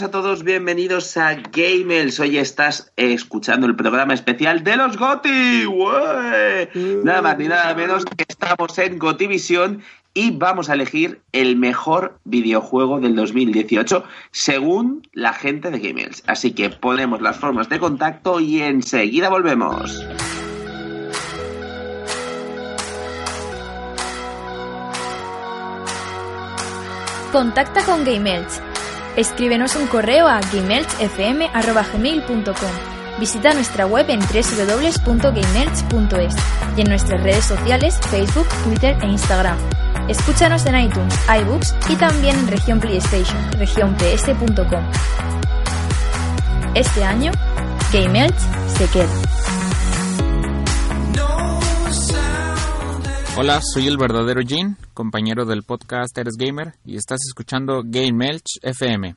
Buenas a todos, bienvenidos a Gamels. Hoy estás escuchando el programa especial de los GOTI. Nada más ni nada menos que estamos en GOTIVISIón y vamos a elegir el mejor videojuego del 2018 según la gente de Gamels. Así que ponemos las formas de contacto y enseguida volvemos. Contacta con GameElch. Escríbenos un correo a gameelchfm.gmail.com. Visita nuestra web en www.gameelch.es y en nuestras redes sociales Facebook, Twitter e Instagram. Escúchanos en iTunes, iBooks y también en región PlayStation, regionps.com. Este año, GameElch se queda. Hola, soy el verdadero Jean, compañero del podcast Eres Gamer, y estás escuchando Game Melch FM.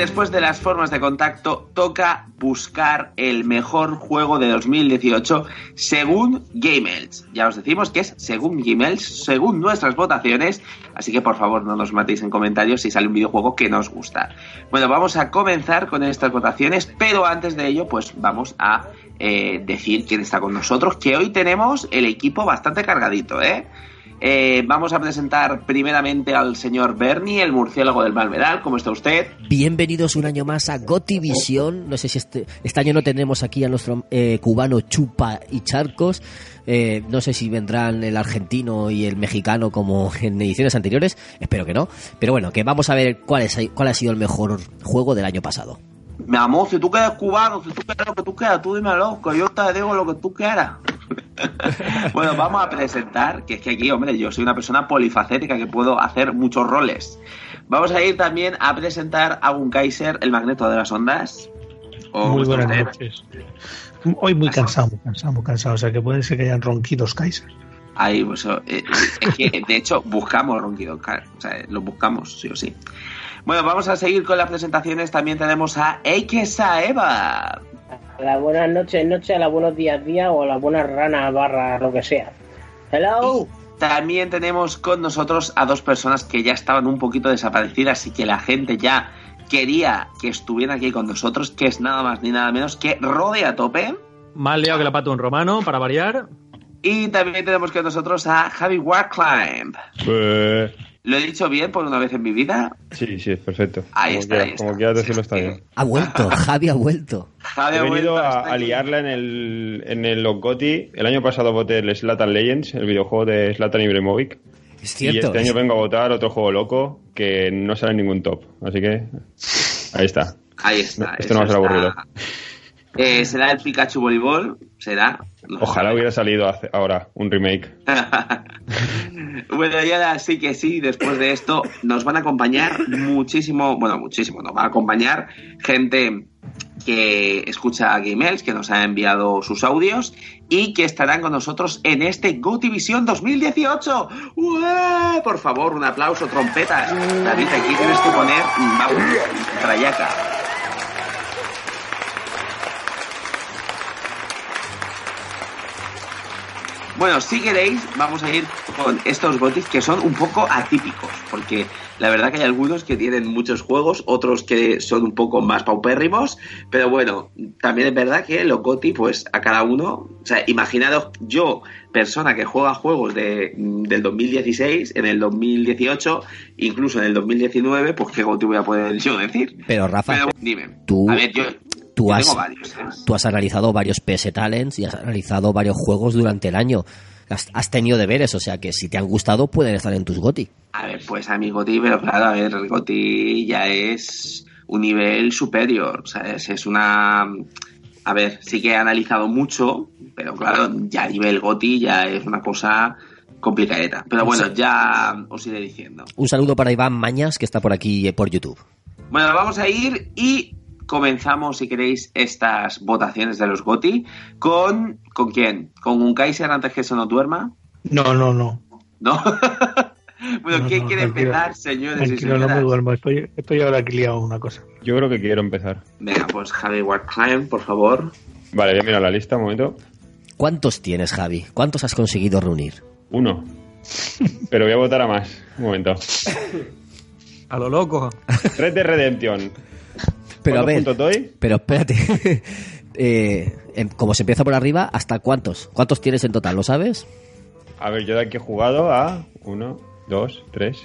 Después de las formas de contacto, toca buscar el mejor juego de 2018 según GameElch. Ya os decimos que es según GameElch, según nuestras votaciones, así que por favor no nos matéis en comentarios si sale un videojuego que nos gusta. Bueno, vamos a comenzar con estas votaciones, pero antes de ello, pues vamos a eh, decir quién está con nosotros, que hoy tenemos el equipo bastante cargadito, ¿eh? Eh, vamos a presentar primeramente al señor Bernie, el murciélago del Malvedal. ¿Cómo está usted? Bienvenidos un año más a Gotivisión. No sé si este, este año no tenemos aquí a nuestro eh, cubano Chupa y Charcos. Eh, no sé si vendrán el argentino y el mexicano como en ediciones anteriores. Espero que no. Pero bueno, que vamos a ver cuál, es, cuál ha sido el mejor juego del año pasado. Mi amor, si tú quieres cubano, si tú quieres lo que tú quieras, tú dímelo, que yo te digo lo que tú quieras. bueno, vamos a presentar, que es que aquí, hombre, yo soy una persona polifacética que puedo hacer muchos roles. Vamos a ir también a presentar a un Kaiser, el magneto de las ondas. ¿O Muy buenas noches. Hoy muy cansado, muy cansado, muy cansado. O sea que puede ser que hayan ronquidos Kaiser. Ahí, pues, eh, es que de hecho buscamos ronquido, claro, o sea, lo buscamos, sí o sí. Bueno, vamos a seguir con las presentaciones. También tenemos a Eike Saeva. A las buenas noches, noche, a las buenos días, día o a las buenas ranas, barra, lo que sea. Hello. También tenemos con nosotros a dos personas que ya estaban un poquito desaparecidas y que la gente ya quería que estuvieran aquí con nosotros, que es nada más ni nada menos que Rode a tope. Más liado que la pata de un romano, para variar. Y también tenemos con nosotros a Javi Warclimb. Pues, ¿Lo he dicho bien por una vez en mi vida? sí, sí, es perfecto. Ahí como está, quieras, ahí está. Como quieras decirlo, Sí, está bien. Ha vuelto, Javi ha vuelto. Javi He ha venido vuelto, a, liarla en el, en el Logoti. El año pasado voté el Slatan Legends, el videojuego de Slatan Ibrahimovic. Es Y cierto. este año vengo a votar otro juego loco que no sale en ningún top. Así que ahí está. Ahí está. No, esto no va a ser aburrido. Eh, ¿Será el Pikachu Voleibol? ¿Será? No Ojalá hubiera salido hace- ahora un remake. bueno, y ahora sí que sí, después de esto nos van a acompañar muchísimo, bueno, muchísimo, nos va a acompañar gente que escucha Gamels, que nos ha enviado sus audios y que estarán con nosotros en este GoTivisión 2018. ¡Ué! Por favor, un aplauso, trompetas. David, aquí tienes que poner, vamos, trayaca. Bueno, si queréis, vamos a ir con estos gotis que son un poco atípicos, porque la verdad que hay algunos que tienen muchos juegos, otros que son un poco más paupérrimos, pero bueno, también es verdad que los goti, pues a cada uno, o sea, imaginaros yo, persona que juega juegos de, del 2016, en el 2018, incluso en el 2019, pues qué goti voy a poder yo decir. Pero Rafa, Pero dime, tú- a ver, yo, tú yo has- tengo varios, ¿eh? tú has analizado varios PS Talents y has analizado varios juegos durante el año. Has, has tenido deberes, o sea que si te han gustado pueden estar en tus GOTI. A ver, pues a mi Goti, pero claro, a ver, el Goti ya es un nivel superior, ¿sabes? Es una... A ver, sí que he analizado mucho, pero claro, ya a nivel Goti ya es una cosa complicadeta. Pero bueno, ya os iré diciendo. Un saludo para Iván Mañas, que está por aquí eh, por YouTube. Bueno, vamos a ir y comenzamos, si queréis, estas votaciones de los GOTI con... ¿Con quién? ¿Con un Kaiser antes que eso no duerma? No, no, no. ¿No? bueno, No, ¿quién no, quiere empezar, señores y Tranquilo, no me señoras? duermo. Estoy, estoy ahora aquí liado una cosa. Yo creo que quiero empezar. Venga, pues Javi Wartime, por favor. Vale, voy a mirar la lista un momento. ¿Cuántos tienes, Javi? ¿Cuántos has conseguido reunir? Uno. Pero voy a votar a más. Un momento. A lo loco. Red Dead Redemption. Pero a ¿Cuántos ver, puntos doy? pero espérate. Eh, em, como se empieza por arriba, ¿hasta cuántos? ¿Cuántos tienes en total? ¿Lo sabes? A ver, yo de aquí he jugado a uno, dos, tres.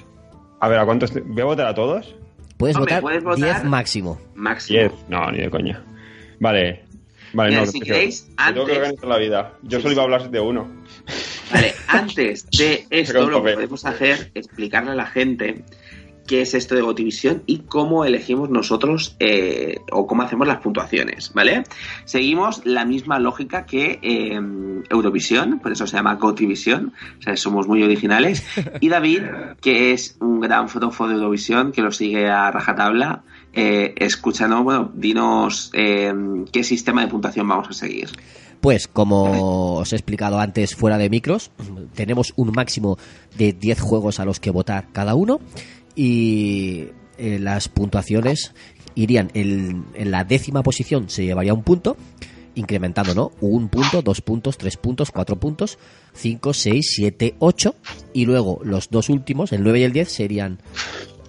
A ver, ¿a cuántos? te- Voy a votar a todos. Puedes Hombre, votar puedes votar- 10 máximo. Máximo. Diez. No, ni de coña. Vale. Vale, Mira, no. si que- queréis, me tengo que antes- organizar la vida. Yo Sí, solo iba a hablar de uno. Vale, antes de esto, lo que podemos hacer es explicarle a la gente qué es esto de Gotivisión y cómo elegimos nosotros eh, o cómo hacemos las puntuaciones, ¿vale? Seguimos la misma lógica que eh, Eurovisión, por eso se llama Gotivisión, o sea, somos muy originales. Y David, que es un gran fotógrafo de Eurovisión, que lo sigue a rajatabla, eh, escúchanos, bueno, dinos qué sistema de puntuación vamos a seguir. Pues, como os he explicado antes fuera de micros, tenemos un máximo de 10 juegos a los que votar cada uno y eh, las puntuaciones irían en, la décima posición se llevaría un punto, incrementando, ¿no? Un punto, dos puntos, tres puntos, cuatro puntos, cinco, seis, siete, ocho y luego los dos últimos, el 9 y el 10, serían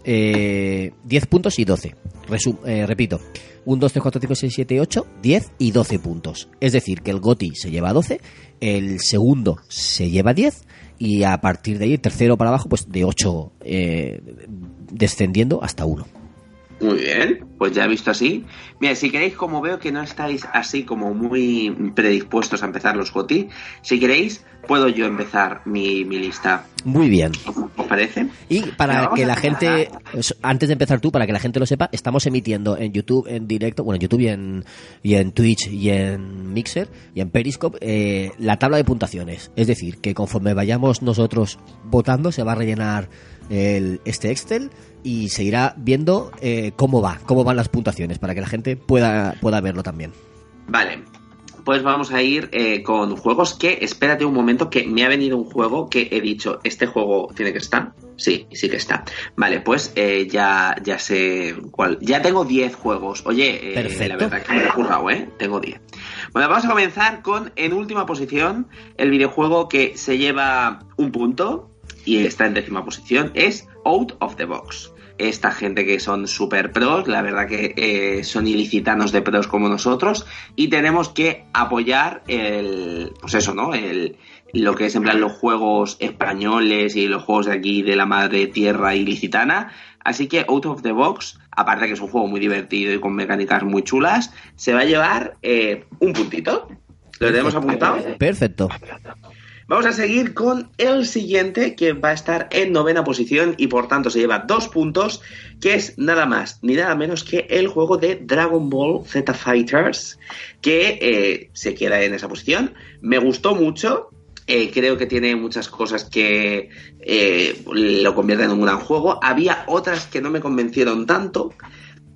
eh, 10 puntos y 12. Resum- eh, repito, 1, 2, 3, 4, 5, 6, 7, 8, 10 y 12 puntos. Es decir, que el GOTI se lleva 12, el segundo se lleva 10 y a partir de ahí, tercero para abajo, pues de 8 eh, descendiendo hasta 1. Muy bien, pues ya visto así. Mira, si queréis, como veo que no estáis así como muy predispuestos a empezar los GOTI, si queréis, puedo yo empezar mi, mi lista. Muy bien. ¿Os parece? Y para que la gente, es- antes de empezar tú, para que la gente lo sepa, estamos emitiendo en YouTube en directo, bueno, en YouTube y en, y en Twitch y en Mixer y en Periscope eh, la tabla de puntuaciones. Es decir, que conforme vayamos nosotros votando, se va a rellenar el, este Excel y se irá viendo eh, cómo va, cómo van las puntuaciones, para que la gente pueda, pueda verlo también. Vale, pues vamos a ir eh, con juegos que, espérate un momento, que me ha venido un juego que he dicho, este juego tiene que estar. Sí, sí que está. Vale, pues eh, ya, ya sé cuál. Ya tengo 10 juegos. Oye, eh, Perfecto. la verdad que me he currado, ¿eh? Tengo 10. Bueno, vamos a comenzar con, en última posición, el videojuego que se lleva un punto y está en décima posición, es Out of the Box. Esta gente que son super pros, la verdad que eh, son ilicitanos de pros como nosotros, y tenemos que apoyar el, pues eso, ¿no? El, lo que es en plan los juegos españoles y los juegos de aquí de la madre tierra ilicitana. Así que Out of the Box, aparte que es un juego muy divertido y con mecánicas muy chulas, se va a llevar eh, un puntito. ¿Lo tenemos apuntado? Perfecto. Vamos a seguir con el siguiente que va a estar en novena posición y por tanto se lleva dos puntos, que es nada más ni nada menos que el juego de Dragon Ball Z Fighters, que eh, se queda en esa posición. Me gustó mucho, eh, creo que tiene muchas cosas que eh, lo convierten en un gran juego. Había otras que no me convencieron tanto,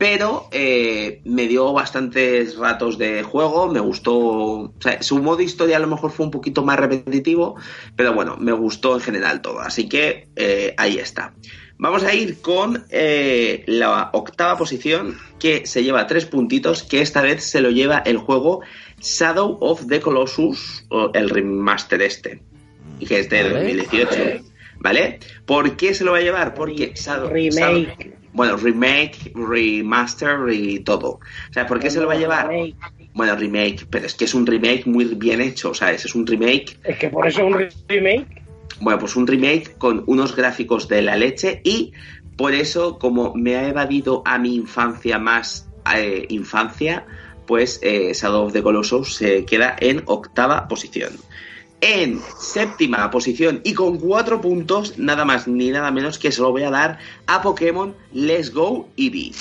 pero eh, me dio bastantes ratos de juego, me gustó, o sea, su modo historia a lo mejor fue un poquito más repetitivo, pero bueno, me gustó en general todo, así que eh, ahí está. Vamos a ir con eh, la octava posición, que se lleva tres puntitos, que esta vez se lo lleva el juego Shadow of the Colossus, o el remaster este, y que es de Vale. 2018. ¿Vale? ¿Por qué se lo va a llevar? Porque Shadow, Remake. Shadow- bueno, remake, remaster y todo. O sea, ¿por qué se lo va a llevar? Remake. Bueno, remake, pero es que es un remake muy bien hecho, ¿sabes? Es un remake, Es que por eso es un remake. bueno, pues un remake con unos gráficos de la leche y por eso, como me ha evadido a mi infancia más eh, infancia, pues eh, Shadow of the Colossus se queda en octava posición. En séptima posición y con cuatro puntos, nada más ni nada menos que se lo voy a dar a Pokémon Let's Go Eevee.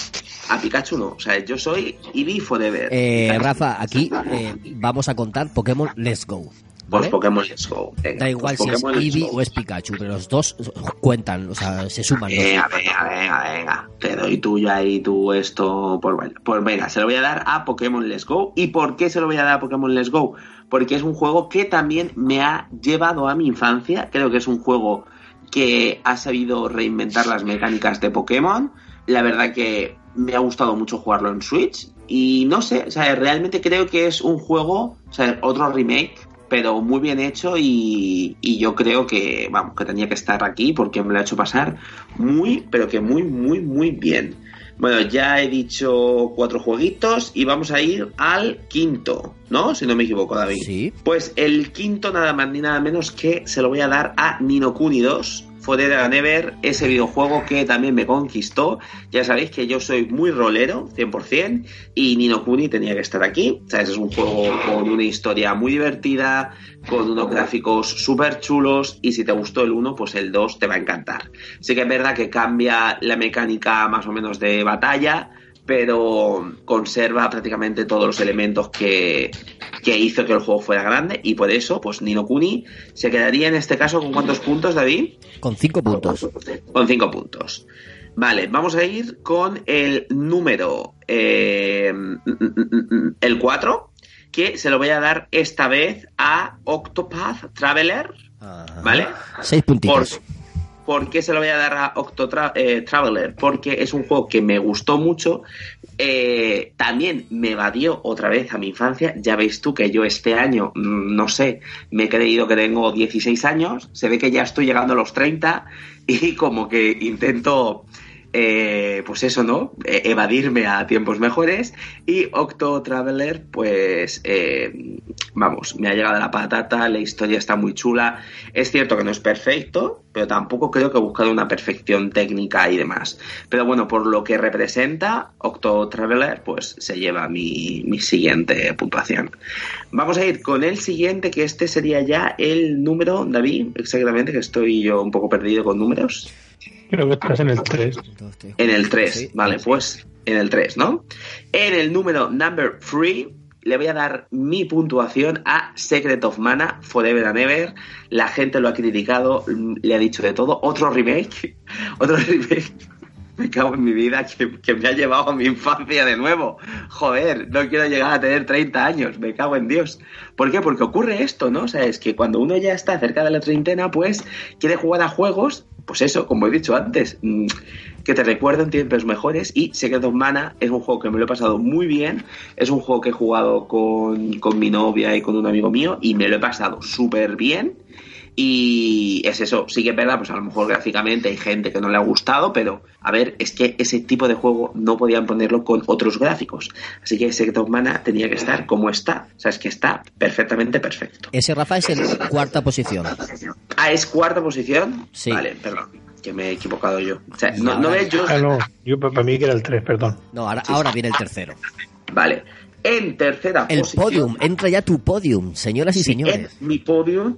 A Pikachu no, o sea, yo soy Eevee Forever. Eh. Rafa, aquí eh, vamos a contar Pokémon Let's Go. Pues ¿Vale? Pokémon Let's Go. Venga, Da igual pues si es Pokémon Eevee o es Pikachu, pero los dos cuentan, o sea, se suman. los Venga, venga, venga, venga. Te doy tuyo ahí, tú esto. Pues, bueno, pues venga, se lo voy a dar a Pokémon Let's Go. ¿Y por qué se lo voy a dar a Pokémon Let's Go? Porque es un juego que también me ha llevado a mi infancia. Creo que es un juego que ha sabido reinventar las mecánicas de Pokémon. La verdad que me ha gustado mucho jugarlo en Switch. Y no sé, o sea, realmente creo que es un juego, o sea, otro remake pero muy bien hecho y, y yo creo que, vamos, que tenía que estar aquí porque me lo ha hecho pasar muy, pero que muy, muy, muy bien. Bueno, ya he dicho cuatro jueguitos y vamos a ir al quinto, ¿no? Si no me equivoco, David. Sí. Pues el quinto nada más ni nada menos que se lo voy a dar a Ninokuni 2 fue Dead and Ever, ese videojuego que también me conquistó. Ya sabéis que yo soy muy rolero, 100%, y Nino Kuni tenía que estar aquí. O sea, es un juego con una historia muy divertida, con unos gráficos súper chulos, y si te gustó el 1, pues el 2 te va a encantar. Sí que es verdad que cambia la mecánica más o menos de batalla, pero conserva prácticamente todos los elementos que, que hizo que el juego fuera grande y por eso, pues Nino Kuni se quedaría en este caso con cuántos puntos, David? Con cinco puntos. Con cinco puntos. Vale, vamos a ir con el número eh, el 4, que se lo voy a dar esta vez a Octopath Traveler, Ajá. ¿vale? Seis puntitos. ¿Por qué se lo voy a dar a Octo eh, Traveler? Porque es un juego que me gustó mucho. eh, también me evadió otra vez a mi infancia. Ya veis tú que yo este año, mm, no sé, me he creído que tengo 16 años. Se ve que ya estoy llegando a los 30 y como que intento eh, pues eso, ¿no? Eh, evadirme a tiempos mejores. Y Octo Traveler, pues, eh, vamos, me ha llegado la patata, la historia está muy chula. Es cierto que no es perfecto, pero tampoco creo que he buscado una perfección técnica y demás. Pero bueno, por lo que representa, Octo Traveler, pues se lleva mi, mi siguiente puntuación. Vamos a ir con el siguiente, que este sería ya el número, David, exactamente, que estoy yo un poco perdido con números. Creo que estás en el 3. Dos, tres, En el 3, Sí, vale, sí. pues en el 3, ¿no? En el número number 3 le voy a dar mi puntuación a Secret of Mana Forever and Ever. La gente lo ha criticado, le ha dicho de todo. Otro remake, otro remake. Me cago en mi vida que, que me ha llevado a mi infancia de nuevo. Joder, no quiero llegar a tener 30 años, me cago en Dios. ¿Por qué? Porque ocurre esto, ¿no? O sea, es que cuando uno ya está cerca de la treintena, pues quiere jugar a juegos, pues eso, como he dicho antes, mm, que te recuerden tiempos mejores. Y Secret of Mana es un juego que me lo he pasado muy bien. Es un juego que he jugado con, con mi novia y con un amigo mío y me lo he pasado súper bien. Y es eso, sí que es verdad, pues a lo mejor gráficamente hay gente que no le ha gustado, pero a ver, es que ese tipo de juego no podían ponerlo con otros gráficos. Así que Secret of Mana tenía que estar como está. O sea, es que está perfectamente perfecto. Ese Rafa es en cuarta posición. Ah, ¿es cuarta posición? Sí. Vale, perdón, que me he equivocado yo. O sea, no, no ves, yo... Ah, no, yo para mí que era el 3, perdón. No, ahora, ahora viene el tercero. Vale. En tercera El posición... podium, entra ya tu podium, señoras y Sí, señores. En mi podium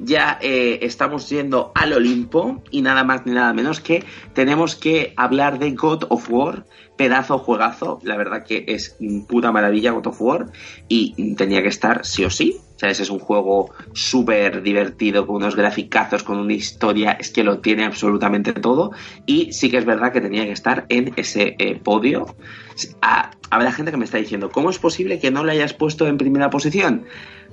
ya eh, estamos yendo al Olimpo y nada más ni nada menos que tenemos que hablar de God of War, pedazo juegazo, la verdad que es puta maravilla God of War y tenía que estar sí o sí. O sea, ese es un juego súper divertido, con unos graficazos, con una historia, es que lo tiene absolutamente todo. Y sí que es verdad que tenía que estar en ese eh, podio. Ah, habrá gente que me está diciendo, ¿cómo es posible que no lo hayas puesto en primera posición?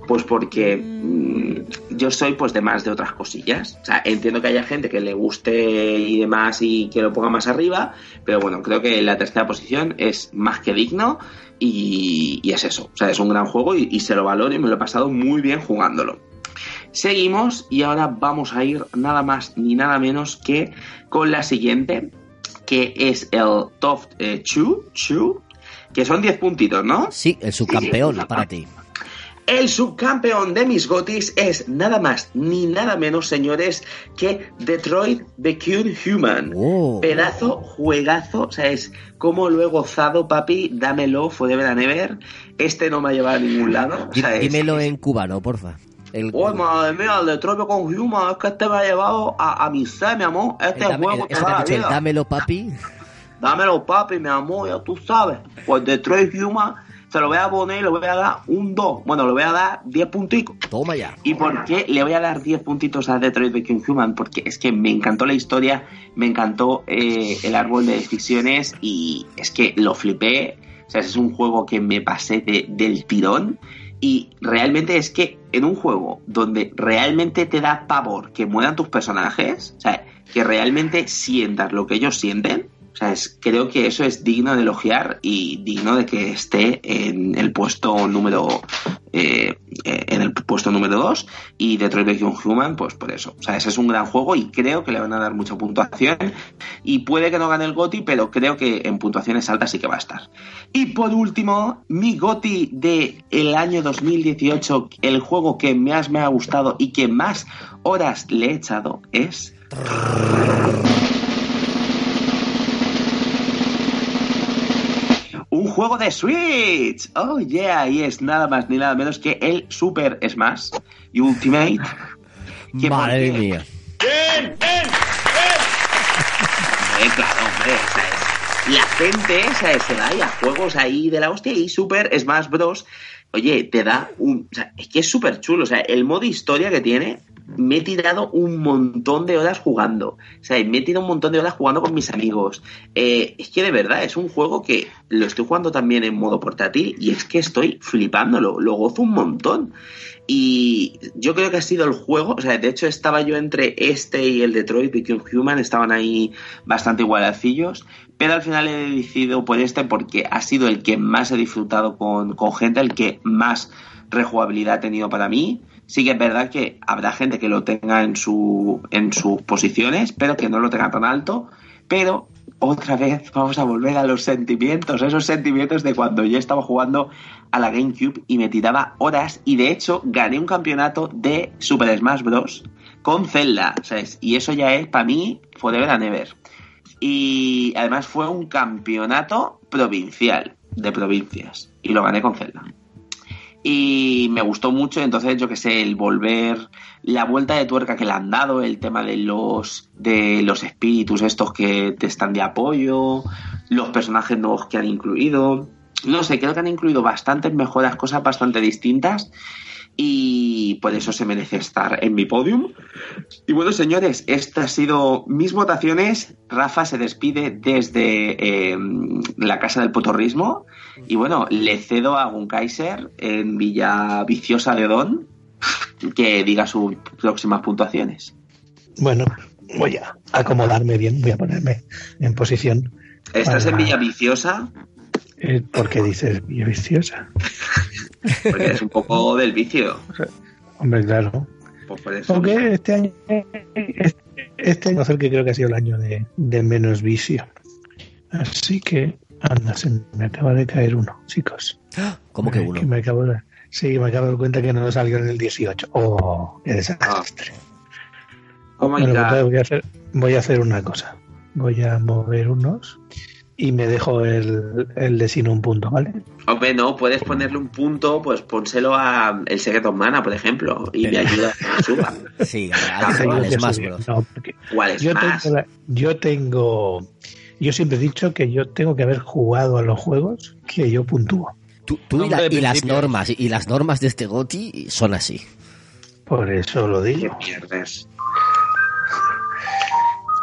Pues porque mm, yo soy pues de más de otras cosillas. O sea, entiendo que haya gente que le guste y demás y que lo ponga más arriba, pero bueno, creo que la tercera posición es más que digno y, y es eso. O sea, es un gran juego y, y se lo valoro y me lo he pasado muy bien jugándolo. Seguimos y ahora vamos a ir nada más ni nada menos que con la siguiente, que es el Top eh, Chu, Chu, que son 10 puntitos, ¿no? Sí, el subcampeón para ti. El subcampeón de mis gotis es nada más ni nada menos, señores, que Detroit Become Human. Oh. Pedazo, juegazo, o sea, es como lo he gozado, papi, dámelo, forever and ever. Este no me ha llevado a ningún lado. O sea, es- Dímelo en cubano, porfa. El, Oh, madre mía, el Detroit Become Human, es que este me ha llevado a, a mi ser, mi amor. Este el dame- juego el- dicho el dámelo, papi. Dámelo, papi, mi amor, ya tú sabes. Pues Detroit Human Se lo voy a poner, le voy a dar un 2. Bueno, le voy a dar 10 punticos. Toma ya. ¿Y por qué le voy a dar 10 puntitos a Detroit Become Human? Porque es que me encantó la historia, me encantó eh, el árbol de decisiones y es que lo flipé. O sea, es un juego que me pasé de- del tirón. Y realmente es que en un juego donde realmente te da pavor que mueran tus personajes, o sea, que realmente sientas lo que ellos sienten, o sea, es- creo que eso es digno de elogiar y digno de que esté en el puesto número eh, eh, en el puesto número 2 y Detroit Become Human, pues por eso. O sea, ese es un gran juego y creo que le van a dar mucha puntuación y puede que no gane el GOTI, pero creo que en puntuaciones altas sí que va a estar. Y por último, mi GOTI de el año 2018, el juego que más me ha gustado y que más horas le he echado es juego de Switch. Oh yeah, y es nada más ni nada menos que el Super Smash Ultimate. Que Madre porque- mía. Hombre, claro, hombre, esa es. La gente esa se da a juegos ahí de la hostia y Super Smash Bros. Oye, te da un. O sea, es que es súper chulo. O sea, el modo historia que tiene, me he tirado un montón de horas jugando. O sea, me he tirado un montón de horas jugando con mis amigos. Eh, es que de verdad es un juego que lo estoy jugando también en modo portátil y es que estoy flipándolo. Lo gozo un montón. Y yo creo que ha sido el juego, o sea, de hecho estaba yo entre este y el Detroit Become Human, estaban ahí bastante igualacillos, pero al final he decidido por este porque ha sido el que más he disfrutado con, con gente, el que más rejugabilidad ha tenido para mí. Sí que es verdad que habrá gente que lo tenga en, su, en sus posiciones, pero que no lo tenga tan alto. Pero otra vez vamos a volver a los sentimientos, esos sentimientos de cuando yo estaba jugando a la GameCube y me tiraba horas y de hecho gané un campeonato de Super Smash Bros. con Zelda, ¿sabes? Y eso ya es para mí forever and ever. Y además fue un campeonato provincial, de provincias, y lo gané con Zelda. Y me gustó mucho, entonces yo que sé, el volver, la vuelta de tuerca que le han dado, el tema de los, de los espíritus estos que te están de apoyo, los personajes nuevos que han incluido. No sé, creo que han incluido bastantes mejoras, cosas bastante distintas. Y por eso se merece estar en mi podium. Y bueno, señores, estas han sido mis votaciones. Rafa se despide desde eh, la Casa del Potorrismo. Y bueno, le cedo a Gunkaiser en Villa Viciosa de Don que diga sus próximas puntuaciones. Bueno, voy a acomodarme bien, voy a ponerme en posición. ¿Estás para- en Villa Viciosa? Eh, ¿Por qué dices Viciosa? Porque eres un poco del vicio. Hombre, claro. Pues por eso. Aunque este año, este, este año que creo que ha sido el año de, de menos vicio. Así que, anda, se me acaba de caer uno, chicos. ¿Cómo que uno? me acabo de, sí, me acabo de dar cuenta que no salió en el 18. Oh, qué desastre. Oh Bueno, pues voy a hacer, voy a hacer una cosa. Voy a mover unos y me dejo el, el de sin un punto, ¿vale? Hombre, no, puedes ponerle un punto, pues pónselo a el Secret of Mana, por ejemplo, y me ayuda a que suba. Sí, al, Ah, al Yo Smash subí. Bros. No, porque O al yo tengo, la- yo tengo, yo siempre he dicho que yo tengo que haber jugado a los juegos que yo puntúo. Tú, tú y, la- las normas y las normas de este GOTI son así. Por eso lo digo.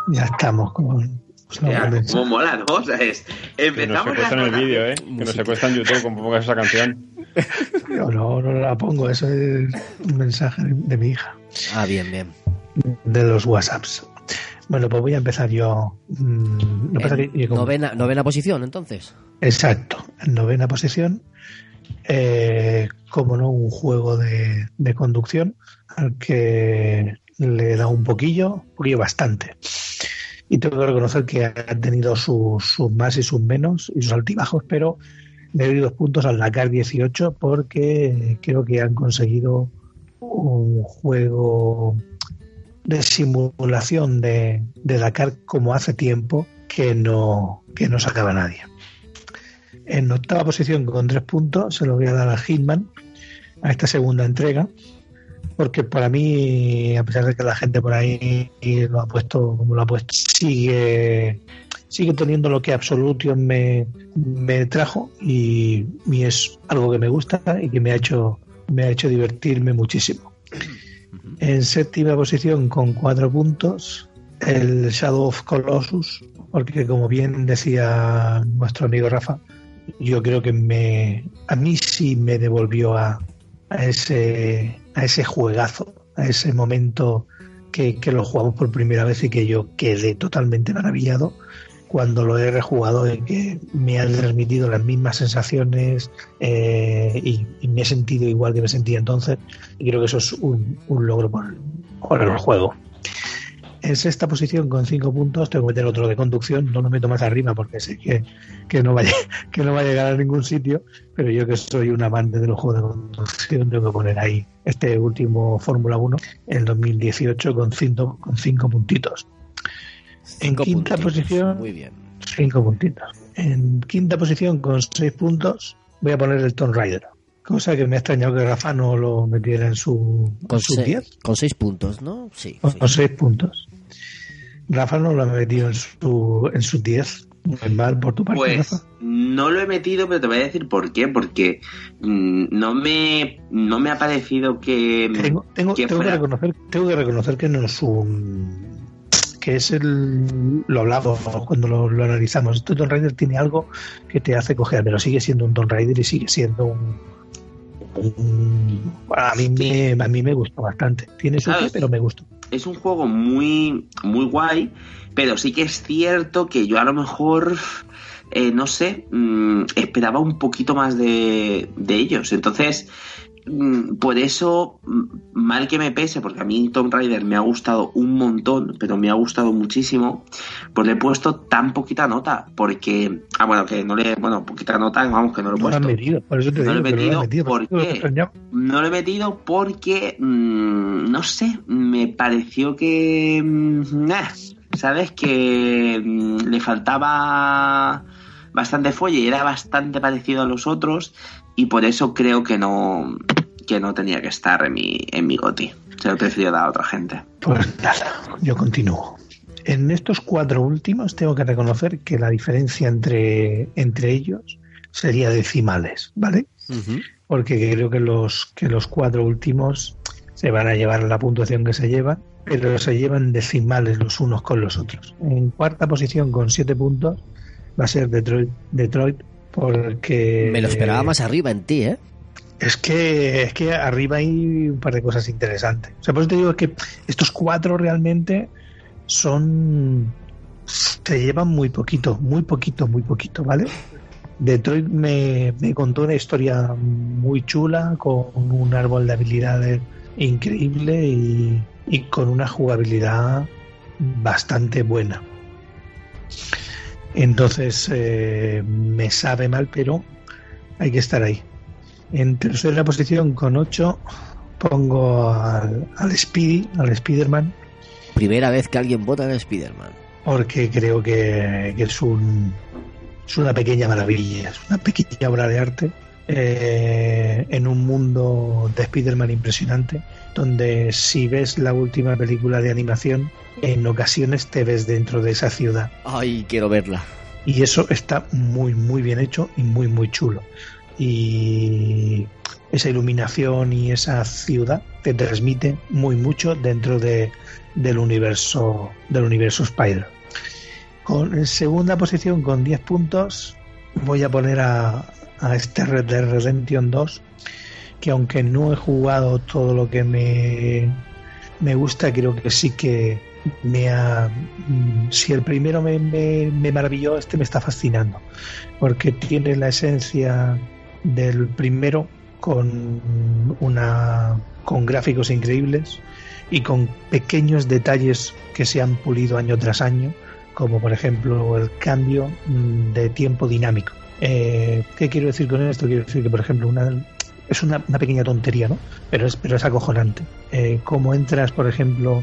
Ya estamos con. Hostia, con- cómo mola, ¿no? O sea, es, Que nos empezamos secuestran el vídeo, ¿eh? Que nos secuestran YouTube como pongas esa canción. Yo no, no la pongo, eso es un mensaje de, mi hija, Ah, bien, bien. de los WhatsApps. Bueno, pues voy a empezar yo. mm, que pasa que yo como- novena, novena posición, entonces. Exacto, en novena posición. Eh, como no, un juego de, de conducción al que le dado un poquillo, un poquillo bastante. Y tengo que reconocer que ha tenido sus, sus más y sus menos y sus altibajos, pero le doy dos puntos al Dakar 18 porque creo que han conseguido un juego de simulación de, de Dakar como hace tiempo que no, que no sacaba nadie. En octava posición con tres puntos se lo voy a dar a Hitman, a esta segunda entrega, porque para mí, a pesar de que la gente por ahí lo ha puesto como lo ha puesto, sigue, sigue teniendo lo que Absolution me, me trajo y, y es algo que me gusta y que me ha hecho, me ha hecho divertirme muchísimo. En séptima posición con cuatro puntos, el Shadow of Colossus, porque como bien decía nuestro amigo Rafa, yo creo que me a mí sí me devolvió a, a ese a ese juegazo, a ese momento que, que lo jugamos por primera vez y que yo quedé totalmente maravillado cuando lo he rejugado y que me ha transmitido las mismas sensaciones eh, y, me he sentido igual que me sentía entonces y creo que eso es un, un logro por, por el juego. En sexta posición con cinco puntos tengo que meter otro de conducción, no lo meto más arriba porque sé que, que, no va a, que no va a llegar a ningún sitio, pero yo que soy un amante de los juegos de conducción tengo que poner ahí este último Fórmula 1, el 2018 con cinco, con cinco puntitos. En quinta puntitos. posición, Muy bien. cinco puntitos. En quinta posición con seis puntos voy a poner el Tomb Raider. Cosa que me ha extrañado que Rafa no lo metiera en su Con, sus se- 10. con seis puntos, ¿no? Sí. Con, sí. con seis puntos. Rafa no lo ha metido en su en sus 10. Muy mal por tu parte, Pues Rafa. no lo he metido, pero te voy a decir por qué. Porque mm, no me no me ha parecido que. Tengo, tengo, que tengo que reconocer, tengo que reconocer que no es un que es el lo hablado cuando lo, lo analizamos. Este Tomb Raider tiene algo que te hace coger, pero sigue siendo un Tomb Raider y sigue siendo un, a mí me a mí me gustó bastante. Tiene su qué, pero me gustó. es un juego muy, muy guay, pero sí que es cierto que yo a lo mejor, eh, no sé, mm, esperaba un poquito más de, de ellos. Entonces, por eso, mm, mal que me pese, porque a mí Tomb Raider me ha gustado un montón, pero me ha gustado muchísimo, pues le he puesto tan poquita nota, porque, ah, bueno, que no le, bueno, poquita nota, vamos, que no lo he No lo puesto. metido, por eso te No lo he que no lo metido, han metido. ¿por eso es lo que qué? me extrañaba. No lo he metido porque, mm, no sé, me pareció que, mm, nah, ¿sabes? Que mm, le faltaba bastante folle y era bastante parecido a los otros y por eso creo que no que no tenía que estar en mi, en mi goti. Se lo he preferido dar a otra gente. Pues nada, yo continúo. En estos cuatro últimos tengo que reconocer que la diferencia entre, entre ellos sería decimales, ¿vale? Porque creo que los, que los cuatro últimos se van a llevar la puntuación que se llevan, pero se llevan decimales los unos con los otros. En cuarta posición con siete puntos va a ser Detroit, Detroit porque... Me lo esperaba más arriba en ti, ¿eh? Es que, es que arriba hay un par de cosas interesantes. O sea, por eso te digo que estos cuatro realmente son. Se llevan muy poquito, muy poquito, muy poquito, ¿vale? Detroit me, me contó una historia muy chula, con un árbol de habilidades increíble y, y con una jugabilidad bastante buena. Entonces, eh, me sabe mal, pero hay que estar ahí. En tercera posición, con 8, pongo al, al Speedy, al Spider-Man, Primera vez que alguien vota en Spider-Man. porque creo que, que es, un, es una pequeña maravilla, es una pequeña obra de arte eh, en un mundo de Spider-Man impresionante, donde si ves la última película de animación, en ocasiones te ves dentro de esa ciudad. Ay, quiero verla. Y eso está muy, muy bien hecho y muy, muy chulo. Y esa iluminación y esa ciudad te transmite muy mucho dentro de, del universo del universo Spider. Con en segunda posición con 10 puntos voy a poner a, a este Red Dead Redemption 2 que aunque no he jugado todo lo que me, me gusta creo que sí que me ha mm, si el primero me, me, me maravilló este me está fascinando porque tiene la esencia del primero con una con gráficos increíbles y con pequeños detalles que se han pulido año tras año como por ejemplo el cambio mm, de tiempo dinámico eh, ¿qué quiero decir con esto? quiero decir que por ejemplo una es una, una pequeña tontería ¿no? pero es, pero es acojonante eh, como entras por ejemplo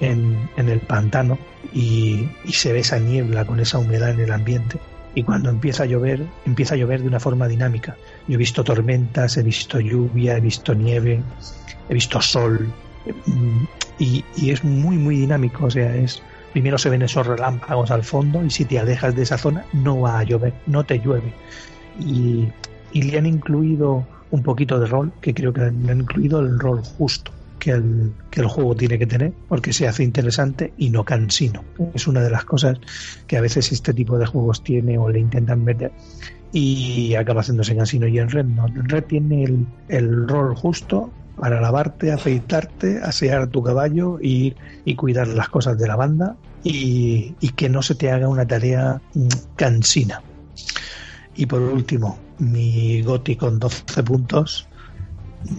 en, en el pantano y, y se ve esa niebla con esa humedad en el ambiente y cuando empieza a llover, empieza a llover de una forma dinámica. Yo he visto tormentas, he visto lluvia, he visto nieve, he visto sol mm, y, y es muy muy dinámico, o sea, es primero se ven esos relámpagos al fondo y si te alejas de esa zona no va a llover, no te llueve. Y, y le han incluido un poquito de rol, que creo que han incluido el rol justo que el, que el juego tiene que tener, porque se hace interesante y no cansino. Es una de las cosas que a veces este tipo de juegos tiene o le intentan meter y acaba haciéndose cansino. Y en Red no, en Red tiene el, el rol justo para lavarte, afeitarte, asear tu caballo y, y cuidar las cosas de la banda y, y que no se te haga una tarea mm, cansina. Y por último, mi Goti con 12 puntos,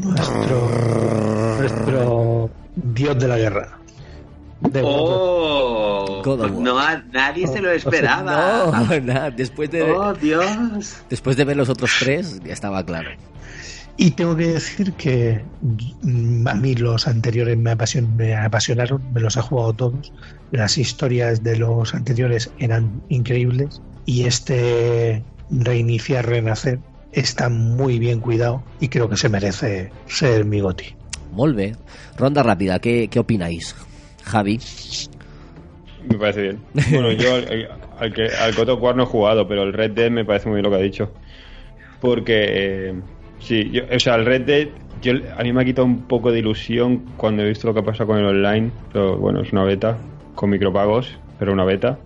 nuestro, nuestro dios de la guerra. De ¡Oh! God of War. No, a- nadie se lo esperaba. No, nada, después de, ¡Oh, Dios! después de ver los otros tres, ya estaba claro. Y tengo que decir que mm, a mí los anteriores me, apasion- me apasionaron, me los he jugado todos. Las historias de los anteriores eran increíbles y este reiniciar, renacer está muy bien cuidado y creo que se merece ser mi goti. Molt bé. Ronda rápida, ¿qué, qué opináis? Javi. Me parece bien. Bueno, yo al, al que, al of War no he jugado, pero el Red Dead me parece muy bien lo que ha dicho. Porque, eh, sí, yo, o sea, el Red Dead, yo, a mí me ha quitado un poco de ilusión cuando he visto lo que pasa con el online. Pero bueno, es una beta, con micropagos, pero una beta.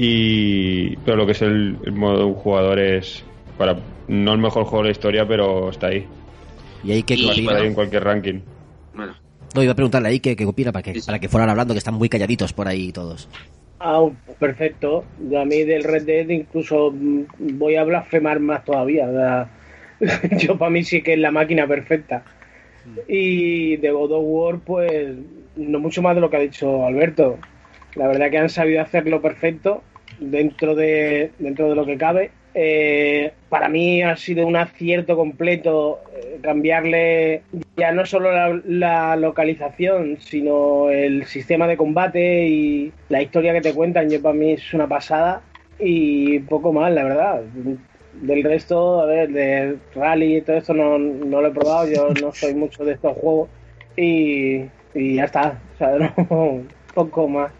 Y, pero lo que es el, el modo de un jugador es, para, no el mejor juego de la historia, pero está ahí. ¿Y ahí qué Y, Está opina? ahí en cualquier ranking. Bueno, No, iba a preguntarle ahí qué, qué opina para que, para que fueran hablando, que están muy calladitos por ahí todos. Ah, perfecto. Yo a mí del Red Dead incluso mm, voy a blasfemar más todavía. yo para mí sí que es la máquina perfecta. Y de God of War, pues no mucho más de lo que ha dicho Alberto. La verdad que han sabido hacerlo perfecto dentro de, dentro de lo que cabe. Eh, para mí ha sido un acierto completo eh, cambiarle ya no solo la, la localización, sino el sistema de combate y la historia que te cuentan. Yo para mí es una pasada y poco más, la verdad. Del resto, a ver, de rally y todo esto no, no lo he probado. Yo no soy mucho de estos juegos y, y ya está. O sea, no, poco más.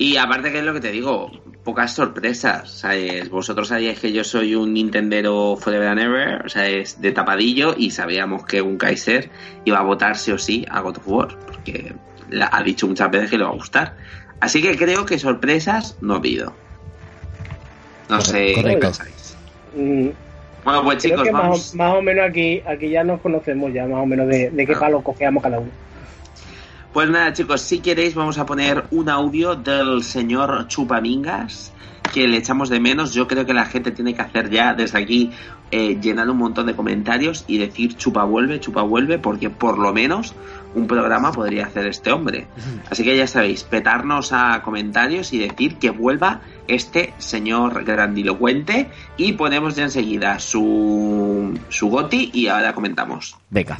Y aparte que es lo que te digo, pocas sorpresas. ¿sabes? Vosotros sabíais que yo soy un Nintendero Forever and Ever, o sea, es de tapadillo y sabíamos que un Kaiser iba a votar sí o sí a God of War, porque la- ha dicho muchas veces que le va a gustar. Así que creo que sorpresas no ha habido. No sé qué pensáis. Mm, Bueno, pues Creo chicos, que más, vamos. o- más o menos aquí, aquí ya nos conocemos ya, más o menos de, de qué Ah. palo cojeamos cada uno. Pues nada, chicos, si queréis vamos a poner un audio del señor Chupamingas que le echamos de menos. Yo creo que la gente tiene que hacer ya desde aquí eh, llenar un montón de comentarios y decir chupa vuelve, chupa vuelve, porque por lo menos un programa podría hacer este hombre. Así que ya sabéis, petarnos a comentarios y decir que vuelva este señor grandilocuente y ponemos ya enseguida su, su goti y ahora comentamos. Venga.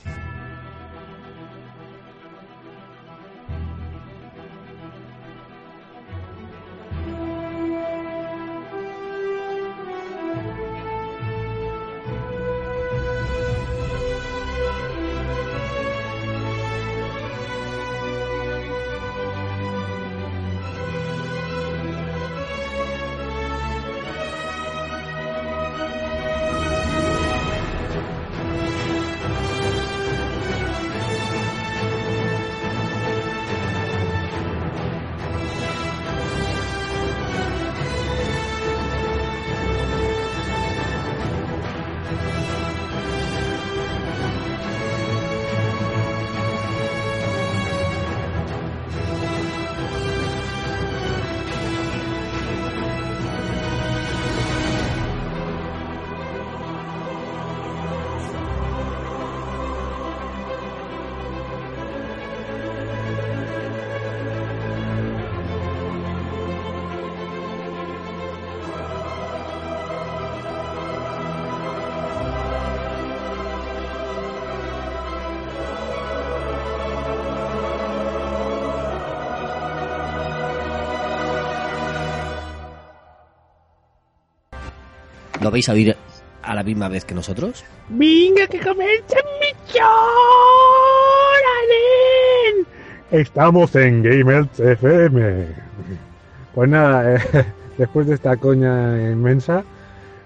¿Lo vais a oír a la misma vez que nosotros? Venga, que comience mi show. Estamos en Gamers FM. Pues nada, eh, después de esta coña inmensa,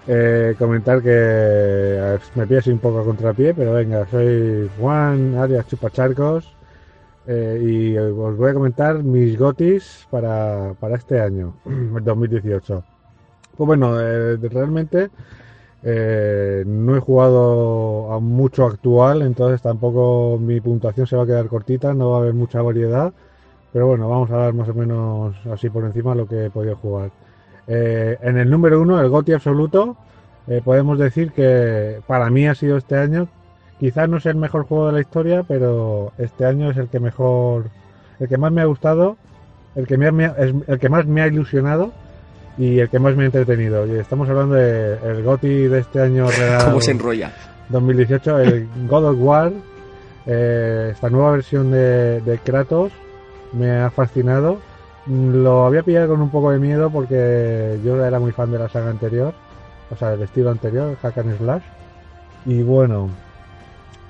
eh, comentar que eh, me pies un poco a contrapié, pero venga, soy Juan Arias Chupacharcos eh, y os voy a comentar mis gotis para, para este año, el 2018. Pues bueno, eh, realmente eh, no he jugado a mucho actual, entonces tampoco mi puntuación se va a quedar cortita, no va a haber mucha variedad, pero bueno, vamos a dar más o menos así por encima lo que he podido jugar. Eh, en el número uno, el GOTI absoluto, podemos decir que para mí ha sido este año, quizás no sea el mejor juego de la historia, pero este año es el que mejor, el que más me ha gustado, el que, me ha- es el que más me ha ilusionado y el que más me ha entretenido. Y estamos hablando del el GOTI de este año real ¿Cómo se enrolla? 2018, el God of War, eh, esta nueva versión de, de Kratos, me ha fascinado. Mm, Lo había pillado con un poco de miedo porque yo era muy fan de la saga anterior, o sea, del estilo anterior, Hack and Slash. Y bueno,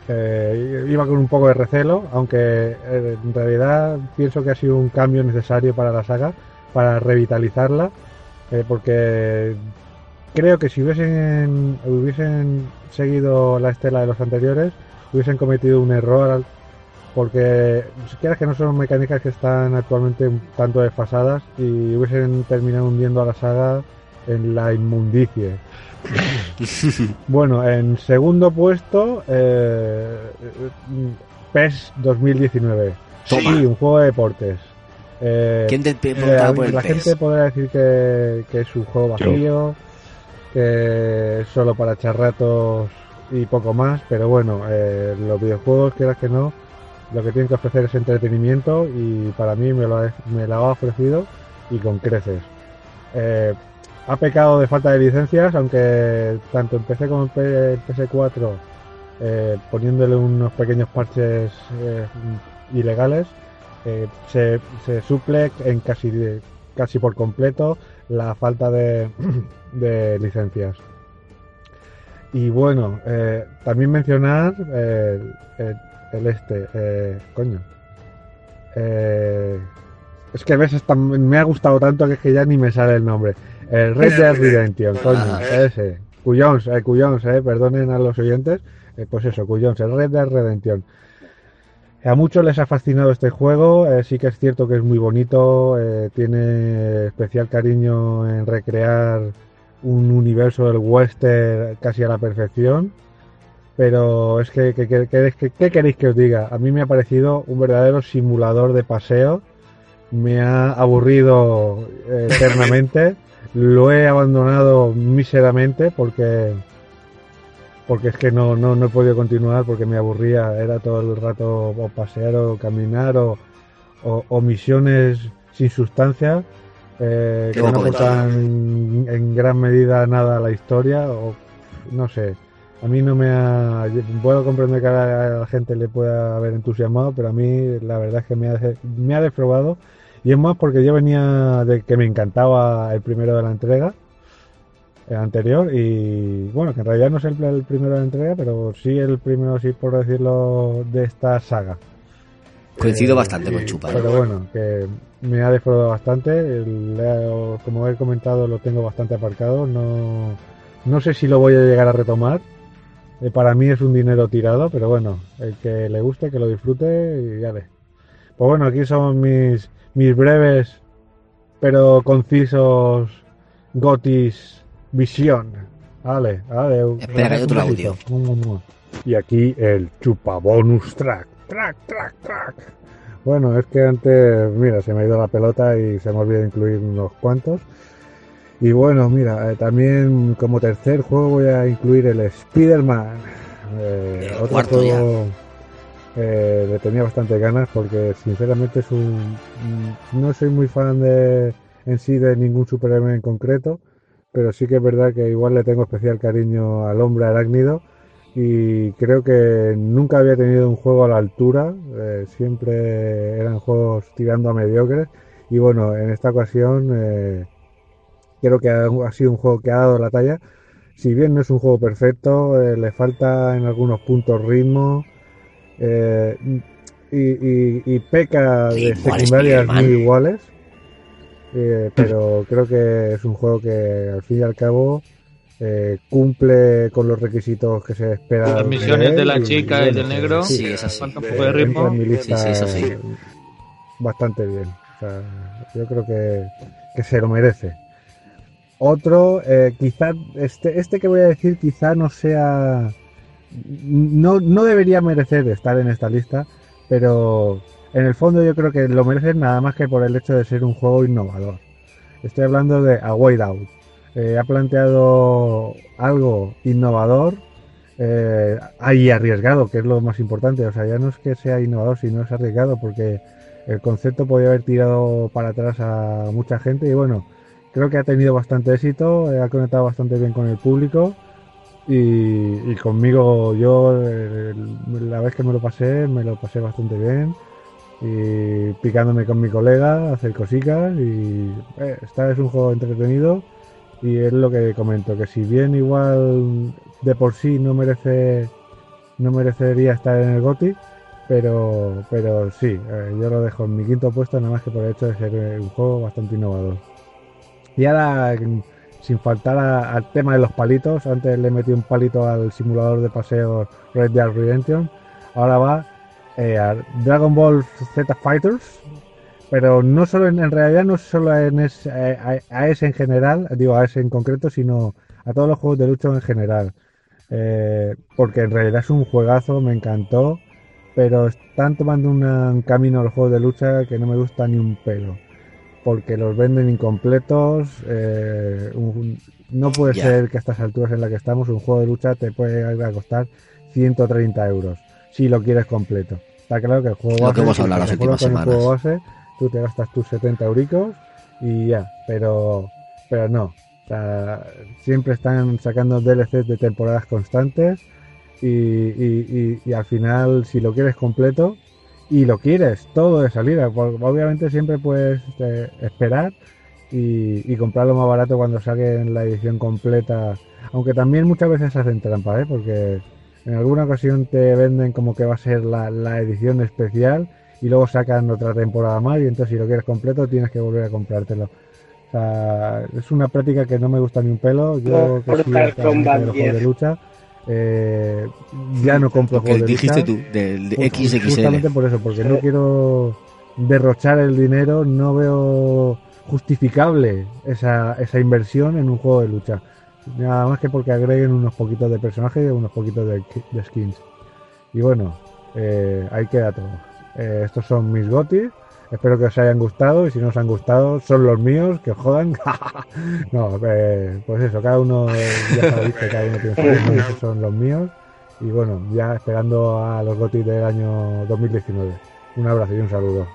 eh, iba con un poco de recelo, aunque eh, en realidad pienso que ha sido un cambio necesario para la saga, para revitalizarla, eh, porque creo que si hubiesen, hubiesen seguido la estela de los anteriores, hubiesen cometido un error, porque si quieras que no son mecánicas que están actualmente un tanto desfasadas y hubiesen terminado hundiendo a la saga en la inmundicie. bueno, en segundo puesto, eh, PES 2019. Toma. Sí, un juego de deportes. Eh, ¿Quién te eh, preguntaba por el la PES? gente podrá decir que, que es un juego vacío, que es solo para echar ratos y poco más, pero bueno, eh, los videojuegos, quieras que no, lo que tienen que ofrecer es entretenimiento y para mí me lo ha, me lo ha ofrecido y con creces. Eh, ha pecado de falta de licencias, aunque tanto en PC como en P- PS4, eh, poniéndole unos pequeños parches eh, ilegales, eh, se, se suple en casi casi por completo la falta de, de licencias. Y bueno, eh, también mencionar eh, el, el este, coño. Es que ves, esta- me ha gustado tanto que es que ya ni me sale el nombre. El Red Dead Redemption, coño, Ah. ese. Cuyons, eh, Cuyons, eh, perdonen a los oyentes. Pues eso, Cuyons, el Red Dead Redemption. A muchos les ha fascinado este juego, eh, sí que es cierto que es muy bonito, eh, tiene especial cariño en recrear un universo del western casi a la perfección, pero es que, que- ¿qué queréis que os diga? A mí me ha parecido un verdadero simulador de paseo, me ha aburrido eh, eternamente, lo he abandonado míseramente porque porque es que no, no, no he podido continuar porque me aburría, era todo el rato o pasear o caminar o, o, o misiones sin sustancia eh, que no aportan en gran medida nada a la historia o no sé. A mí no me ha... Puedo comprender que a la gente le pueda haber entusiasmado, pero a mí la verdad es que me ha, me ha defraudado. Y es más porque yo venía de que me encantaba el primero de la entrega, el anterior, y bueno, que en realidad no es el, el primero de la entrega, pero sí el primero, sí por decirlo, de esta saga. Coincido Eh, bastante con y- Chupa. Pero bueno, que me ha defraudado bastante. le- como he comentado, lo tengo bastante aparcado. No, no sé si lo voy a llegar a retomar. Eh, para mí es un dinero tirado, pero bueno, el que le guste, que lo disfrute y ya ve. Pues bueno, aquí son mis, mis breves pero concisos gotis visión. Vale, vale. Espera, que hay otro un besito. audio. Y aquí el chupa bonus track. Track, track, track. Bueno, es que antes, mira, se me ha ido la pelota y se me ha olvidado incluir unos cuantos. Y bueno, mira, eh, también como tercer juego voy a incluir el Spider-Man. Eh, otro cuarto juego eh, le tenía bastante ganas porque sinceramente es un... No soy muy fan de en sí de ningún superhéroe en concreto, pero sí que es verdad que igual le tengo especial cariño al hombre arácnido y creo que nunca había tenido un juego a la altura, eh, siempre eran juegos tirando a mediocres y bueno, en esta ocasión eh, creo que ha, ha sido un juego que ha dado la talla, si bien no es un juego perfecto, eh, le falta en algunos puntos ritmo, y, y, y peca de secundarias muy iguales. Eh, pero creo que es un juego que al fin y al cabo eh, cumple con los requisitos que se esperan. Las misiones de la chica y del negro. Sí, es así. Falta un eh, poco de ritmo. entra en mi lista Sí, sí, eso sí. bastante bien. O sea, yo creo que, que se lo merece. Otro, eh, quizá, este, este que voy a decir quizá no sea, no, no debería merecer estar en esta lista, pero en el fondo yo creo que lo merece nada más que por el hecho de ser un juego innovador. Estoy hablando de A Way Out. Eh, ha planteado algo innovador eh, y arriesgado, que es lo más importante. O sea, ya no es que sea innovador, sino es arriesgado, porque el concepto podía haber tirado para atrás a mucha gente y bueno, creo que ha tenido bastante éxito, eh, ha conectado bastante bien con el público y, conmigo yo la vez que me lo pasé, me lo pasé bastante bien y picándome con mi colega, hacer cositas y eh, es un juego entretenido y es lo que comento, que si bien igual de por sí no merece no merecería estar en el GOTY, pero pero sí, eh, yo lo dejo en mi quinto puesto nada más que por el hecho de ser un juego bastante innovador. Y ahora, sin faltar al tema de los palitos, antes le metí un palito al simulador de paseo Red Dead Redemption, ahora va eh, Dragon Ball Z Fighters, pero no solo en, en realidad no solo en ese, a, a ese en general, digo a ese en concreto, sino a todos los juegos de lucha en general. Eh, porque en realidad es un juegazo, me encantó, pero están tomando una- un camino los juegos de lucha que no me gusta ni un pelo. Porque los venden incompletos. eh, un- no puede ser que a estas alturas en las que estamos un juego de lucha te puede llegar a costar 130 euros si lo quieres completo. Está claro que el juego Lo que base, hemos si hablado te las recuerdo últimas con el juego base, tú te gastas tus 70 euricos y ya, pero, pero no. O sea, siempre están sacando DLCs de temporadas constantes y, y- y- y al final si lo quieres completo y lo quieres todo de salida, obviamente siempre puedes eh, esperar y, comprarlo más barato cuando saque en la edición completa, aunque también muchas veces hacen trampa, ¿eh? porque en alguna ocasión te venden como que va a ser la, la edición especial y luego sacan otra temporada más y entonces si lo quieres completo tienes que volver a comprártelo. O sea, es una práctica que no me gusta ni un pelo. Yo que Mortal soy hasta Kombat de los juegos de 10. lucha, eh, ya no compro que juegos de dijiste lucha. tú, del de Ju- Justamente XXL. por eso, porque no quiero derrochar el dinero, no veo justificable esa, esa inversión en un juego de lucha. Nada más que porque agreguen unos poquitos de personajes y unos poquitos de, skins. Y bueno, eh, ahí queda todo. Eh, estos son mis gotis. Espero que os hayan gustado y si no os han gustado, son los míos, que os jodan. no, eh, pues eso, cada uno ya sabéis que cada uno tiene sus son los míos. Y bueno, ya esperando a los gotis del año 2019. Un abrazo y un saludo.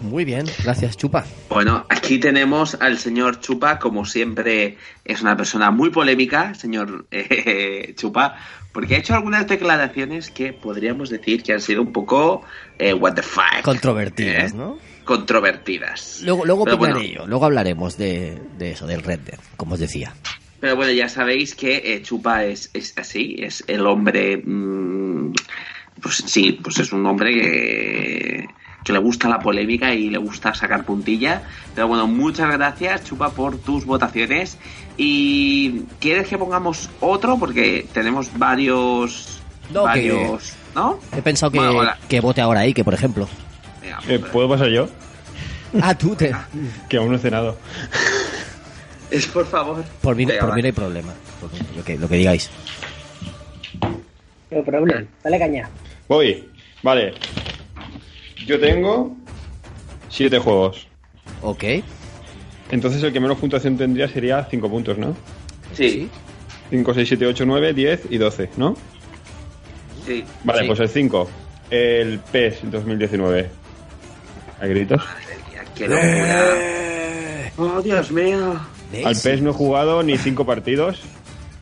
Muy bien, gracias, Chupa. Bueno, aquí tenemos al señor Chupa, como siempre es una persona muy polémica, señor eh, Chupa, porque ha hecho algunas declaraciones que podríamos decir que han sido un poco eh, what the fuck. Controvertidas, eh, ¿no? Controvertidas. Luego, luego bueno. luego hablaremos de, de eso, del Red Dead, como os decía. Pero bueno, ya sabéis que eh, Chupa es, es así, es el hombre... mm, pues sí, pues es un hombre que, que le gusta la polémica y le gusta sacar puntilla. Pero bueno, muchas gracias, Chupa, por tus votaciones. ¿Y quieres que pongamos otro? Porque tenemos varios... No, que- varios ¿No? He pensado que, Bueno, que vote ahora ahí, que por ejemplo. Venga, Eh, ¿Puedo pasar yo? Ah, tú te... Que aún no he cenado. es por favor. Por mí, Venga, por mí no hay problema. Lo, que, lo que digáis. No problema. Dale caña. Voy. Vale. Yo tengo siete juegos. Ok. Entonces el que menos puntuación tendría sería 5 puntos, ¿no? Sí, 5, 6, 7, 8, 9, 10 y 12, ¿no? sí. Vale, Sí. pues el 5. El PES 2019. ¿Hay gritos? Madre mía, qué locura. Oh, Dios mío. Al PES no he jugado ni 5 partidos,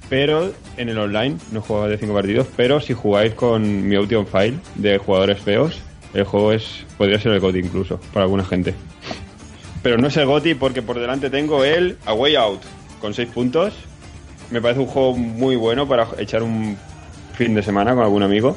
pero en el online no he jugado de 5 partidos, pero si jugáis con mi Audio File de jugadores feos, el juego es podría ser el GOTY incluso, para alguna gente. Pero no es el GOTY porque por delante tengo el A Way Out, con 6 puntos. Me parece un juego muy bueno para echar un fin de semana con algún amigo.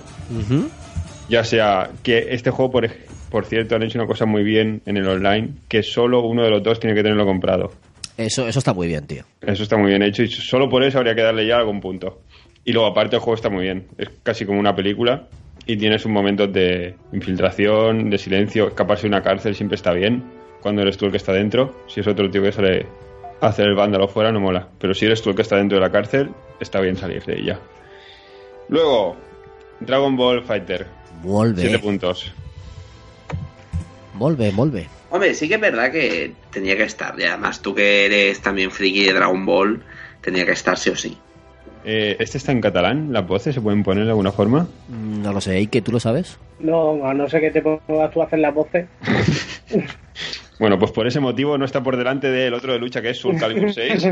Ya sea que este juego, por, por cierto, han hecho una cosa muy bien en el online, que solo uno de los dos tiene que tenerlo comprado. Eso, eso está muy bien, tío. Eso está muy bien hecho y solo por eso habría que darle ya algún punto. Y luego aparte el juego está muy bien. Es casi como una película y tienes un momento de infiltración, de silencio. Escaparse de una cárcel siempre está bien cuando eres tú el que está dentro. Si es otro tío que sale a hacer el vándalo fuera no mola. Pero si eres tú el que está dentro de la cárcel, está bien salir de ella. Luego, Dragon Ball Fighter. Volve, 7 puntos. volve, volve. Hombre, sí que es verdad que tenía que estar. Y además, tú que eres también friki de Dragon Ball, tenía que estar sí o sí. Eh, ¿Este está en catalán? ¿Las voces se pueden poner de alguna forma? Mm, No lo sé, ¿y que tú lo sabes? No, a no ser que te pongas tú a hacer las voces. Bueno, pues por ese motivo no está por delante del otro de lucha que es Soul Calibur 6.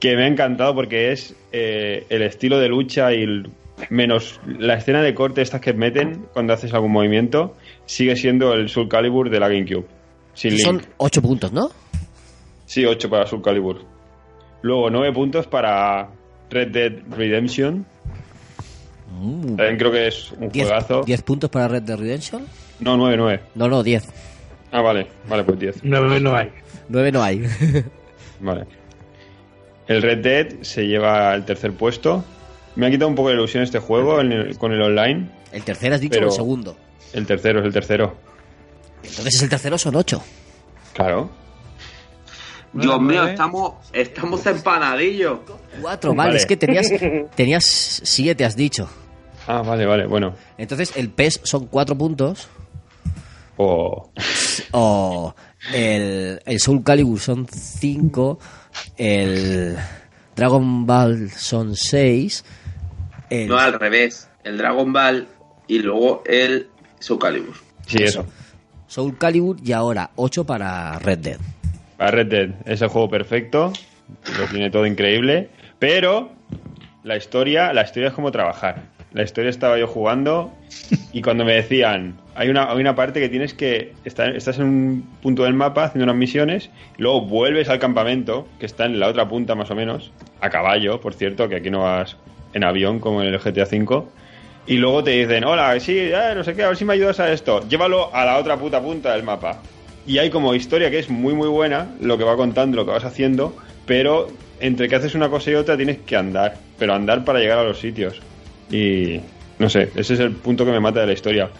que me ha encantado porque es eh, el estilo de lucha y el- menos la escena de corte estas que meten cuando haces algún movimiento sigue siendo el Soul Calibur de la GameCube. Sin Son link. 8 puntos, ¿no? Sí, 8 para Soul Calibur. Luego 9 puntos para Red Dead Redemption. Mm, También creo que es un 10, juegazo. 10 puntos para Red Dead Redemption. No, 9, 9. No, no, 10. Ah, vale, vale, pues 10. No, no hay. 9 no hay. Vale. El Red Dead se lleva el tercer puesto. Me ha quitado un poco de ilusión este juego el- con el online. ¿El tercero has dicho Pero- o el segundo? El tercero es el tercero. Entonces es el tercero son 8. Claro. Dios mío, estamos, estamos empanadillos. 4, vale, Vale. es que tenías tenías 7, has dicho. Ah, vale, vale, bueno. Entonces el PES son 4 puntos. O O el, el Soul Calibur son 5. El Dragon Ball son 6. El, No, al revés. El Dragon Ball y luego el Soul Calibur. sí, eso. Soul Calibur y ahora 8 para Red Dead. A Red es el juego perfecto. Lo tiene todo increíble. Pero la historia, la historia es como trabajar. La historia estaba yo jugando y cuando me decían, hay una, hay una parte que tienes que, estar, estás en un punto del mapa haciendo unas misiones, luego vuelves al campamento, que está en la otra punta más o menos, a caballo, por cierto, que aquí no vas en avión como en el GTA V, y luego te dicen, hola, sí, eh, no sé qué, a ver si me ayudas a esto, llévalo a la otra puta punta del mapa. Y hay como historia que es muy muy buena, lo que va contando, lo que vas haciendo, pero entre que haces una cosa y otra tienes que andar, pero andar para llegar a los sitios. Y no sé, ese es el punto que me mata de la historia.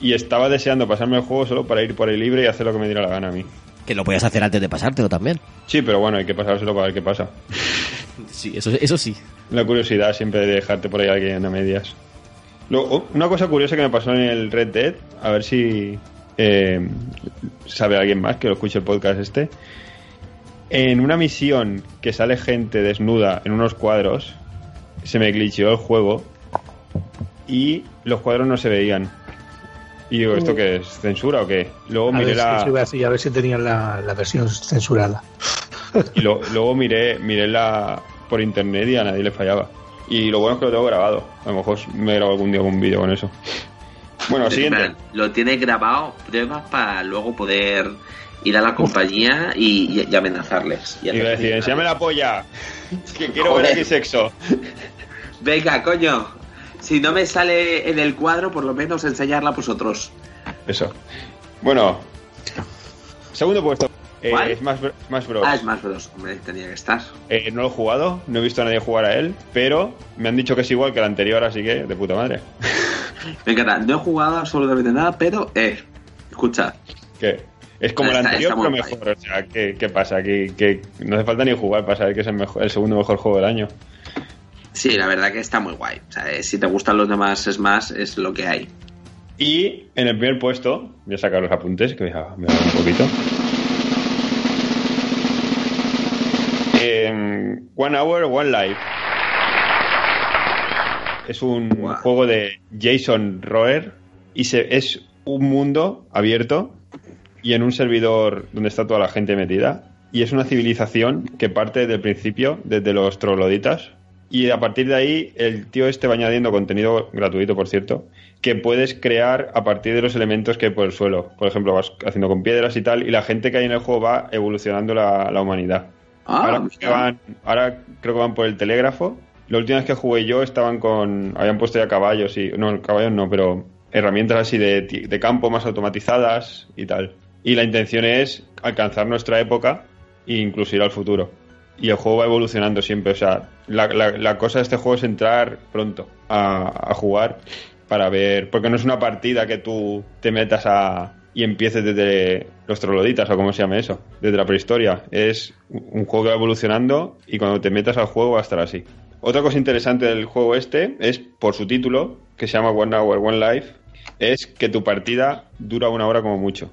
Y estaba deseando pasarme el juego solo para ir por ahí libre y hacer lo que me diera la gana a mí. Que lo podías hacer antes de pasártelo también. Sí, pero bueno, hay que pasárselo para ver qué pasa. Sí, eso, eso sí. La curiosidad siempre de dejarte por ahí alguien a medias. Luego, oh, una cosa curiosa que me pasó en el Red Dead, a ver si eh, sabe alguien más que lo escuche el podcast este. En una misión que sale gente desnuda en unos cuadros, se me glitcheó el juego y los cuadros no se veían. Y digo, ¿esto qué es? ¿Censura o qué? Luego A miré ver, la... iba a ver si tenían la, la versión censurada. Y lo- luego miré, miré la por internet y a nadie le fallaba. Y lo bueno es que lo tengo grabado. A lo mejor me grabo algún día algún vídeo con eso. Bueno, siguiente. Lo tiene grabado, pruebas para luego poder ir a la compañía y, y- y amenazarles. Y Iba a decir, enséñame la polla. Que quiero ver Joder. aquí sexo. Venga, coño. Si no me sale en el cuadro, por lo menos enseñarla a vosotros. Eso. Bueno. Segundo puesto. Eh. Smash, Smash Bros. Ah, es más Bros. Hombre, tenía que estar. Eh, no lo he jugado, no he visto a nadie jugar a él, pero me han dicho que es igual que el anterior, así que de puta madre. Me encanta. No he jugado absolutamente nada, pero, eh, escucha. Que es como el anterior, pero mejor. O sea, ¿qué, qué pasa? Que, que no hace falta ni jugar para saber que es el, mejor, el segundo mejor juego del año. Sí, la verdad que está muy guay. O sea, eh, si te gustan los demás Smash, es lo que hay. Y en el primer puesto, voy a sacar los apuntes, que me voy a me voy a dar un poquito. One Hour, One Life. Es un juego de Jason Roer y se, es un mundo abierto y en un servidor donde está toda la gente metida. Y es una civilización que parte desde el principio, desde los trogloditas. Y a partir de ahí, el tío este va añadiendo contenido gratuito, por cierto, que puedes crear a partir de los elementos que hay por el suelo. Por ejemplo, vas haciendo con piedras y tal, y la gente que hay en el juego va evolucionando la, la humanidad. Ah, van, ahora creo que van por el telégrafo La última que jugué yo estaban con. Habían puesto ya caballos y. No, caballos no, pero herramientas así de, de campo más automatizadas y tal. Y la intención es alcanzar nuestra época e incluso ir al futuro. Y el juego va evolucionando siempre. O sea, la, la- la cosa de este juego es entrar pronto a, a jugar para ver. Porque no es una partida que tú te metas a. y empieces desde los troloditas o como se llame eso, desde la prehistoria. Es un juego que va evolucionando y cuando te metas al juego va a estar así. Otra cosa interesante del juego este es por su título, que se llama One Hour, One Life, es que tu partida dura una hora como mucho.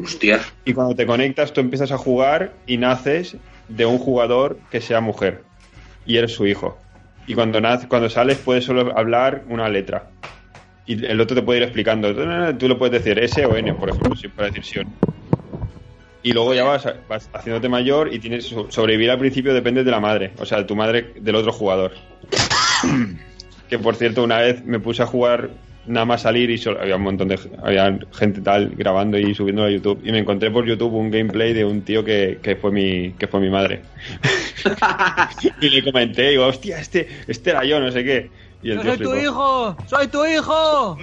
Hostia. Y cuando te conectas, tú empiezas a jugar y naces de un jugador que sea mujer. Y eres su hijo. Y cuando, nace, cuando sales puedes solo hablar una letra. Y el otro te puede ir explicando. Tú lo puedes decir S o N, por ejemplo, si para decir sí o no. Y luego ya vas, vas haciéndote mayor y tienes sobrevivir al principio depende de la madre. O sea, tu madre del otro jugador. que por cierto, una vez me puse a jugar nada más salir y solo- había un montón de había gente tal grabando y subiendo a YouTube y me encontré por YouTube un gameplay de un tío que, que fue mi que fue mi madre y le comenté digo hostia este este era yo no sé qué y el tío ¡Soy tu flipó. hijo! ¡Soy tu hijo!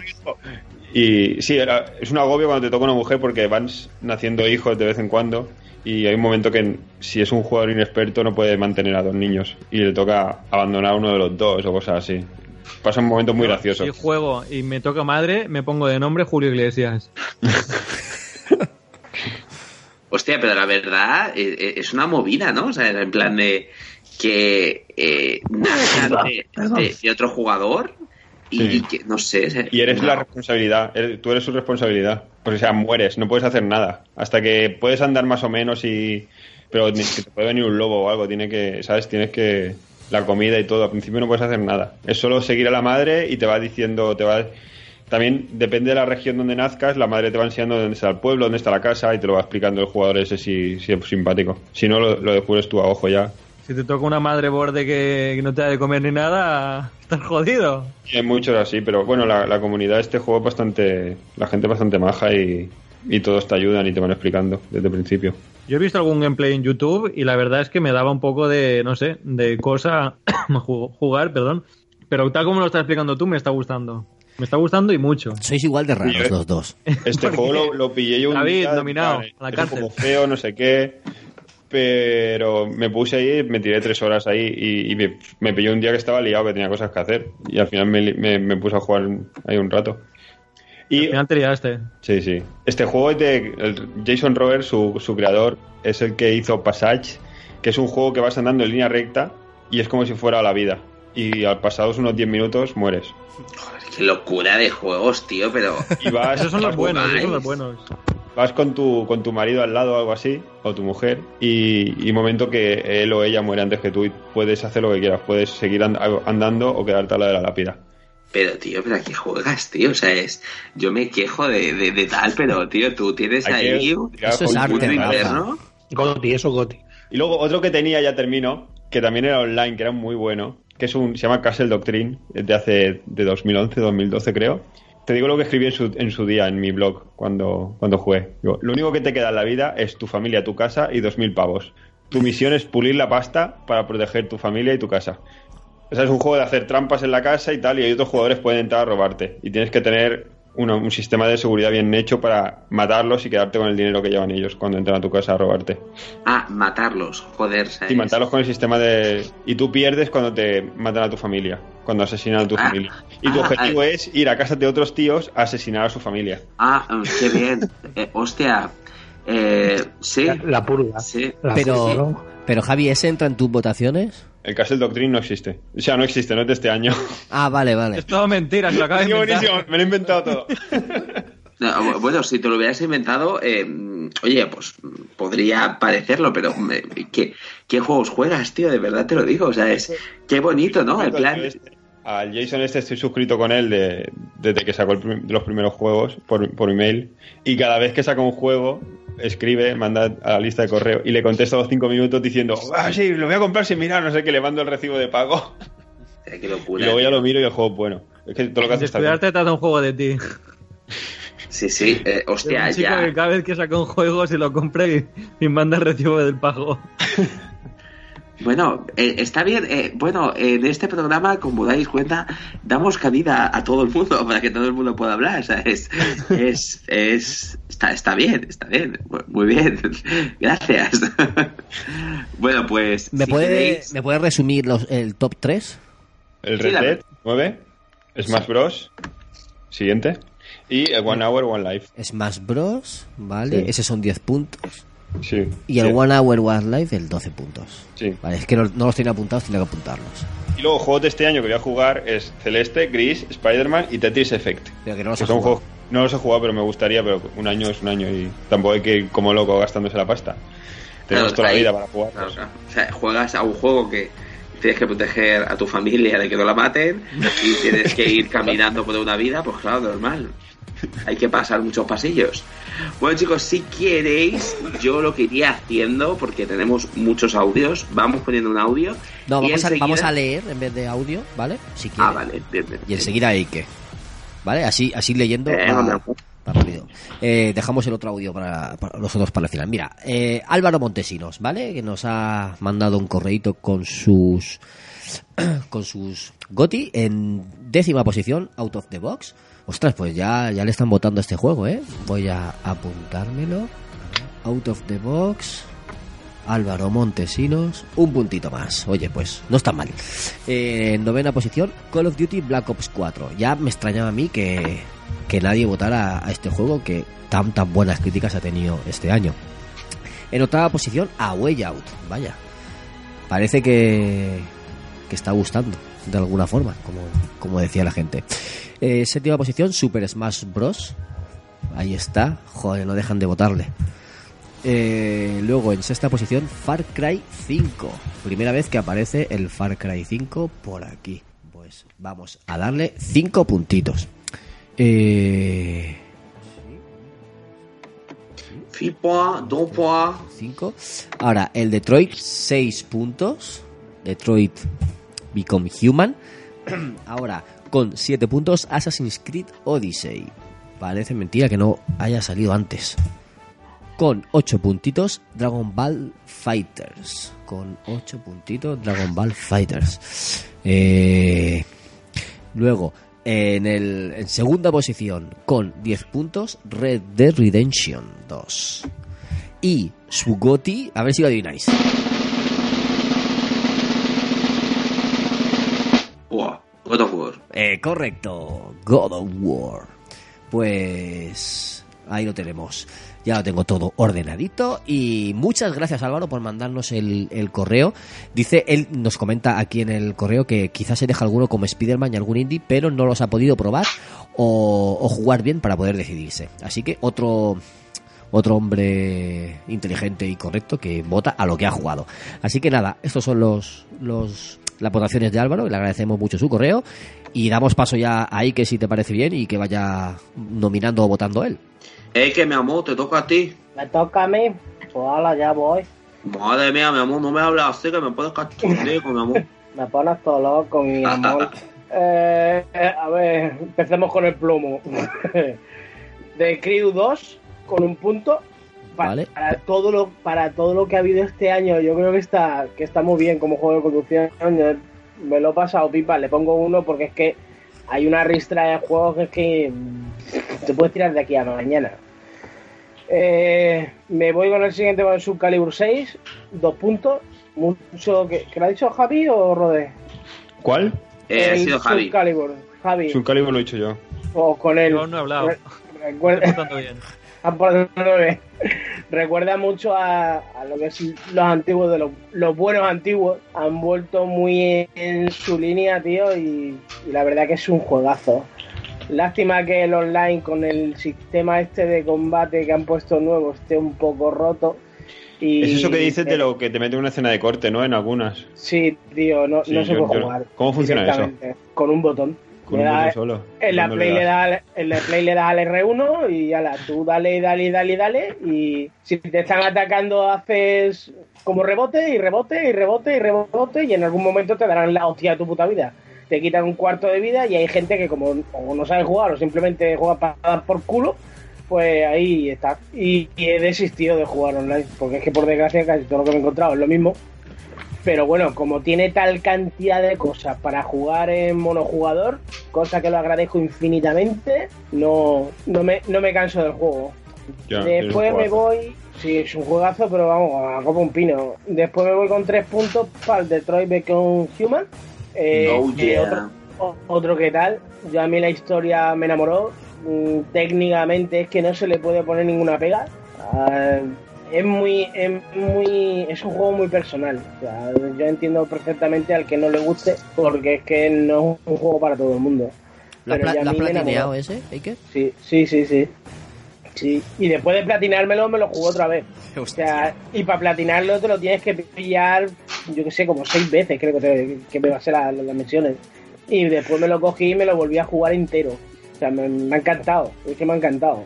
Y sí era- es un agobio cuando te toca una mujer porque van naciendo hijos de vez en cuando y hay un momento que si es un jugador inexperto no puede mantener a dos niños y le toca abandonar uno de los dos o cosas así pasan momentos muy graciosos Si juego y me toca madre, me pongo de nombre Julio Iglesias. Hostia, pero la verdad eh, eh, es una movida, ¿no? O sea, en plan de que eh, de- de otro jugador y, Sí. y que, no sé. Y eres no. la responsabilidad, eres- tú eres su responsabilidad. Pues o sea, mueres, no puedes hacer nada. Hasta que puedes andar más o menos y... Pero ni- que te puede venir un lobo o algo, tiene que, ¿sabes? Tienes que... La comida y todo, al principio no puedes hacer nada. Es solo seguir a la madre y te va diciendo, te va... También depende de la región donde nazcas, la madre te va enseñando dónde está el pueblo, dónde está la casa y te lo va explicando el jugador ese si, si es simpático. Si no, lo, lo descubres tú a ojo ya. Si te toca una madre borde que, que no te da de comer ni nada, estás jodido. Y hay muchos así, pero bueno, la, la comunidad de este juego es bastante. La gente es bastante maja y, y todos te ayudan y te van explicando desde el principio. Yo he visto algún gameplay en YouTube y la verdad es que me daba un poco de, no sé, de cosa ju- jugar, perdón. Pero tal como lo estás explicando tú, me está gustando. Me está gustando y mucho. Sois igual de raros Sí, los dos. Este ¿Por juego lo, lo pillé yo un David, día, nominado vale, a la es cárcel. un poco feo, no sé qué. Pero me puse ahí, me tiré tres horas ahí y, y me, me pilló un día que estaba liado, que tenía cosas que hacer. Y al final me, li- me, me puse a jugar ahí un rato. Al Y final te liaste. Sí, sí. Este juego es de el Jason Roberts, su, su creador, es el que hizo Passage, que es un juego que vas andando en línea recta y es como si fuera la vida. Y al pasados unos 10 minutos mueres. Joder, qué locura de juegos, tío, pero. Y vas, Esos son los buenos, esos son los buenos. Vas con tu, con tu marido al lado o algo así, o tu mujer, y, y momento que él o ella muere antes que tú y puedes hacer lo que quieras. Puedes seguir and- andando o quedarte al lado de la lápida. Pero, tío, ¿pero a qué juegas, tío? O sea, es. Yo me quejo de, de, de tal, pero, tío, tú tienes ahí. tirar Eso es arte, un inverno. Goti, eso Goti. Y luego otro que tenía, ya termino, que también era online, que era muy bueno, que es un, se llama Castle Doctrine, de hace, de 2011, 2012 creo. Te digo lo que escribí en su, en su día en mi blog cuando, cuando jugué. Lo único que te queda en la vida es tu familia, tu casa y dos mil pavos. Tu misión es pulir la pasta para proteger tu familia y tu casa. O sea, es un juego de hacer trampas en la casa y tal, y hay otros jugadores pueden entrar a robarte. Y tienes que tener una- un sistema de seguridad bien hecho para matarlos y quedarte con el dinero que llevan ellos cuando entran a tu casa a robarte. Ah, matarlos, joder, ¿sabes? Y matarlos con el sistema de... Y tú pierdes cuando te matan a tu familia, cuando asesinan a tu Ah, familia. Y tu ah, objetivo ah. es ir a casa de otros tíos a asesinar a su familia. Ah, mm, qué bien. Eh, hostia. Eh, sí. La, la purga. Sí. La Pero-. Pero Javi, ¿ese entra en tus votaciones? El Castle Doctrine no existe. O sea, no existe, no es de este año. Ah, vale, vale. Es todo mentira, se lo acaba de Qué inventar. buenísimo, me lo he inventado todo. No, bu- bueno, si te lo hubieras inventado, eh, mm, oye, pues podría parecerlo, pero me- ¿qué, ¿qué juegos juegas, tío? De verdad te lo digo. O sea, es qué bonito, ¿no? El plan. Al Jason este estoy suscrito con él de- desde que sacó el los primeros juegos por, por email. Y cada vez que saca un juego, escribe, manda a la lista de correo y le contesto a los cinco minutos diciendo, ah, sí, lo voy a comprar sin mirar, no sé qué, le mando el recibo de pago. Y luego ya tío. lo miro y el juego es bueno. Es que todo lo que hace está bien. Descuidarte trata un juego de ti. Sí, sí. eh, hostia, un chico ya. que cada vez que saca un juego se lo compra y, y manda el recibo del pago. Bueno, eh, está bien. eh, bueno, en este programa, como dais cuenta, damos cabida a todo el mundo para que todo el mundo pueda hablar. O sea, es, es, es- está, está bien, está bien. Muy bien. Gracias. bueno, pues. ¿Me si puede, queréis- ¿Me puede resumir los, el top 3? El Sí, Red la- Dead 9, Smash Bros. Siguiente. Y el One Hour, One Life. Smash Bros. Vale, Sí. ese son 10 puntos. Sí. Y el sí, One Hour One Life, el 12 puntos. sí. Vale, es que no, no los tenía apuntados, tenía que apuntarlos. Y luego juegos de este año que voy a jugar es Celeste, Gris, Spider-Man y Tetris Effect. Pero que no los Que son jugado. juegos- no los he jugado, pero me gustaría, pero un año es un año y tampoco hay que ir como loco gastándose la pasta. Tenemos Claro, toda la vida para jugar. Claro, claro. O sea, juegas a un juego que tienes que proteger a tu familia de que no la maten y tienes que ir caminando por una vida, pues claro, normal. Hay que pasar muchos pasillos. Bueno, chicos, si queréis, yo lo que iría haciendo, porque tenemos muchos audios, vamos poniendo un audio. No, vamos, a, vamos a leer en vez de audio, ¿vale? Si quiere. Ah, vale, bien, bien. Y enseguida Ike. ¿Vale? Así, así leyendo. Eh, va- hombre. va rápido. Eh, dejamos el otro audio para, para los otros para el final. Mira, eh, Álvaro Montesinos, ¿vale? Que nos ha mandado un correíto con sus con sus Goti en décima posición, out of the box. Ostras, pues ya, ya le están votando este juego, ¿eh? Voy a apuntármelo. Out of the box. Álvaro Montesinos, un puntito más. Oye, pues no está mal. Eh, en novena posición, Call of Duty Black Ops 4. Ya me extrañaba a mí que, que nadie votara a este juego que tan tan buenas críticas ha tenido este año. En octava posición, A Way Out. Vaya. Parece que, que está gustando de alguna forma, como, como decía la gente. Eh, séptima posición, Super Smash Bros. Ahí está. Joder, no dejan de votarle. Eh, luego en sexta posición Far Cry 5. Primera vez que aparece el Far Cry 5 por aquí. Pues vamos a darle 5 puntitos. Eh, Fipoa, Dopoa. 5. Ahora el Detroit 6 puntos. Detroit Become Human. Ahora con 7 puntos Assassin's Creed Odyssey. Parece mentira que no haya salido antes. Con 8 puntitos Dragon Ball Fighters. Con 8 puntitos Dragon Ball Fighters. Eh, luego, en, el, en segunda posición, con 10 puntos, Red Dead Redemption 2. Y su goti, a ver si lo adivináis. God of War. Eh, correcto, God of War. Pues ahí lo tenemos. Ya lo tengo todo ordenadito. Y muchas gracias Álvaro por mandarnos el, el correo. Dice, él nos comenta aquí en el correo que quizás se deja alguno como Spider-Man y algún indie, pero no los ha podido probar o, o jugar bien para poder decidirse. Así que otro, otro hombre inteligente y correcto que vota a lo que ha jugado. Así que nada, estos son los, los las votaciones de Álvaro, le agradecemos mucho su correo y damos paso ya a Ike si te parece bien y que vaya nominando o votando él. Que mi amor, te toca a ti. Me toca a mí. Pues ahora ya voy. Madre mía, mi amor, no me hables así que me puedes cachondear con mi amor. Me pones todo loco, mi amor. Eh, eh, a ver, empecemos con el plomo. de Crew 2, con un punto. Vale. Para todo lo para todo lo que ha habido este año, yo creo que está que está muy bien como juego de conducción. Yo me lo he pasado pipa, le pongo uno porque es que hay una ristra de juegos que es que mm, te puedes tirar de aquí a mañana. Eh, me voy con el siguiente con el Subcalibur 6, dos puntos. Mucho que, ¿que lo ha dicho Javi o Rodé? ¿Cuál? Eh, ha El sido Javi. Subcalibur. Javi. Subcalibur lo he dicho yo. O con él. Yo no he hablado. Re- recuerda- bien. Recuerda mucho a, a lo que es los antiguos de los, los buenos antiguos. Han vuelto muy en su línea, tío, y, y la verdad que es un juegazo. Lástima que el online con el sistema este de combate que han puesto nuevo esté un poco roto. Y, Es eso que dices de lo que te mete una escena de corte, ¿no? En algunas. Sí, tío, no, Sí, no se yo- puede yo- jugar. ¿Cómo funciona eso? Con un botón. Con Le un da- botón solo. En la, ¿Dónde Play le da, en la Play le das al R1 y ya la, tú dale, dale, dale, dale y si te están atacando haces como rebote y rebote y rebote y rebote y en algún momento te darán la hostia de tu puta vida. Te quitan un cuarto de vida y hay gente que como o no sabe jugar o simplemente juega para dar por culo, pues ahí está. Y, y he desistido de jugar online porque es que por desgracia casi todo lo que me he encontrado es lo mismo. Pero bueno, como tiene tal cantidad de cosas para jugar en monojugador, cosa que lo agradezco infinitamente, no, no, me, no me canso del juego. Ya, Después me voy. Sí, es un juegazo, pero vamos, a como un pino. Después me voy con tres puntos para el Detroit Become Human. Eh, No, que yeah. otro, o- otro que tal. Yo a mí la historia me enamoró. Mm, Técnicamente es que no se le puede poner ninguna pega. Ah, es muy, es muy, es un juego muy personal. O sea, yo entiendo perfectamente al que no le guste, porque es que no es un juego para todo el mundo. ¿Lo has platineado ese, Eike? Sí, sí, sí, sí. Sí, y después de platinármelo me lo jugó otra vez. O sea, y para platinarlo te lo tienes que pillar, yo que sé, como seis veces creo que, te- que me va a ser la- las misiones. Y después me lo cogí y me lo volví a jugar entero. O sea, me, me ha encantado, es que me ha encantado.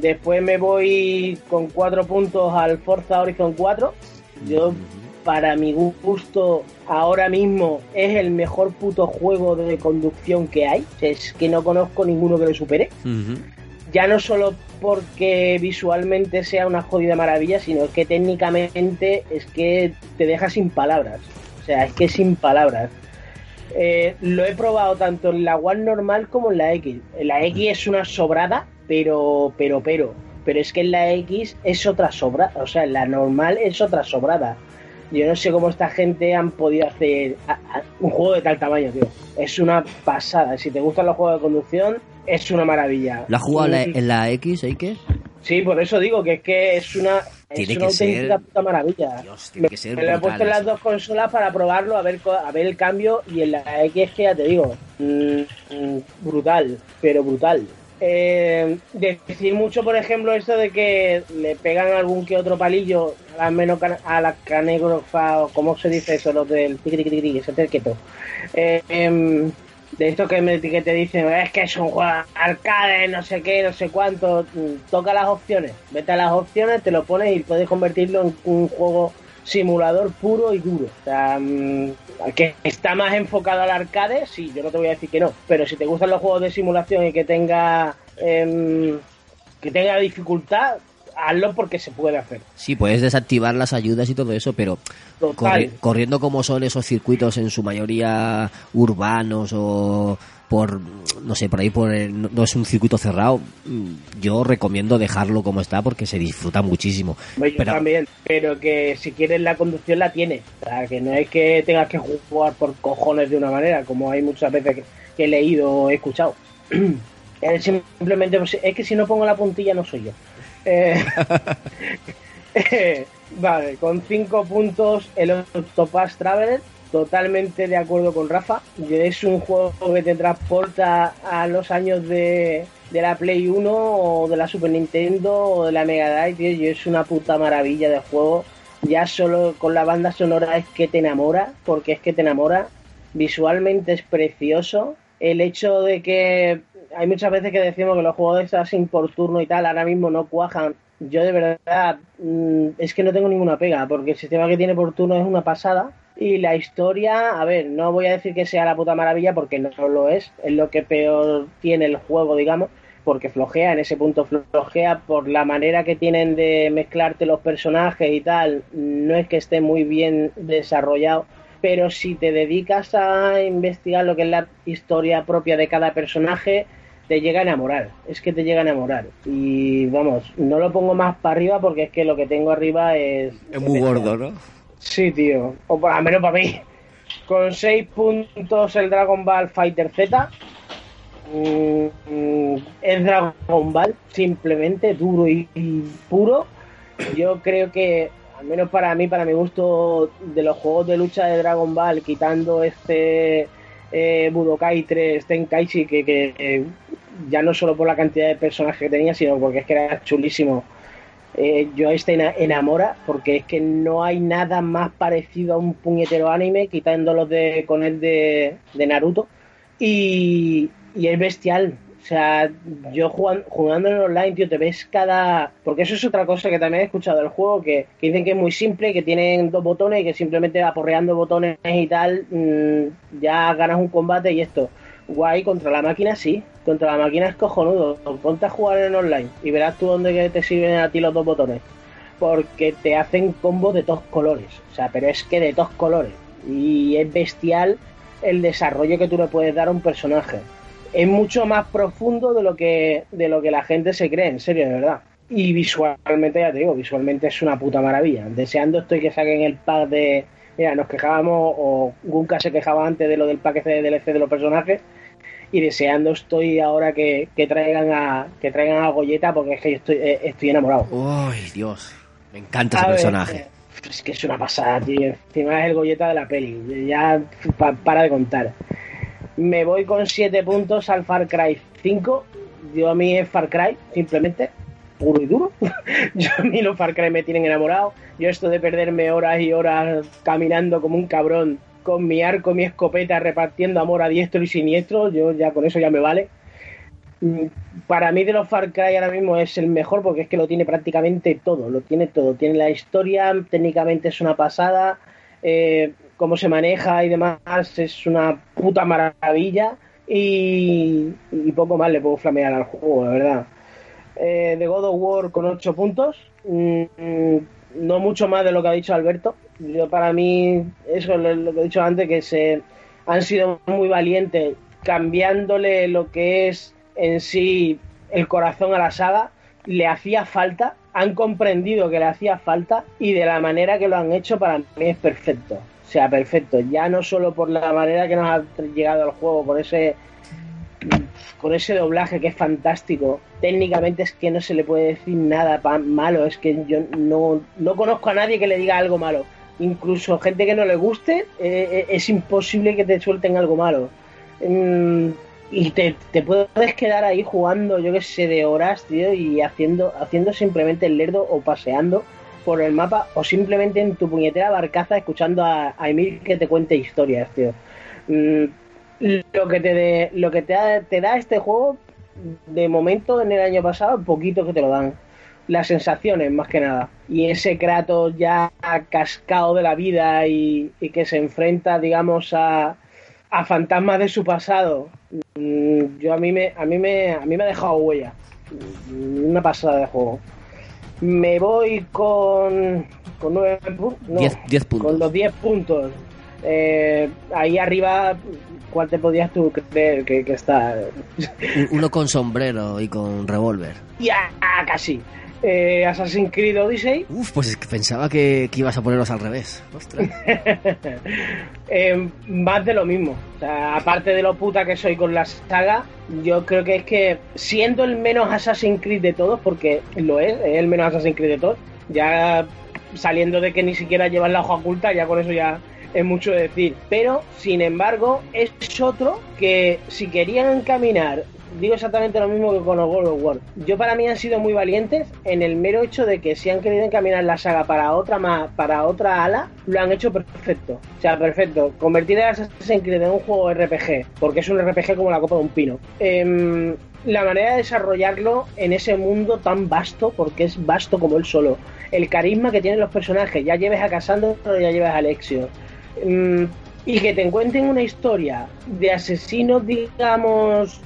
Después me voy con cuatro puntos al Forza Horizon 4. Yo, para mi gusto, ahora mismo es el mejor puto juego de conducción que hay. Es que no conozco ninguno que le supere ya no solo porque visualmente sea una jodida maravilla, sino que técnicamente es que te deja sin palabras. O sea, es que sin palabras. Eh, lo he probado tanto en la One normal como en la X. En la X es una sobrada, pero, pero, pero. Pero es que en la X es otra sobrada. O sea, en la normal es otra sobrada. Yo no sé cómo esta gente han podido hacer a- a- un juego de tal tamaño, tío. Es una pasada. Si te gustan los juegos de conducción, es una maravilla. ¿Lo has jugado en la- en la X? Sí, por eso digo que es que es una, Tiene es una que ser- puta maravilla. Dios, tiene que ser Me lo he puesto en las dos consolas para probarlo, a ver, a ver el cambio. Y en la X que ya te digo, mm, mm, brutal, pero brutal. Eh, decir mucho, por ejemplo, esto de que le pegan algún que otro palillo a la, menos a la canegrofa, o cómo se dice eso, los del tiqui, ese terqueto. Eh, em, de esto que, me, que te dicen, es que es un juego arcade, no sé qué, no sé cuánto, mm, toca las opciones, vete a las opciones, te lo pones y puedes convertirlo en un juego simulador puro y duro. O sea, mm, que está más enfocado al arcade, sí, yo no te voy a decir que no, pero si te gustan los juegos de simulación y que tenga em, que tenga dificultad, hazlo porque se puede hacer. Sí, puedes desactivar las ayudas y todo eso, pero corri- corriendo como son esos circuitos en su mayoría urbanos o por, no sé, por ahí por el- no, es un circuito cerrado, mm, yo recomiendo dejarlo como está porque se disfruta muchísimo. Yo Pero- también, pero que si quieres la conducción la tienes. O sea, que no es que tengas que jugar por cojones de una manera, como hay muchas veces que, que he leído o he escuchado. Es simplemente, pues, es que si no pongo la puntilla no soy yo. Eh, eh, vale, con cinco puntos el Octopath Traveler, totalmente de acuerdo con Rafa. Es un juego que te transporta a los años de, la Play 1 o de la Super Nintendo o de la Mega Drive, y es una puta maravilla de juego. Ya solo con la banda sonora es que te enamora, porque es que te enamora. Visualmente es precioso. El hecho de que hay muchas veces que decimos que los juegos de Assassin por turno y tal ahora mismo no cuajan. Yo de verdad mm, es que no tengo ninguna pega, porque el sistema que tiene por turno es una pasada. Y la historia, a ver, no voy a decir que sea la puta maravilla porque no lo es, es lo que peor tiene el juego, digamos, porque flojea, en ese punto flojea por la manera que tienen de mezclarte los personajes y tal, no es que esté muy bien desarrollado, pero si te dedicas a investigar lo que es la historia propia de cada personaje, te llega a enamorar, es que te llega a enamorar. Y vamos, no lo pongo más para arriba porque es que lo que tengo arriba es... Es muy gordo, ¿no? Sí, tío. O lo menos para mí. Con 6 puntos el Dragon Ball Fighter Z. Mm, es Dragon Ball, simplemente duro y, y puro. Yo creo que, al menos para mí, para mi gusto, de los juegos de lucha de Dragon Ball, quitando este eh, Budokai 3 Tenkaichi, que, que eh, ya no solo por la cantidad de personajes que tenía, sino porque es que era chulísimo. Eh, yo ena- enamora porque es que no hay nada más parecido a un puñetero anime quitando los de con el de, Naruto. Y, es bestial. O sea yo jugan- jugando en online tío te ves cada porque eso es otra cosa que también he escuchado del juego que, que dicen que es muy simple que tienen dos botones y que simplemente aporreando botones y tal mm, ya ganas un combate y esto guay contra la máquina sí contra la máquina es cojonudo ponte a jugar en online y verás tú dónde te sirven a ti los dos botones porque te hacen combos de todos colores. O sea, pero es que de todos colores. Y es bestial el desarrollo que tú le puedes dar a un personaje. Es mucho más profundo de lo que, de lo que la gente se cree, en serio, de verdad. Y visualmente, ya te digo, visualmente es una puta maravilla. Deseando estoy que saquen el pack de. Mira, nos quejábamos, o Gunka se quejaba antes de lo del pack de DLC de los personajes. Y deseando estoy ahora que, que traigan a que traigan a Goyeta porque es que yo estoy, eh, estoy enamorado. Uy, Dios. Me encanta ese A ver, personaje. eh, Es que es una pasada, tío. Encima es el Goyeta de la peli. Ya pa- para de contar. Me voy con 7 puntos al Far Cry 5. Yo a mí es Far Cry, simplemente. Puro y duro. Yo a mí los Far Cry me tienen enamorado. Yo esto de perderme horas y horas caminando como un cabrón con mi arco, mi escopeta, repartiendo amor a diestro y siniestro, yo ya con eso ya me vale. Mm, Para mí de los Far Cry ahora mismo es el mejor porque es que lo tiene prácticamente todo, lo tiene todo. Tiene la historia, técnicamente es una pasada, eh, cómo se maneja y demás es una puta maravilla y, poco más le puedo flamear al juego, la verdad. Eh, de God of War con 8 puntos, mm, mm, no mucho más de lo que ha dicho Alberto. Yo para mí, eso es lo, lo he dicho antes, que se han sido muy valientes cambiándole lo que es en sí el corazón a la saga. Le hacía falta, han comprendido que le hacía falta y de la manera que lo han hecho para mí es perfecto. O sea, perfecto. Ya no solo por la manera que nos ha llegado al juego, por ese con ese doblaje que es fantástico. Técnicamente es que no se le puede decir nada malo, es que yo no, no conozco a nadie que le diga algo malo. Incluso gente que no le guste, eh, eh, es imposible que te suelten algo malo. Mm, y te, puedes quedar ahí jugando, yo que sé, de horas, tío, y haciendo, haciendo simplemente el lerdo o paseando por el mapa o simplemente en tu puñetera barcaza escuchando a, a Emil que te cuente historias, tío. Mm, lo que te de- lo que te, te da este juego de momento en el año pasado poquito que te lo dan las sensaciones más que nada y ese Kratos ya cascado de la vida y, y que se enfrenta digamos a, a fantasmas de su pasado mm, yo a mí me a mí me a mí me ha dejado huella una pasada de juego me voy con con nueve no, 10 10 puntos. con los 10 puntos. Eh, ahí arriba, ¿cuál te podías tú creer que, que está? Un- Uno con sombrero y con revólver. ya, casi. Eh, Assassin's Creed Odyssey. Uf, pues es que pensaba que, que ibas a ponerlos al revés. Ostras. Eh, más de lo mismo. O sea, aparte de lo puta que soy con la saga, yo creo que es que siendo el menos Assassin's Creed de todos, porque lo es, es el menos Assassin's Creed de todos, ya saliendo de que ni siquiera llevan la hoja oculta, ya con eso ya es mucho decir. Pero, sin embargo, es otro que si querían caminar digo exactamente lo mismo que con los God of War. Yo para mí han sido muy valientes en el mero hecho de que si han querido encaminar la saga para otra más, para otra ala, lo han hecho perfecto. O sea, perfecto. Convertir a Assassin's Creed en un juego RPG, porque es un RPG como la copa de un pino. Em, la manera de desarrollarlo en ese mundo tan vasto, porque es vasto como él solo. El carisma que tienen los personajes, ya lleves a Cassandra, ya lleves a Alexio. Mm, y que te encuentren una historia de asesinos, digamos,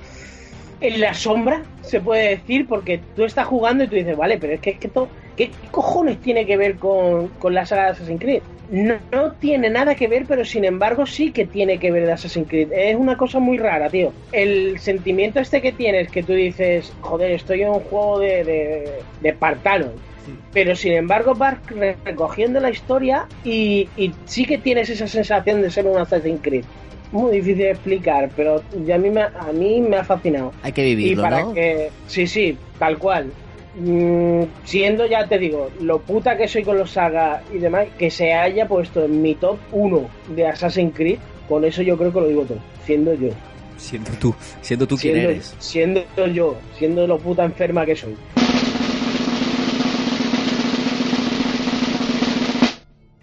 en la sombra, se puede decir, porque tú estás jugando y tú dices, vale, pero es que, es que esto, ¿qué cojones tiene que ver con, con la saga de Assassin's Creed? No, no tiene nada que ver, pero sin embargo sí que tiene que ver de Assassin's Creed. Es una cosa muy rara, tío. El sentimiento este que tienes, que tú dices, joder, estoy en un juego de, de, de espartanos. Pero sin embargo vas re- recogiendo la historia y, y sí que tienes esa sensación de ser un Assassin's Creed. Muy difícil de explicar, pero ya a mí me, a mí me ha fascinado. Hay que Y vivirlo, para ¿no? que. Sí, sí, tal cual. Mm, siendo ya te digo, lo puta que soy con los sagas y demás, que se haya puesto en mi top 1 de Assassin's Creed, con eso yo creo que lo digo todo, siendo yo. Siendo tú, siendo tú quien siendo, eres. siendo yo, siendo lo puta enferma que soy.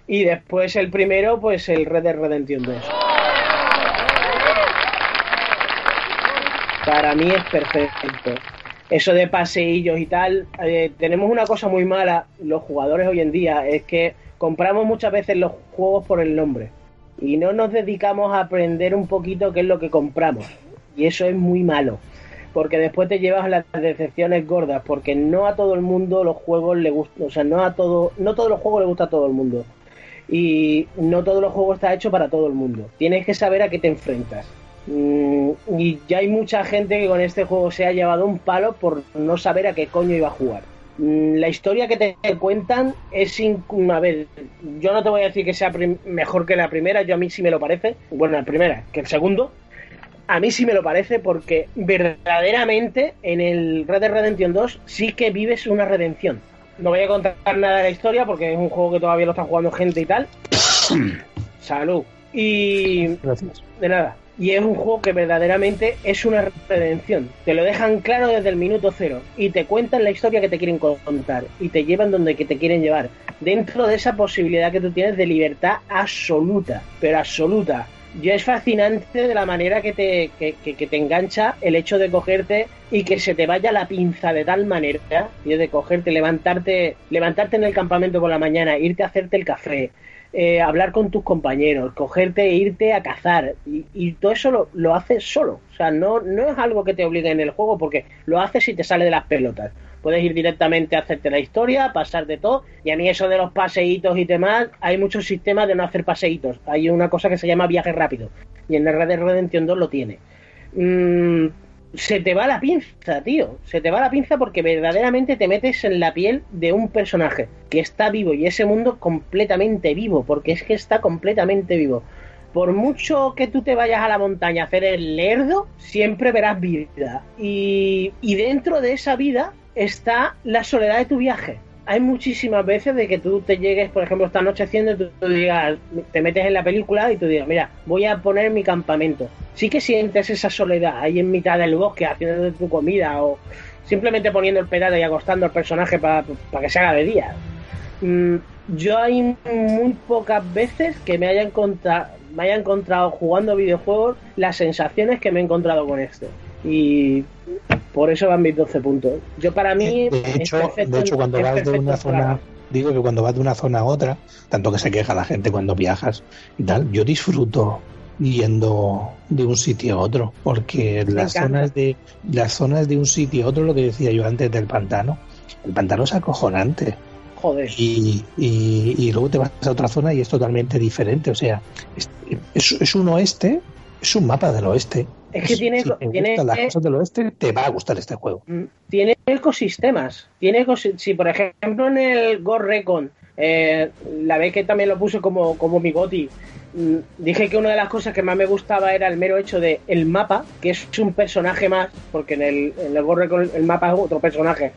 Y después el primero, pues el Red Dead Redemption 2. Para mí es perfecto. Eso de paseillos y tal, eh, tenemos una cosa muy mala, los jugadores hoy en día, es que compramos muchas veces los juegos por el nombre y no nos dedicamos a aprender un poquito qué es lo que compramos. Y eso es muy malo. porque después te llevas las decepciones gordas, porque no a todo el mundo los juegos le gustan, o sea, no a todo, no todos los juegos le gusta a todo el mundo. Y no todos los juegos está hecho para todo el mundo. Tienes que saber a qué te enfrentas. Mm, y ya hay mucha gente que con este juego se ha llevado un palo por no saber a qué coño iba a jugar. Mm, La historia que te cuentan es sin... A ver, yo no te voy a decir que sea mejor que la primera, yo a mí sí me lo parece. Bueno, la primera, que el segundo. A mí sí me lo parece porque verdaderamente en el Red Dead Redemption 2 sí que vives una redención. No voy a contar nada de la historia porque es un juego que todavía lo está jugando gente y tal. Salud. Y Gracias. de nada. Y es un juego que verdaderamente es una redención. Te lo dejan claro desde el minuto cero. Y te cuentan la historia que te quieren contar. Y te llevan donde que te quieren llevar. Dentro de esa posibilidad que tú tienes de libertad absoluta. Pero absoluta. Yo es fascinante de la manera que te, que, que- que te engancha el hecho de cogerte y que se te vaya la pinza de tal manera, tío, de cogerte, levantarte, levantarte en el campamento por la mañana, irte a hacerte el café, eh, hablar con tus compañeros, cogerte e irte a cazar. Y, todo eso lo, lo haces solo. O sea, no, no es algo que te obligue en el juego porque lo haces y te sale de las pelotas. Puedes ir directamente a hacerte la historia, pasar de todo. Y a mí eso de los paseitos y demás, hay muchos sistemas de no hacer paseitos. Hay una cosa que se llama viaje rápido. Y en el Red Dead Redemption 2 lo tiene. Mm, se te va la pinza, tío. Se te va la pinza porque verdaderamente te metes en la piel de un personaje que está vivo y ese mundo completamente vivo, porque es que está completamente vivo. Por mucho que tú te vayas a la montaña a hacer el lerdo, siempre verás vida. Y, y dentro de esa vida está la soledad de tu viaje. Hay muchísimas veces de que tú te llegues, por ejemplo, está anocheciendo y tú, tú digas, te metes en la película y tú digas, mira, voy a poner mi campamento. Sí que sientes esa soledad ahí en mitad del bosque haciendo tu comida o simplemente poniendo el pedal y acostando al personaje para que se haga de día. Mm, yo hay muy pocas veces que me haya encontrado me haya encontrado jugando videojuegos las sensaciones que me he encontrado con esto y por eso van mis 12 puntos yo para mí De hecho, perfecto- de hecho cuando vas de una para- zona, digo que cuando vas de una zona a otra, tanto que se queja la gente cuando viajas y tal, yo disfruto yendo de un sitio a otro, porque las encanta. zonas de las zonas de un sitio a otro, lo que decía yo antes del pantano, el pantano es acojonante joder y, y, y luego te vas a otra zona y es totalmente diferente, o sea, es, es, es un oeste, es un mapa del oeste. Es que tiene- si te tiene- las cosas del oeste, te va a gustar este juego. Mm, tiene ecosistemas. Tiene ecosi- si por ejemplo en el Ghost Recon, eh, la vez que también lo puse como, como mi goti, mm, dije que una de las cosas que más me gustaba era el mero hecho de el mapa, que es un personaje más, porque en el, en el Recon el mapa es otro personaje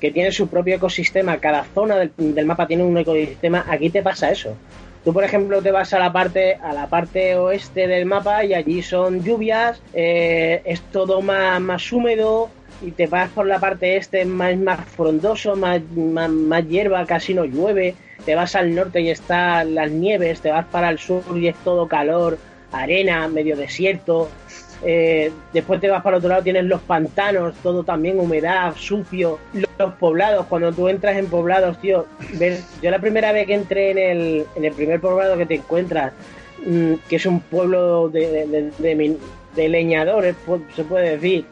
que tiene su propio ecosistema, cada zona del, del mapa tiene un ecosistema, aquí te pasa eso. Tú, por ejemplo, te vas a la parte a la parte oeste del mapa y allí son lluvias, eh, es todo más, más húmedo y te vas por la parte este más, más frondoso, más, más, más hierba, casi no llueve. Te vas al norte y están las nieves, te vas para el sur y es todo calor, arena, medio desierto. Eh, después te vas para otro lado, tienes los pantanos, todo también humedad, sucio, los poblados, cuando tú entras en poblados, tío, ves, yo la primera vez que entré en el, en el primer poblado que te encuentras, mm, que es un pueblo de, de, de- leñadores, se puede decir,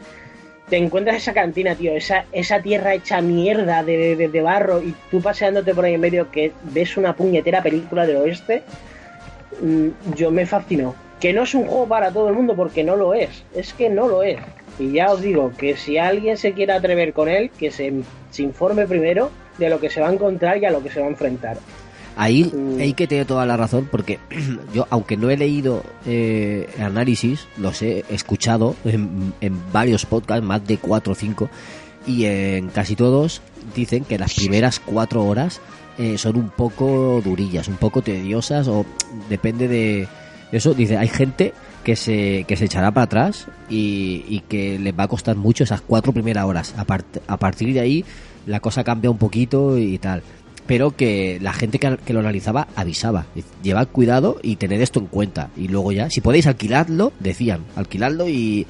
te encuentras esa cantina, tío, esa, esa tierra hecha mierda de barro y tú paseándote por ahí en medio que ves una puñetera película del oeste, mm, yo me fascinó. Que no es un juego para todo el mundo porque no lo es, es que no lo es. Y ya os digo que si alguien se quiere atrever con él, que se, se informe primero de lo que se va a encontrar y a lo que se va a enfrentar. Ahí, Mm. ahí que tiene toda la razón, porque yo, aunque no he leído eh, análisis, los he escuchado en, en varios podcasts, más de cuatro o cinco, y en casi todos dicen que las primeras cuatro horas eh, son un poco durillas, un poco tediosas, o depende de eso. Dice, hay gente que se, que se echará para atrás y, y que les va a costar mucho esas cuatro primeras horas. A, part- a partir de ahí, la cosa cambia un poquito y tal pero que la gente que, que lo analizaba avisaba. Llevad cuidado y tened esto en cuenta. Y luego ya, si podéis alquiladlo, decían, alquiladlo y,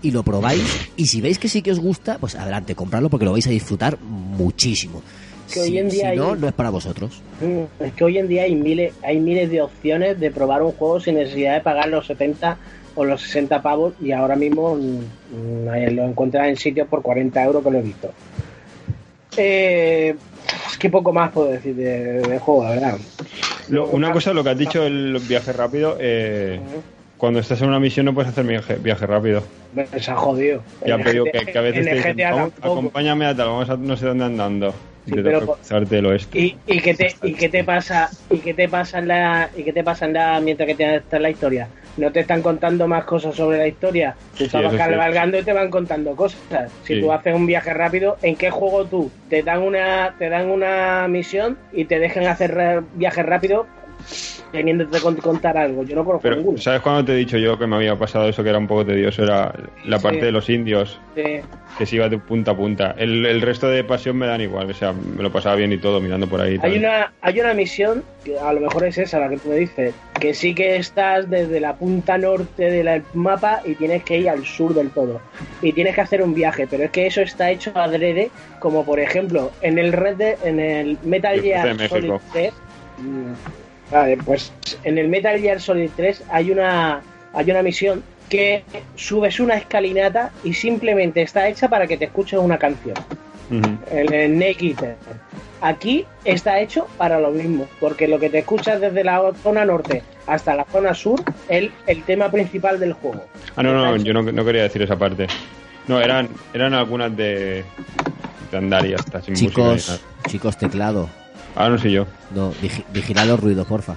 y lo probáis. Y si veis que sí que os gusta, pues adelante, comprarlo porque lo vais a disfrutar muchísimo. Que hoy si, en día si no, hay- no es para vosotros. Mm, Es que hoy en día hay miles, hay miles de opciones de probar un juego sin necesidad de pagar los 70, o los 60 pavos y ahora mismo mm, mm, lo encuentras en sitios por 40 euros que lo he visto. Eh, es que poco más puedo decir de, de juego, la verdad. Lo- una cosa, lo que has dicho, el viaje rápido, eh, cuando estás en una misión no puedes hacer viaje, viaje rápido. Se ha jodido. Ya te digo que, que a veces en te el dicen, GTA "Vamos, tampoco. acompáñame a tal, vamos a no sé dónde andando. Sí, y te pero toca po- cruzarte el oeste. ¿Y, y qué te y qué te pasa y qué te pasa en la y qué te pasa en la mientras que te está la historia? No te están contando más cosas sobre la historia. Tú estabas sí. cabalgando y te van contando cosas. Si tú haces un viaje rápido, ¿en qué juego tú te dan una te dan una misión y te dejan hacer viaje rápido teniéndote que contar algo? Yo no conozco Pero, ninguno. ¿sabes cuando te he dicho yo que me había pasado eso que era un poco tedioso? Era la parte Sí. de los indios, Sí. que se iba de punta a punta. El, el resto de pasión me dan igual, o sea, me lo pasaba bien y todo, mirando por ahí. Hay una, hay una misión, que a lo mejor es esa la que tú me dices, que sí que estás desde la punta norte del mapa y tienes que ir al sur del todo. Y tienes que hacer un viaje, pero es que eso está hecho adrede, como por ejemplo en el Red en el Metal Gear Solid México. 3. Vale, pues en el Metal Gear Solid 3 hay una, hay una misión que subes una escalinata y simplemente está hecha para que te escuches una canción Ujú. el, el Snake Eater. Aquí está hecho para lo mismo, porque lo que te escuchas desde la zona norte hasta la zona sur es el, el tema principal del juego. Ah, no, no, yo no, no quería decir esa parte. No, eran, eran algunas de, de andar y sin Chicos, chicos, teclado. Ah, no sé yo. No, vigi- vigilad los ruidos, porfa.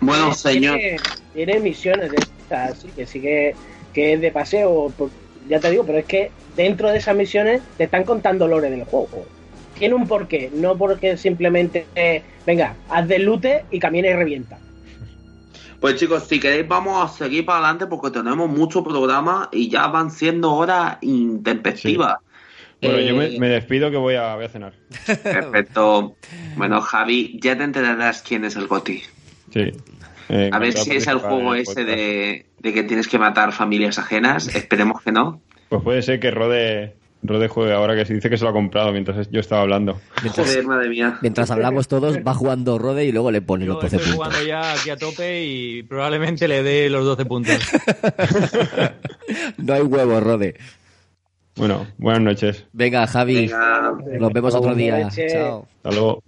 Bueno, señor. Tiene, tiene misiones de estas, sí, que sí que, que es de paseo, por- ya te digo, pero es que dentro de esas misiones te están contando lore del juego. Tiene un porqué, no porque simplemente, eh, venga, haz del lute y camina y revienta. Pues chicos, si queréis vamos a seguir para adelante porque tenemos mucho programa y ya van siendo horas intempestivas. Bueno, yo Eh, me, me despido que voy a, voy a cenar. Perfecto. Bueno, Javi, ya te enterarás quién es el Goti. Sí. Eh, A ver si es el juego el ese de, de que tienes que matar familias ajenas. Esperemos que no. Pues puede ser que Rode, Rode juegue ahora que se dice que se lo ha comprado mientras yo estaba hablando. Mientras, Joder, madre mía. mientras hablamos todos, va jugando Rode y luego le pone Yo los 12 estoy puntos. jugando ya aquí a tope y probablemente le dé los 12 puntos. No hay huevo, Rode. Bueno, buenas noches. Venga, Javi, Venga. nos vemos otro día. Chao. Hasta luego.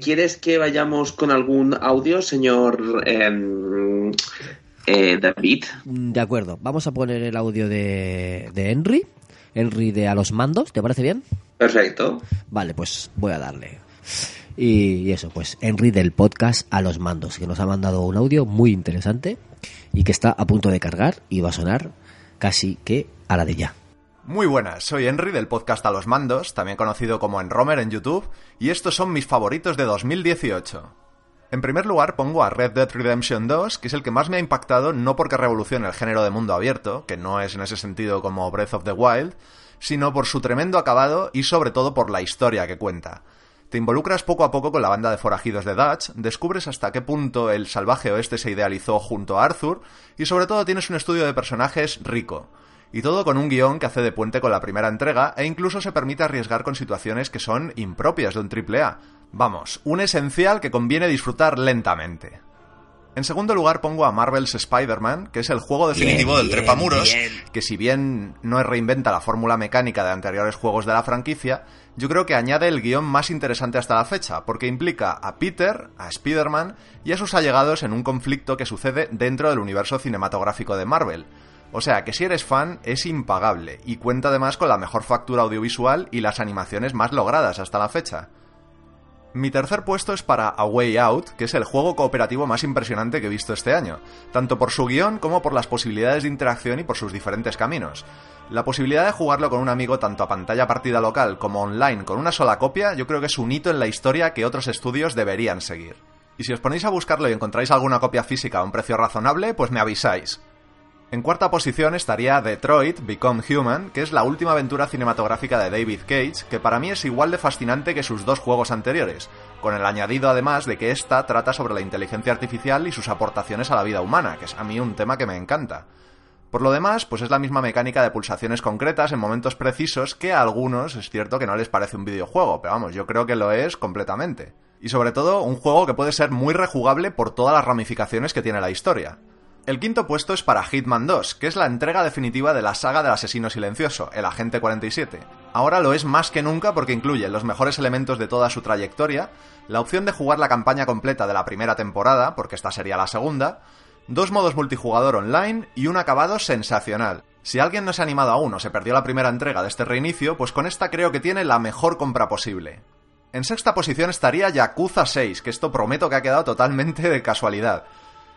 ¿Quieres que vayamos con algún audio, señor em, eh, David? De acuerdo, vamos a poner el audio de, de Henry. Henry de A los Mandos, ¿te parece bien? Perfecto. Vale, pues voy a darle. Y eso, pues Henry del podcast A los Mandos, que nos ha mandado un audio muy interesante y que está a punto de cargar y va a sonar casi que a la de ya. Muy buenas, soy Henry del podcast A los Mandos, también conocido como Enromer en YouTube, y estos son mis favoritos de 2018. En primer lugar pongo a Red Dead Redemption 2, que es el que más me ha impactado no porque revolucione el género de mundo abierto, que no es en ese sentido como Breath of the Wild, sino por su tremendo acabado y sobre todo por la historia que cuenta. Te involucras poco a poco con la banda de forajidos de Dutch, descubres hasta qué punto el salvaje oeste se idealizó junto a Arthur, y sobre todo tienes un estudio de personajes rico. Y todo con un guion que hace de puente con la primera entrega e incluso se permite arriesgar con situaciones que son impropias de un AAA. Vamos, un esencial que conviene disfrutar lentamente. En segundo lugar pongo a Marvel's Spider-Man, que es el juego definitivo del trepamuros, que si bien no reinventa la fórmula mecánica de anteriores juegos de la franquicia, yo creo que añade el guion más interesante hasta la fecha, porque implica a Peter, a Spider-Man y a sus allegados en un conflicto que sucede dentro del universo cinematográfico de Marvel. O sea que si eres fan es impagable y cuenta además con la mejor factura audiovisual y las animaciones más logradas hasta la fecha. Mi tercer puesto es para A Way Out, que es el juego cooperativo más impresionante que he visto este año, tanto por su guion como por las posibilidades de interacción y por sus diferentes caminos. La posibilidad de jugarlo con un amigo tanto a pantalla partida local como online con una sola copia, yo creo que es un hito en la historia que otros estudios deberían seguir. Y si os ponéis a buscarlo y encontráis alguna copia física a un precio razonable, pues me avisáis. En cuarta posición estaría Detroit Become Human, que es la última aventura cinematográfica de David Cage, que para mí es igual de fascinante que sus dos juegos anteriores, con el añadido además de que esta trata sobre la inteligencia artificial y sus aportaciones a la vida humana, que es a mí un tema que me encanta. Por lo demás, pues es la misma mecánica de pulsaciones concretas en momentos precisos que a algunos es cierto que no les parece un videojuego, pero vamos, yo creo que lo es completamente. Y sobre todo, un juego que puede ser muy rejugable por todas las ramificaciones que tiene la historia. El quinto puesto es para Hitman 2, que es la entrega definitiva de la saga del asesino silencioso, el Agente 47. Ahora lo es más que nunca porque incluye los mejores elementos de toda su trayectoria, la opción de jugar la campaña completa de la primera temporada, porque esta sería la segunda, dos modos multijugador online y un acabado sensacional. Si alguien no se ha animado aún o se perdió la primera entrega de este reinicio, pues con esta creo que tiene la mejor compra posible. En sexta posición estaría Yakuza 6, que esto prometo que ha quedado totalmente de casualidad.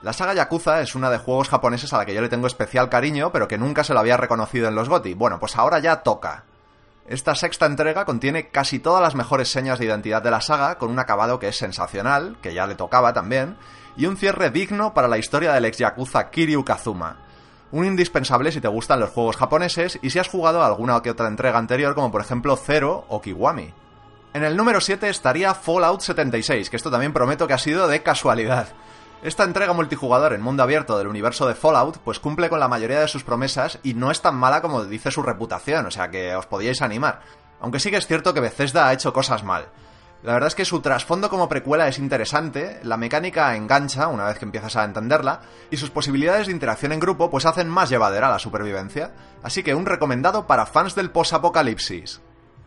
La saga Yakuza es una de juegos japoneses a la que yo le tengo especial cariño, pero que nunca se lo había reconocido en los GOTY. Bueno, pues ahora ya toca. Esta sexta entrega contiene casi todas las mejores señas de identidad de la saga, con un acabado que es sensacional, que ya le tocaba también, y un cierre digno para la historia del ex Yakuza Kiryu Kazuma. Un indispensable si te gustan los juegos japoneses y si has jugado alguna o que otra entrega anterior, como por ejemplo Zero o Kiwami. En el número 7 estaría Fallout 76, que esto también prometo que ha sido de casualidad. Esta entrega multijugador en mundo abierto del universo de Fallout pues cumple con la mayoría de sus promesas y no es tan mala como dice su reputación, o sea que os podíais animar. Aunque sí que es cierto que Bethesda ha hecho cosas mal. La verdad es que su trasfondo como precuela es interesante, la mecánica engancha una vez que empiezas a entenderla, y sus posibilidades de interacción en grupo pues hacen más llevadera la supervivencia. Así que un recomendado para fans del post-apocalipsis.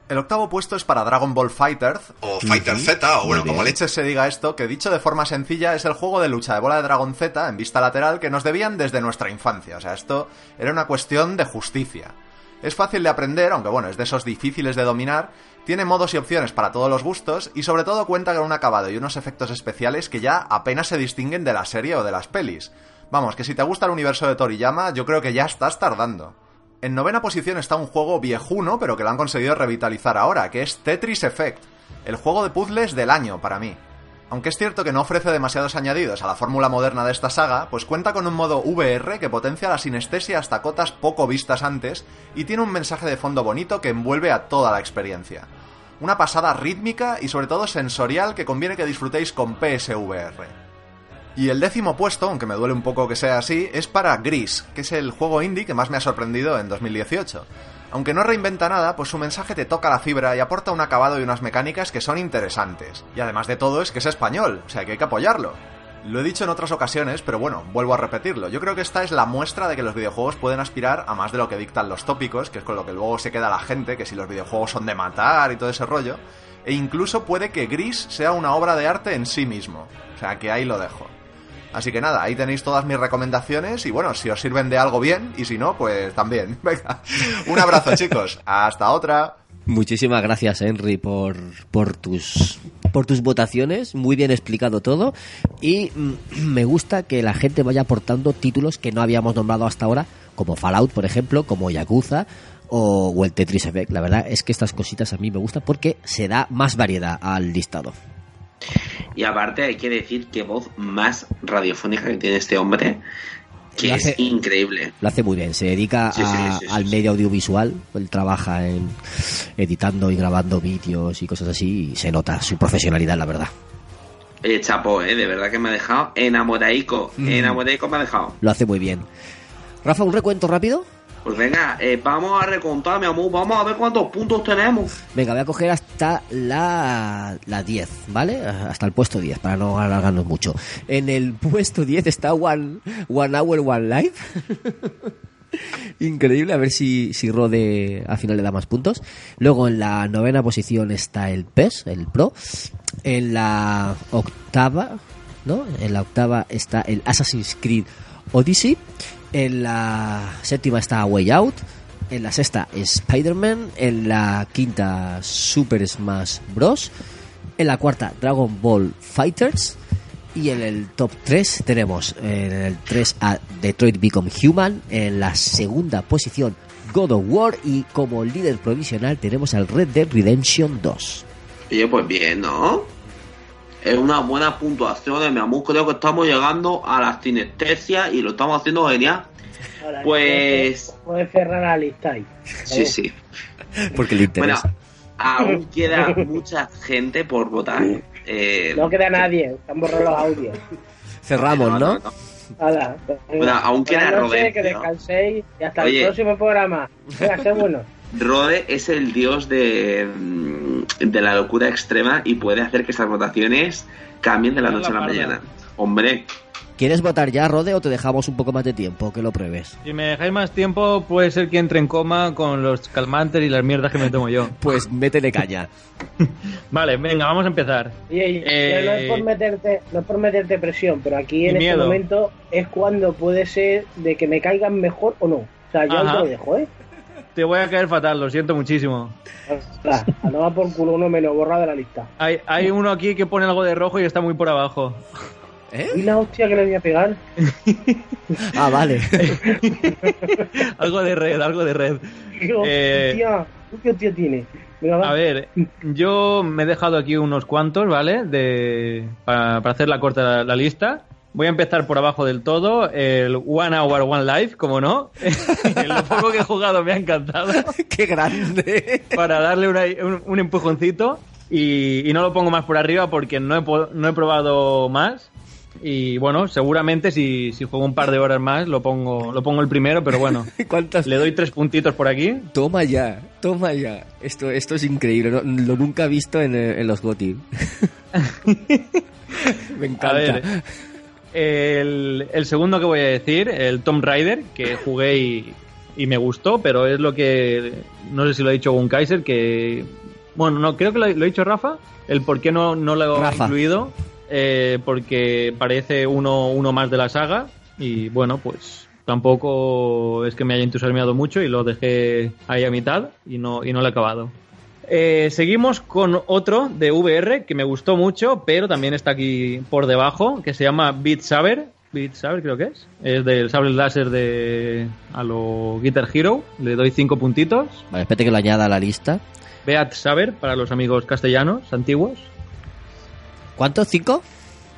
El octavo puesto es para Dragon Ball Fighters, o Fighter Z, o bueno, como leche se diga esto, que dicho de forma sencilla es el juego de lucha de bola de Dragon Z en vista lateral que nos debían desde nuestra infancia. O sea, esto era una cuestión de justicia. Es fácil de aprender, aunque bueno, es de esos difíciles de dominar, tiene modos y opciones para todos los gustos y sobre todo cuenta con un acabado y unos efectos especiales que ya apenas se distinguen de la serie o de las pelis. Vamos, que si te gusta el universo de Toriyama, yo creo que ya estás tardando. En novena posición está un juego viejuno, pero que lo han conseguido revitalizar ahora, que es Tetris Effect, el juego de puzzles del año para mí. Aunque es cierto que no ofrece demasiados añadidos a la fórmula moderna de esta saga, pues cuenta con un modo VR que potencia la sinestesia hasta cotas poco vistas antes y tiene un mensaje de fondo bonito que envuelve a toda la experiencia. Una pasada rítmica y sobre todo sensorial que conviene que disfrutéis con PSVR. Y el décimo puesto, aunque me duele un poco que sea así, es para Gris, que es el juego indie que más me ha sorprendido en 2018. Aunque no reinventa nada, pues su mensaje te toca la fibra y aporta un acabado y unas mecánicas que son interesantes. Y además de todo es que es español, o sea que hay que apoyarlo. Lo he dicho en otras ocasiones, pero bueno, vuelvo a repetirlo. Yo creo que esta es la muestra de que los videojuegos pueden aspirar a más de lo que dictan los tópicos, que es con lo que luego se queda la gente, que si los videojuegos son de matar y todo ese rollo. e incluso puede que Gris sea una obra de arte en sí mismo. O sea que ahí lo dejo. Así que nada, ahí tenéis todas mis recomendaciones y bueno, si os sirven de algo bien y si no, pues también. Venga, un abrazo chicos, hasta otra. Muchísimas gracias, Henry, por, por, tus, por tus votaciones. Muy bien explicado todo. Y mm, me gusta que la gente vaya aportando títulos que no habíamos nombrado hasta ahora, como Fallout, por ejemplo, como Yakuza o, o el Tetris Effect. La verdad es que estas cositas a mí me gustan porque se da más variedad al listado. Y aparte hay que decir que voz más radiofónica que tiene este hombre, que es increíble. Lo hace muy bien, se dedica Sí, sí, a- sí, sí, al medio audiovisual, él trabaja en editando y grabando vídeos y cosas así y se nota su profesionalidad, la verdad. Oye, chapo, eh, de verdad que me ha dejado enamoraico. Mm. Enamoraico me ha dejado. Lo hace muy bien. Rafa, un recuento rápido. Pues venga, eh, vamos a recontar, mi amor. Vamos a ver cuántos puntos tenemos. Venga, voy a coger hasta la, la 10, ¿vale? Hasta el puesto 10, para no alargarnos mucho. En el puesto 10 está One, one Hour, One Life. Increíble, a ver si, si Rode al final le da más puntos. Luego en la novena posición está el PES, el Pro. En la octava, ¿no? En la octava está el Assassin's Creed Odyssey. En la séptima está Way Out. En la sexta Spider-Man. En la quinta Super Smash Bros. En la cuarta Dragon Ball Fighters. Y en el top 3 tenemos en el 3 a Detroit Become Human. En la segunda posición God of War. Y como líder provisional tenemos al Red Dead Redemption 2. Oye, pues bien, ¿no? Es una buena puntuación, eh, mi amor. Creo que estamos llegando a la sinestesia y lo estamos haciendo genial. Ahora, Pues- Puedes cerrar la lista ahí. Sí, sí. Porque le Bueno, interesa. aún queda mucha gente por votar. Eh, No queda nadie, están borrados los audios. Cerramos, ¿no? Bueno, aún queda Buenas noches, Robert, que ¿no? descanséis y hasta Oye. el próximo programa. Venga, sé bueno. Rode es el dios de, mm, de la locura extrema y puede hacer que estas votaciones cambien de la noche a la mañana. Hombre, ¿Quieres votar ya, Rode, o te dejamos un poco más de tiempo? Que lo pruebes. Si me dejáis más tiempo, puede ser que entre en coma con los calmantes y las mierdas que me tomo yo. Pues métele caña. Vale, venga, vamos a empezar. Y, y- Eh, no, es por meterte, no es por meterte presión, pero aquí en este miedo. momento es cuando puede ser de que me caigan mejor o no. O sea, yo Ajá. lo dejo, ¿eh? Te voy a caer fatal, lo siento muchísimo. Ostras, a tomar por culo uno menos borrado de la lista. Hay, hay uno aquí que pone algo de rojo y está muy por abajo. ¿Y la hostia que le voy a pegar? Ah, vale. algo de red, algo de red. Eh, hostia, ¿tú qué hostia tienes? Venga. A ver, yo me he dejado aquí unos cuantos, ¿vale? De, para, para hacer la corta la, la lista. Voy a empezar por abajo del todo. El One Hour, One Life, como no. Lo poco que he jugado me ha encantado. ¡Qué grande! Para darle una- un, un empujoncito. Y, y no lo pongo más por arriba porque no he, no he probado más. Y bueno, seguramente si, si juego un par de horas más lo pongo, lo pongo el primero, pero bueno. ¿Cuántas? Le doy tres puntitos por aquí. Toma ya, toma ya. Esto, esto es increíble, no- lo nunca he visto en, en los GOTY. Me encanta. A ver, el, el segundo que voy a decir, el Tomb Raider, que jugué y, y me gustó, pero es lo que. No sé si lo ha dicho Gun Kaiser, que. Bueno, no, creo que lo, lo ha dicho Rafa. El por qué no, no lo Rafa. ha incluido. eh, porque parece uno, uno más de la saga. Y bueno, pues tampoco es que me haya entusiasmado mucho y lo dejé ahí a mitad y no, y no lo he acabado. Eh, seguimos con otro de VR que me gustó mucho, pero también está aquí por debajo, que se llama Beat Saber. Beat Saber creo que es. Es del sable láser de a lo Guitar Hero. Le doy cinco puntitos. Vale, espérate que lo añada a la lista. Beat Saber para los amigos castellanos antiguos. ¿Cuántos? ¿Cinco?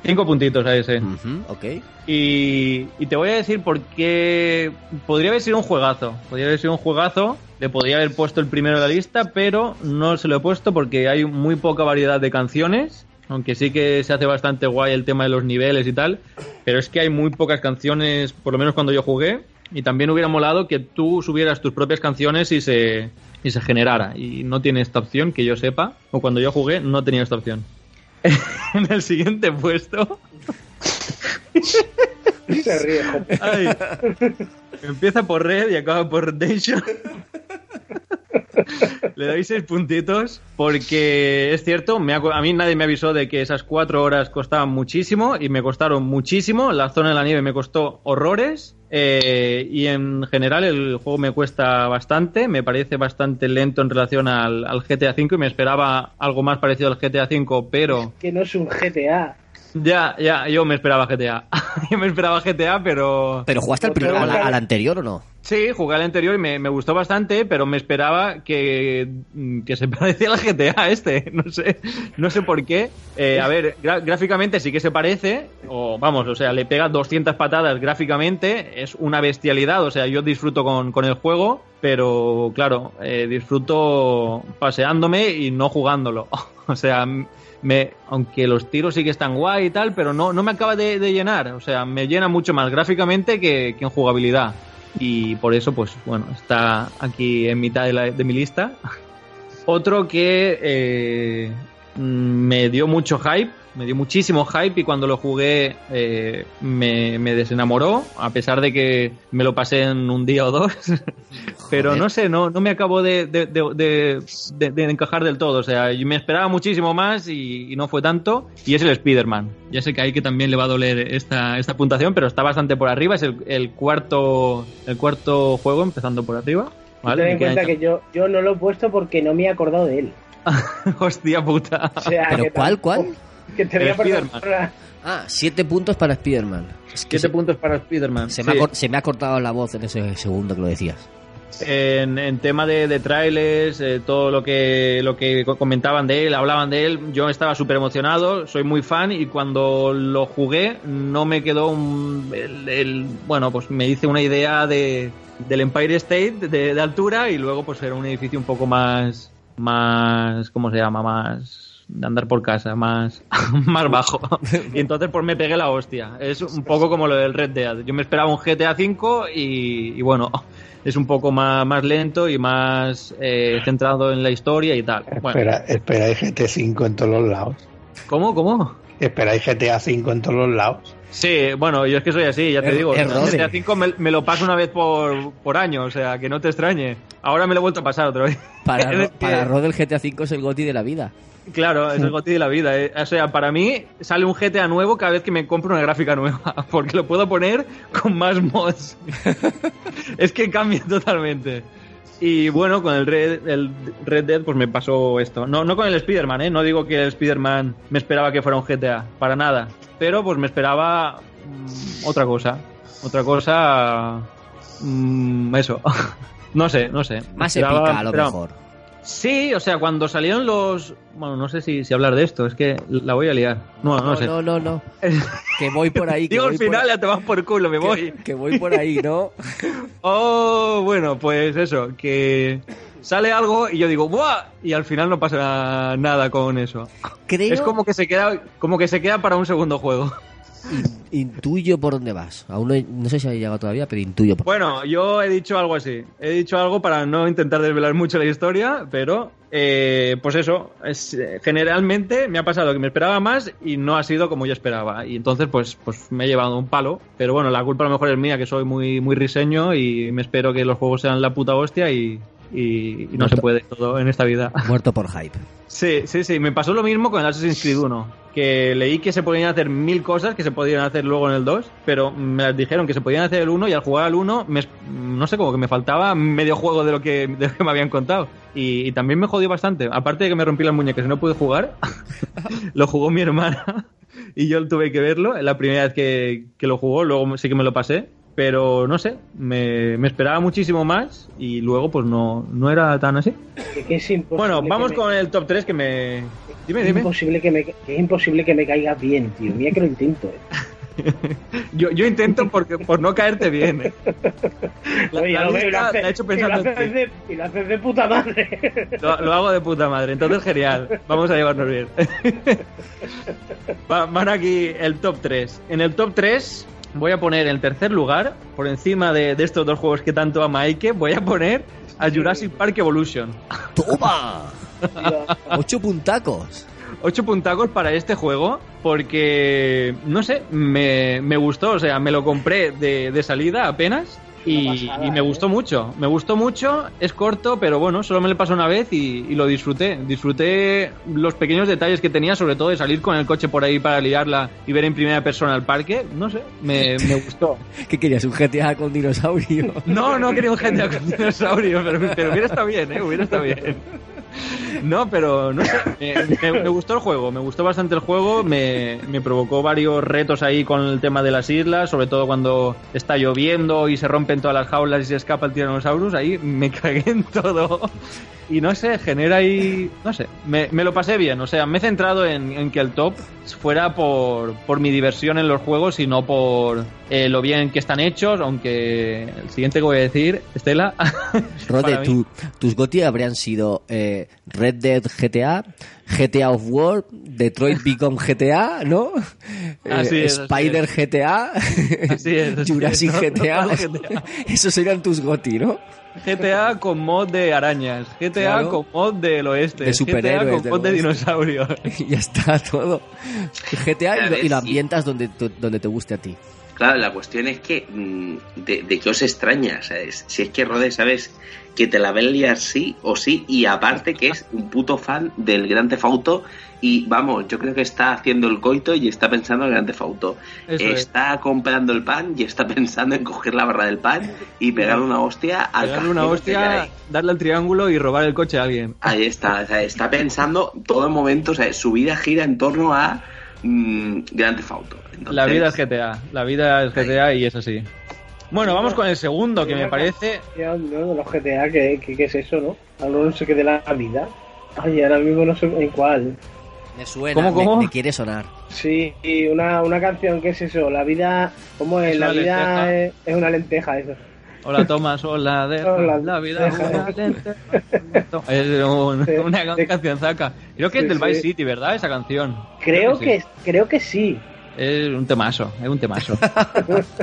Cinco puntitos a ese. Ok. Y, y te voy a decir por qué podría haber sido un juegazo. Podría haber sido un juegazo. Le podría haber puesto el primero de la lista, pero no se lo he puesto porque hay muy poca variedad de canciones. Aunque sí que se hace bastante guay el tema de los niveles y tal. Pero es que hay muy pocas canciones, por lo menos cuando yo jugué. Y también hubiera molado que tú subieras tus propias canciones y se, y se generara. Y no tiene esta opción, que yo sepa. O cuando yo jugué, no tenía esta opción. en el siguiente puesto. Se ríe. Ay. Empieza por Red y acaba por Redemption. Le doy seis puntitos porque es cierto, me ha- a mí nadie me avisó de que esas cuatro horas costaban muchísimo y me costaron muchísimo. La zona de la nieve me costó horrores eh, y en general el juego me cuesta bastante. Me parece bastante lento en relación al, GTA V y me esperaba algo más parecido al GTA V, pero Que no es un GTA. Ya, ya, yo me esperaba GTA. yo me esperaba GTA, pero... ¿Pero jugaste al, prim- al- al anterior o no? Sí, jugué al anterior y me, me gustó bastante, pero me esperaba que, mm, que se pareciera al GTA este. No sé, no sé por qué. Eh, a ver, gráficamente sí que se parece, o vamos, o sea, le pega 200 patadas gráficamente, es una bestialidad, o sea, yo disfruto con, con el juego, pero claro, eh, disfruto paseándome y no jugándolo. o sea, me, aunque los tiros sí que están guay y tal, pero no, no me acaba de, llenar. O sea, me llena mucho más gráficamente que, que en jugabilidad. Y por eso, pues bueno, está aquí en mitad de, la- de mi lista. Otro que eh, mm, me dio mucho hype, me dio muchísimo hype y cuando lo jugué eh, me, me desenamoró, a pesar de que me lo pasé en un día o dos. Pero no sé, no, no me acabo de, de, de- de- de- de encajar del todo. O sea, yo me esperaba muchísimo más y, y no fue tanto. Y es el Spider-Man. Ya sé que ahí que también le va a doler esta, esta puntuación, pero está bastante por arriba. Es el, el cuarto el cuarto juego empezando por arriba. ¿vale? Ten en cuenta que yo, yo no lo he puesto porque no me he acordado de él. Hostia puta. O sea, ¿Pero cuál, cuál? Que. Ah, siete puntos para Spider-Man. Es que Siete se, puntos para Spider-Man. se Sí. se me ha cortado la voz en ese segundo que lo decías. En, en tema de, de trailers, eh, todo lo que, lo que co- comentaban de él, hablaban de él, yo estaba súper emocionado, soy muy fan y cuando lo jugué no me quedó un, el, el- bueno, pues me hice una idea de, del Empire State de, de altura y luego pues era un edificio un poco más, más, ¿cómo se llama? Más de andar por casa, más, más bajo. Y entonces pues me pegué la hostia. Es un poco como lo del Red Dead. Yo me esperaba un GTA V y, y bueno, es un poco más, más lento y más eh, centrado en la historia y tal. Bueno, Espera, esperáis GT5 en todos los lados. ¿Cómo? ¿Cómo? Esperáis GTA 5 en todos los lados. Sí, bueno, yo es que soy así, ya te Es- digo. GTA V me, me lo paso una vez por, por año, o sea, que no te extrañe. Ahora me lo he vuelto a pasar otra vez. Para, Ro- para Rod el GTA V es el goti de la vida. Claro, es el goti de la vida. eh. O sea, para mí sale un GTA nuevo cada vez que me compro una gráfica nueva, porque lo puedo poner con más mods. es que cambia totalmente. Y bueno, con el Red, el Red Dead pues me pasó esto. No, no con el Spider-Man, ¿eh? No digo que el Spider-Man me esperaba que fuera un GTA, para nada. Pero pues me esperaba mm, otra cosa. Otra cosa... mm, eso. no sé, no sé. Más Esperaba- épica, a lo esperaba- mejor. Sí, o sea, cuando salieron los... Bueno, no sé si, si hablar de esto, es que la voy a liar. No, no, No, sé. no, no, no. Que voy por ahí. Que Digo al final, ya te vas por culo, me voy. Que voy por ahí, ¿no? Oh, bueno, pues eso, que sale algo y yo digo, ¡buah! Y al final no pasa nada con eso. Creo, Es como que se queda, como que se queda para un segundo juego. in- intuyo por dónde vas. Aún no, no sé si ha llegado todavía, pero intuyo por Bueno, yo he dicho algo así. He dicho algo para no intentar desvelar mucho la historia, pero eh, pues eso, es, eh, generalmente me ha pasado que me esperaba más y no ha sido como yo esperaba. Y entonces pues, pues me he llevado un palo. Pero bueno, la culpa a lo mejor es mía, que soy muy, muy riseño y me espero que los juegos sean la puta hostia y, y- y no se puede todo en esta vida. muerto por hype. Sí, sí, sí. Me pasó lo mismo con el Assassin's Creed 1. Que leí que se podían hacer mil cosas que se podían hacer luego en el 2, pero me las dijeron que se podían hacer el 1 y al jugar al 1, me, no sé, como que me faltaba medio juego de lo que, de lo que me habían contado. Y, y también me jodió bastante. Aparte de que me rompí las muñecas y no pude jugar, lo jugó mi hermana y yo tuve que verlo. La primera vez que, que lo jugó, luego sí que me lo pasé. Pero no sé, me, me esperaba muchísimo más y luego pues no, no era tan así. Es Bueno, vamos me- con el top 3 que me... Dime, es dime. imposible que me que es imposible que me caiga bien, tío. Mira que lo intento. eh. Yo, yo intento porque, por no caerte bien. ¿eh? La, Oye, la lo veo y lo haces- la he hecho y pensando lo en haces ti. de- y lo haces de puta madre. Lo, lo hago de puta madre, entonces genial. Vamos a llevarnos bien. Va- van aquí el top 3. En el top 3 voy a poner en tercer lugar, por encima de, de estos dos juegos que tanto ama Ike, voy a poner a Jurassic Park Evolution. ¡Toma! Ocho puntacos. Ocho puntacos para este juego porque, no sé, me, me gustó, o sea, me lo compré de, de salida apenas Y, pasada, y me ¿eh? gustó mucho, me gustó mucho, es corto, pero bueno, solo me le pasó una vez y, y lo disfruté. Disfruté los pequeños detalles que tenía, sobre todo de salir con el coche por ahí para liarla y ver en primera persona el parque. No sé, me, me gustó. ¿Qué querías? ¿Un GTA con dinosaurio? No, no quería un GTA con dinosaurio, pero, pero hubiera estado bien, ¿eh? Hubiera estado bien. No, pero no sé, me, gustó el juego, me gustó bastante el juego, me, me provocó varios retos ahí con el tema de las islas, sobre todo cuando está lloviendo y se rompen todas las jaulas y se escapa el Tyrannosaurus, ahí me cagué en todo. Y no sé, genera ahí, no sé, me, me lo pasé bien, o sea, me he centrado en, en que el top fuera por, por mi diversión en los juegos y no por eh, lo bien que están hechos, aunque el siguiente que voy a decir, Estela, Rode, tu- tus GOTY habrían sido eh, Red Dead GTA, GTA of War, Detroit Become GTA, ¿no? Eh, así Spider es. GTA, Así es, Jurassic no- GTA. no todo GTA. Esos serían tus GOTY, ¿no? GTA con mod de arañas, GTA Claro. con mod del oeste, De superhéroes GTA con mod de dinosaurios. Y ya está todo. GTA y, lo- y lo ambientas donde, donde te guste a ti. Claro, la cuestión es que mm, de, de qué os extraña, ¿sabes? Si es que Rode, sabes que te la ven liar sí o sí, y aparte que es un puto fan del Gran Theft Auto, y vamos, yo creo que está haciendo el coito y está pensando en el Gran Theft Auto. Eso es. está comprando el pan y está pensando en coger la barra del pan y pegarle una hostia al Darle una hostia, darle al triángulo y robar el coche a alguien. Ahí está, o sea, está pensando todo el momento, o sea, su vida gira en torno a mm, Gran Theft Auto. Entonces, La vida es GTA, la vida es GTA y es así. Bueno, vamos con el segundo, que me parece... No, los GTA, ¿qué, qué, qué es eso, no? Algo no sé qué de la vida. Ay, ahora mismo no sé en cuál. Me suena, ¿Cómo, cómo? Me, me quiere sonar. Sí, y una, una canción, ¿qué es eso? La vida, ¿cómo es? Es la vida es una lenteja, eso. Hola Tomás, hola, deja, Hola, la vida es deja. una lente. Es un- Sí, una canción saca. Creo que es del Vice sí. City, ¿verdad? Esa canción. Creo que, creo que sí. Es un temazo, es un temazo.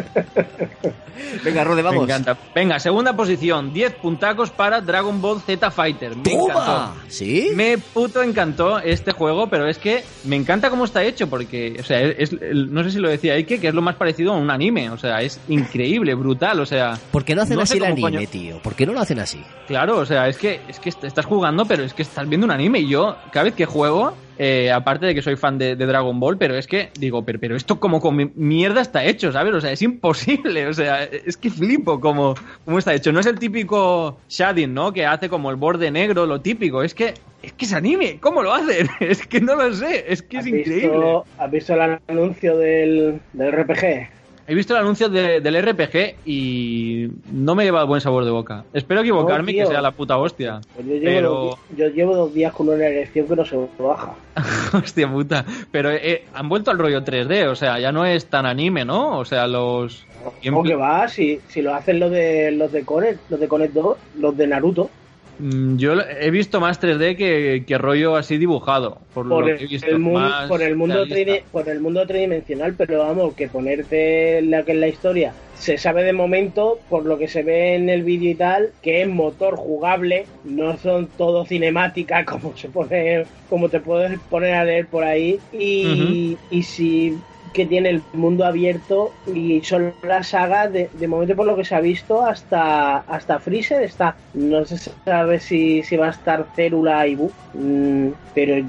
Venga, Rode, Me vamos. encanta. Venga, segunda posición, 10 puntacos para Dragon Ball Z Fighter. Me encantó. ¿Sí? Me puto encantó este juego, pero es que me encanta cómo está hecho, porque, o sea, es, no sé si lo decía Ike, que es lo más parecido a un anime, o sea, es increíble, brutal, o sea, ¿Por qué no hacen No así el anime, coño- tío? ¿Por qué no lo hacen así? claro, o sea, es que, es que est- estás jugando, pero es que estás viendo un anime, y yo, cada vez que juego, eh, aparte de que soy fan de, de Dragon Ball, pero es que, digo, pero, pero esto como con mi- mierda está hecho, ¿sabes? O sea, es imposible, o sea, es que flipo como, cómo está hecho. No es el típico shading, ¿no? Que hace como el borde negro, lo típico, es que, es que es anime, ¿cómo lo hacen? Es que no lo sé, es que es ¿Has increíble. visto, ¿Has visto el anuncio del, del RPG? He visto el anuncio de- del RPG y no me lleva buen sabor de boca. Espero equivocarme y tío. que sea la puta hostia. Pues yo, llevo Pero, dos, yo llevo dos días con una erección que no se baja. hostia puta. Pero eh, han vuelto al rollo 3D, o sea, ya no es tan anime, ¿no? O sea, los... ¿Cómo que va? Si, si lo hacen los de los de Connect, los de Connect 2, los de Naruto. Mm, Yo he visto más 3D que, que rollo así dibujado, por, Por lo el, que he visto. el mundo, más por el mundo realista. tridi- por el mundo tridimensional, pero vamos, que ponerte la que es la historia se sabe de momento, por lo que se ve en el vídeo y tal, que es motor jugable, no son todo cinemáticas como se pone, como te puedes poner a leer por ahí, y, y si que tiene el mundo abierto y son las sagas de, de momento por lo que se ha visto hasta hasta Freezer está. No se sabe si, si va a estar Célula y Bu mm, pero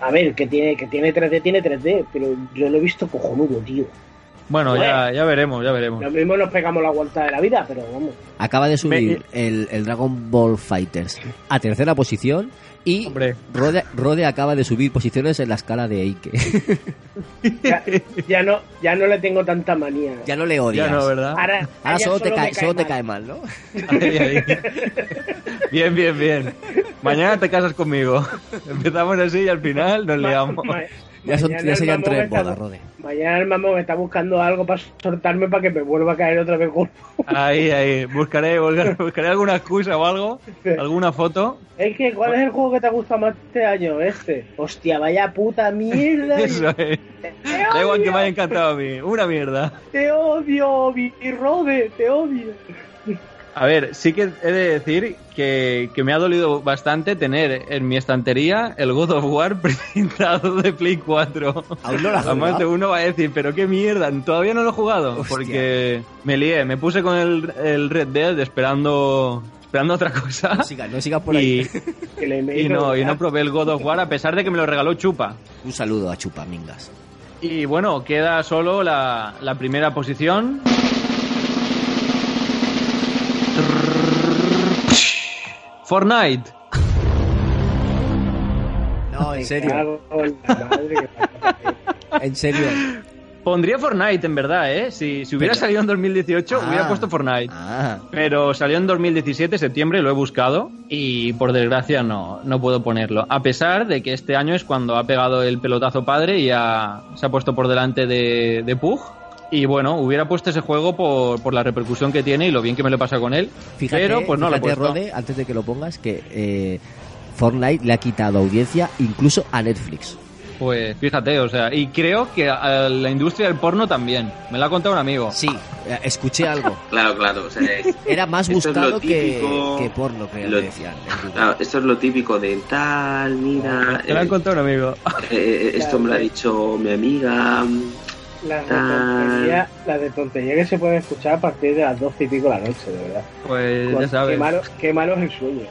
a ver que tiene que tiene 3D tiene 3D pero yo lo he visto cojonudo tío. Bueno, ya, ya veremos, ya veremos. lo mismo nos pegamos la vuelta de la vida pero vamos. Acaba de subir el, el Dragon Ball Fighters a tercera posición y Hombre. Rode, Rode acaba de subir posiciones en la escala de Ike. ya, ya no ya no le tengo tanta manía ya no le odias. Ya no, ¿verdad? ahora, solo, te, cae, solo te mal. cae mal, ¿no? Ahí, ahí. Bien, bien, bien. Mañana te casas conmigo. Empezamos así y al final nos Ma- liamos. Ya, son, mañana ya el serían tres está- bodas, Rode. Mañana el mamón me está buscando algo para soltarme para que me vuelva a caer otra vez con... Ahí, ahí. Buscaré, buscaré, buscaré alguna excusa o algo, alguna foto. Es que, ¿cuál es el juego que te ha gustado más este año? Este. Hostia, vaya puta mierda. Eso es. Te Da igual que odio, me haya encantado a mí. Una mierda. te odio, mi Rode, te odio. A ver, sí que he de decir que, que me ha dolido bastante tener en mi estantería el God of War presentado de Play 4. ¿Aún no lo has A más jugado? de uno va a decir, pero qué mierda, todavía no lo he jugado. Hostia. Porque me lié, me puse con el, el Red Dead esperando, esperando otra cosa. No sigas, no sigas por ahí. Y, le y no, y no probé el God of War a pesar de que me lo regaló Chupa. Un saludo a Chupamingas. Y bueno, queda solo la, la primera posición. Fortnite. No, en serio. en serio. Pondría Fortnite, en verdad, ¿eh? Si, si hubiera Pero- salido en 2018, Ah. hubiera puesto Fortnite. Ah, Pero salió en 2017, septiembre, lo he buscado y por desgracia no, no puedo ponerlo. A pesar de que este año es cuando ha pegado el pelotazo padre y ha- se ha puesto por delante de, de Pug. Y bueno, hubiera puesto ese juego por, por la repercusión que tiene y lo bien que me lo pasa con él. fíjate, pero pues no lo he. Rode, antes de que lo pongas, que eh, Fortnite le ha quitado audiencia incluso a Netflix. Pues fíjate, o sea, y creo que a la industria del porno también. Me lo ha contado un amigo. Sí, eh, escuché algo. Claro, claro. o sea, es- Era más buscado que, que porno, creo lo- que decían. claro, esto es lo típico de tal, mira. Me lo ha eh, contado un amigo. eh, esto me lo ha dicho mi amiga. Las de, tontería, las de tontería que se pueden escuchar a partir de las 12 y pico de la noche, de verdad. Pues ya Qué sabes. malo, qué malo es el sueño.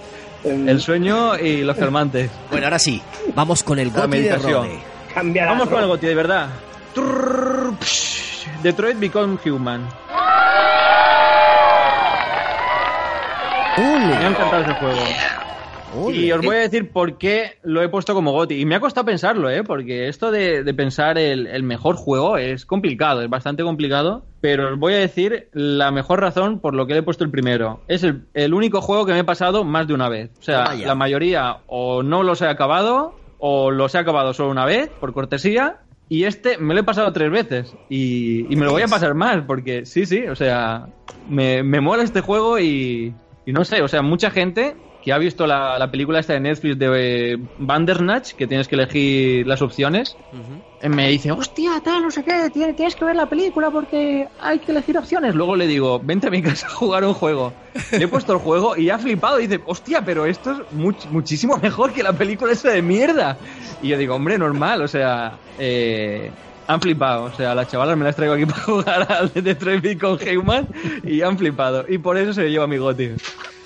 Em, El sueño y los calmantes. Bueno, ahora sí, vamos con el La goti de. Rode. la Vamos con el goti, de verdad. Trrr, psh, Detroit Become Human. Me ha encantado ese juego. Y os voy a decir por qué lo he puesto como GOTI. Y me ha costado pensarlo, ¿eh? Porque esto de, de pensar el, el mejor juego es complicado, es bastante complicado. Pero os voy a decir la mejor razón por lo que le he puesto el primero. Es el, el único juego que me he pasado más de una vez. O sea, Toma ya. la mayoría o no los he acabado, o los he acabado solo una vez, por cortesía. Y este me lo he pasado tres veces. Y, y me lo voy a pasar más, porque sí, sí, o sea, me, me mola este juego y, y no sé, o sea, mucha gente que ha visto la, la película esta de Netflix de eh, Bandersnatch, que tienes que elegir las opciones, eh, me dice, hostia, tal, no sé qué, tienes, tienes que ver la película porque hay que elegir opciones. Luego le digo, vente a mi casa a jugar un juego. Le he puesto el juego y ha flipado y dice, hostia, pero esto es much- muchísimo mejor que la película esa de mierda. Y yo digo, hombre, normal, o sea, eh, han flipado. O sea, las chavalas me las traigo aquí para jugar al de Detroit Become Human y han flipado. Y por eso se lo lleva mi goti.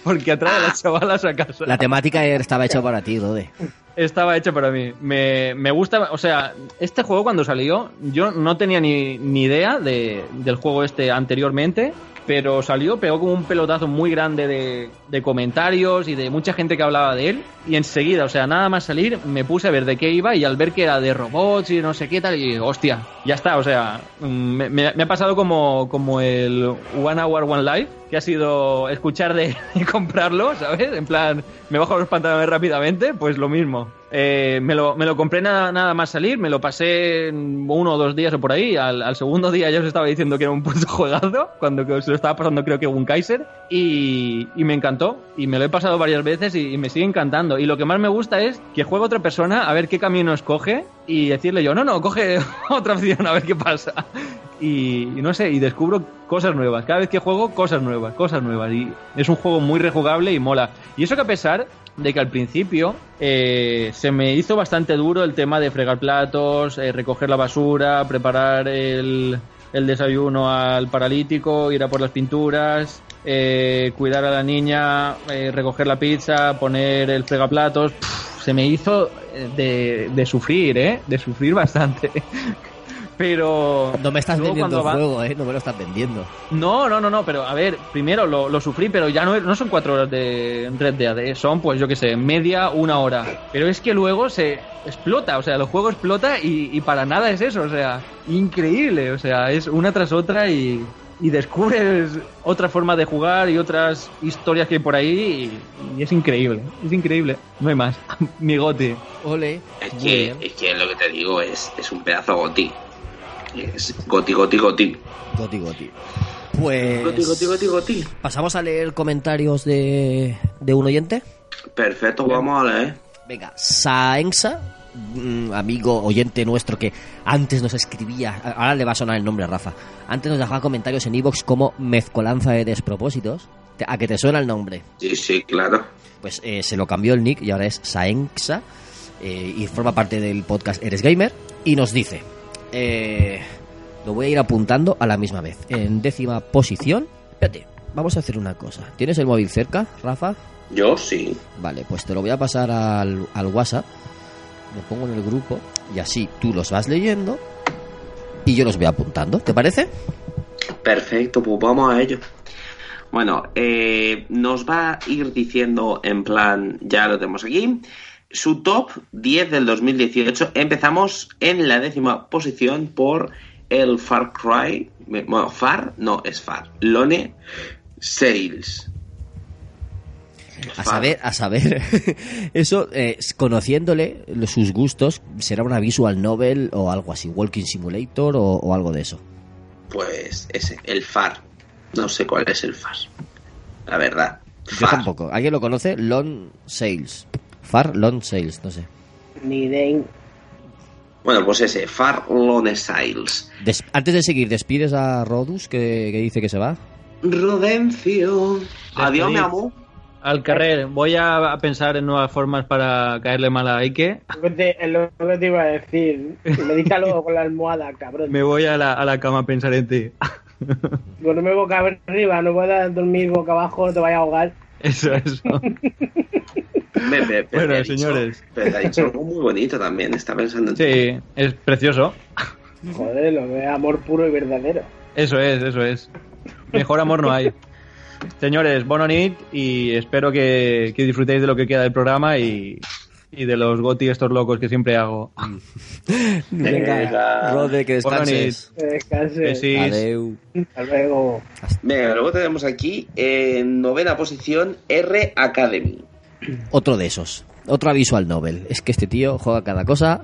Porque atrae a las chavalas a casa. La temática estaba hecha para ti, Rode. Estaba hecho para mí. Me, me gusta, o sea, este juego cuando salió, yo no tenía ni, ni idea de, del juego este anteriormente, pero salió, pegó como un pelotazo muy grande de, de comentarios y de mucha gente que hablaba de él. Y enseguida, o sea, nada más salir, me puse a ver de qué iba y al ver que era de robots y no sé qué tal, y hostia, ya está, o sea, mm, me, me- ha pasado como, como el One Hour One Life, que ha sido escuchar de, de comprarlo, ¿sabes? En plan, me bajo los pantalones rápidamente, pues lo mismo. Eh, me, lo, me lo compré nada, nada más salir, me lo pasé uno o dos días o por ahí. Al, al segundo día ya os estaba diciendo que era un puto juegazo, cuando se lo estaba pasando creo que un Kaiser, y, y me encantó. Y me lo he pasado varias veces y, me sigue encantando. Y lo que más me gusta es que juegue otra persona a ver qué camino escoge y decirle yo, no, no, coge otra opción a ver qué pasa. Y, no sé, y descubro cosas nuevas. Cada vez que juego, cosas nuevas, cosas nuevas. Y es un juego muy rejugable y mola. Y eso que a pesar de que al principio eh, se me hizo bastante duro el tema de fregar platos, eh, recoger la basura, preparar el desayuno al paralítico, ir a por las pinturas, eh, cuidar a la niña, eh, recoger la pizza, poner el fregaplatos. Pff, se me hizo eh, de, de sufrir, ¿eh? De sufrir bastante. Pero... No me estás vendiendo el va- juego, ¿eh? No me lo estás vendiendo. no, no, no, no, pero a ver, primero lo, lo sufrí, pero ya no, no son cuatro horas de Red Dead, eh, son pues yo que sé, media, una hora. Pero es que luego se explota, o sea, el juego explota y, y para nada es eso, o sea, increíble, o sea, es una tras otra y, y descubres otra forma de jugar y otras historias que hay por ahí y, y es increíble, es increíble, no hay más. Mi goti. Ole. Es que, es que lo que te digo es, es un pedazo goti. Es goti, goti, goti. Goti, goti. Pues. Goti, goti, goti, goti. Pasamos a leer comentarios de, de un oyente. Perfecto, vamos a leer. Venga, Saensa amigo oyente nuestro que antes nos escribía, ahora le va a sonar el nombre a Rafa, antes nos dejaba comentarios en iVoox como mezcolanza de despropósitos, ¿a que te suena el nombre? Sí, sí, claro. Pues eh, se lo cambió el nick y ahora es Saenxa eh, y forma parte del podcast Eres Gamer y nos dice, eh, lo voy a ir apuntando a la misma vez, en décima posición, espérate, vamos a hacer una cosa, ¿tienes el móvil cerca, Rafa? Yo sí. Vale, pues te lo voy a pasar al, al WhatsApp, lo pongo en el grupo y así tú los vas leyendo y yo los voy apuntando, ¿te parece? Perfecto, pues vamos a ello. Bueno, eh, nos va a ir diciendo en plan, ya lo tenemos aquí, su top 10 del 2018. Empezamos en la décima posición por el Far Cry. Bueno, Far, no, es Far. Lone Sales. A saber, a saber, eso, eh, conociéndole sus gustos, será una visual novel o algo así, Walking Simulator o, o algo de eso. Pues ese, el Far. No sé cuál es el Far. La verdad. Yo tampoco. ¿Alguien lo conoce? Long Sales. Far Long Sales, no sé. Ni de... Bueno, pues ese, Far Lone Sales. Des- antes de seguir, ¿despides a Rodus que, que dice que se va? Rodencio. Adiós, mi amor. Al carrer, voy a, pensar en nuevas formas para caerle mal a Ike. Lo que te- Es lo que te iba a decir. Medítalo con la almohada, cabrón. Me voy a la, a la cama a pensar en ti. Duerme boca arriba, no puedas dormir boca abajo, no te vayas a ahogar. Eso, eso. Me- me- me- Bueno, me ha dicho- señores. Pero te ha dicho algo muy bonito también. Está pensando en ti. Sí, es precioso. Joder, lo es amor puro y verdadero. Eso es, eso es. Mejor amor no hay. Señores, bononit y espero que, que disfrutéis de lo que queda del programa y, y de los goti estos locos que siempre hago. Venga. Rode, que descanses. Que descanse. Besis. Adeu. Hasta luego. Venga, luego tenemos aquí en novena posición R Academy. Otro de esos. Otra visual novel. Es que este tío juega cada cosa.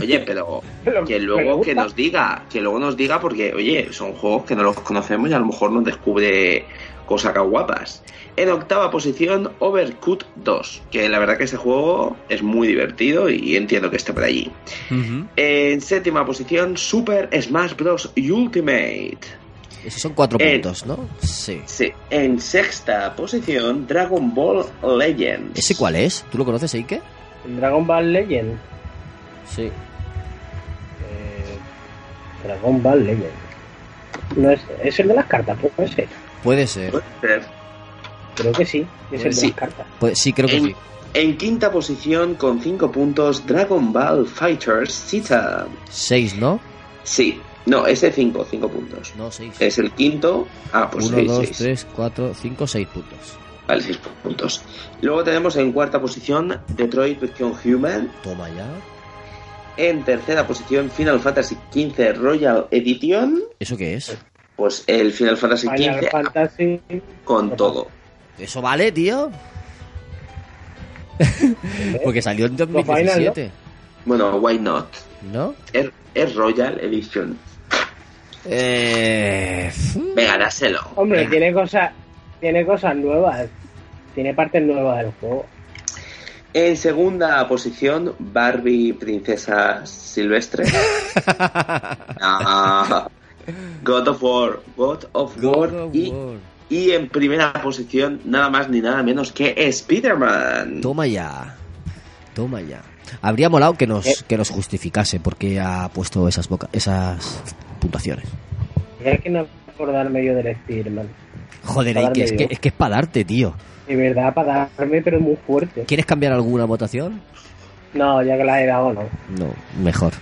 Oye, pero que luego que nos diga, que luego nos diga porque, oye, son juegos que no los conocemos y a lo mejor nos descubre cosas guapas. En octava posición, Overcooked 2, que la verdad que ese juego es muy divertido y entiendo que esté por allí. En séptima posición, Super Smash Bros. Ultimate. Esos son cuatro puntos, ¿no? Sí. Sí. En sexta posición, Dragon Ball Legends. ¿Ese cuál es? ¿Tú lo conoces, Eike? Dragon Ball Legend. Sí. Eh, Dragon Ball Legend. No es, es el de las cartas, puede ser. Puede ser. Puede ser. Creo que sí, es el de Sí. las cartas. Sí, creo que En, sí. en quinta posición, con 5 puntos, Dragon Ball Fighters Zeta. Seis, ¿no? Sí, no, ese 5, 5 puntos. No, seis. Es el quinto. Ah, pues Uno, 6, dos, 6. tres, cuatro, cinco, seis puntos. Vale, 6 puntos. Luego tenemos en cuarta posición Detroit Become Human. Toma ya. En tercera posición Final Fantasy XV Royal Edition. ¿Eso qué es? Pues el Final Fantasy Final XV Fantasy. con todo. ¿Eso vale, tío? Porque salió en Lo final, 2017, Bueno, why not? ¿no? Es, es Royal Edition. Eh... Venga, dáselo. Hombre, Venga. tiene cosas, tiene cosas nuevas. Tiene partes nuevas del juego. En segunda posición, Barbie Princesa Silvestre. Ah, God of War. God of War. Of y, War. y en primera posición, nada más ni nada menos que Spider-Man. Toma ya. Toma ya. Habría molado que nos, Eh. que nos justificase por qué ha puesto esas, boca- esas puntuaciones. Es que no acordarme yo del Spider-Man. Joder, Eike, darme es que, es que es para darte, tío. De verdad, para darme, pero muy fuerte. ¿Quieres cambiar alguna votación? No, ya que la he dado, no. No, mejor.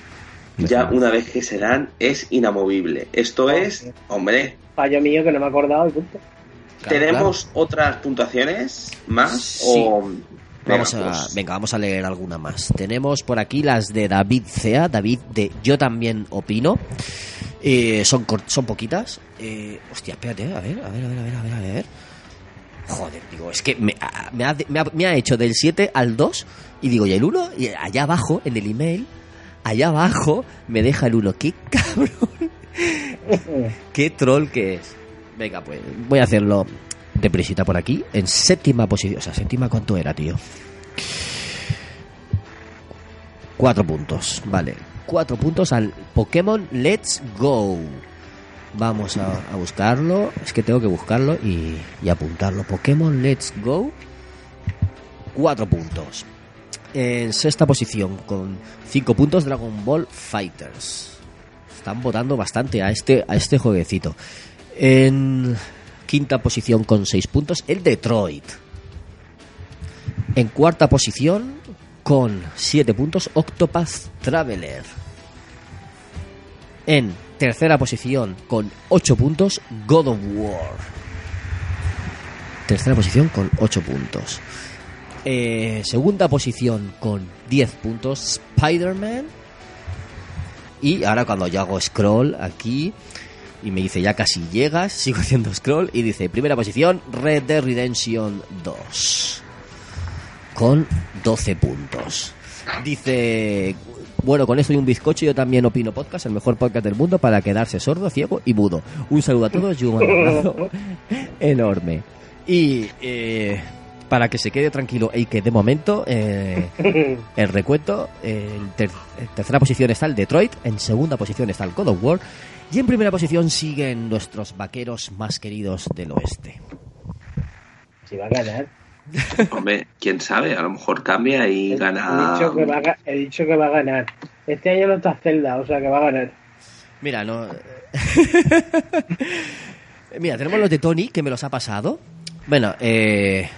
Ya una vez que se dan, es inamovible. Esto es, hombre, Fallo mío que no me he acordado y punto. Claro, ¿tenemos otras puntuaciones más? Sí. O... Vamos Venga, a, pues, venga, vamos a leer alguna más. Tenemos por aquí las de David Cea, David de Yo también opino. Eh, son, son poquitas. Eh, hostia, espérate, a ver, a ver, a ver, a ver, a ver, a ver. Joder, digo, es que me, a- me ha, me ha- me ha hecho del 7 al 2 y digo, ¿y el 1? Y allá abajo, en el email, allá abajo, me deja el 1. ¡Qué cabrón! ¡Qué troll que es! Venga, pues voy a hacerlo deprisita por aquí. En séptima posición. O sea, séptima, ¿cuánto era, tío? Cuatro puntos, vale. Cuatro puntos al Pokémon Let's Go. Vamos a, a buscarlo. Es que tengo que buscarlo y, y apuntarlo. Pokémon Let's Go. Cuatro puntos. En sexta posición, con cinco puntos, Dragon Ball Fighters. Están votando bastante a este, a este jueguecito. En quinta posición, con seis puntos, el Detroit. En cuarta posición, con 7 puntos, Octopath Traveler. En tercera posición, con 8 puntos, God of War. Tercera posición con 8 puntos. Eh, segunda posición con 10 puntos, Spider-Man. Y ahora cuando yo hago scroll aquí y me dice ya casi llegas, sigo haciendo scroll y dice primera posición, Red Dead Redemption 2 con 12 puntos. Dice, bueno, con esto y un bizcocho yo también opino podcast, el mejor podcast del mundo para quedarse sordo, ciego y mudo. Un saludo a todos y un abrazo enorme. Y eh, para que se quede tranquilo y que de momento eh, el recuento, en, ter- en tercera posición está el Detroit, en segunda posición está el God of War y en primera posición siguen nuestros vaqueros más queridos del oeste. Si va a ganar. Hombre, quién sabe, a lo mejor cambia y He gana. dicho, que va a, ga- he dicho que va a ganar. Este año no está Zelda, o sea que va a ganar. Mira, no. Mira, tenemos los de Tony, que me los ha pasado. Bueno, eh,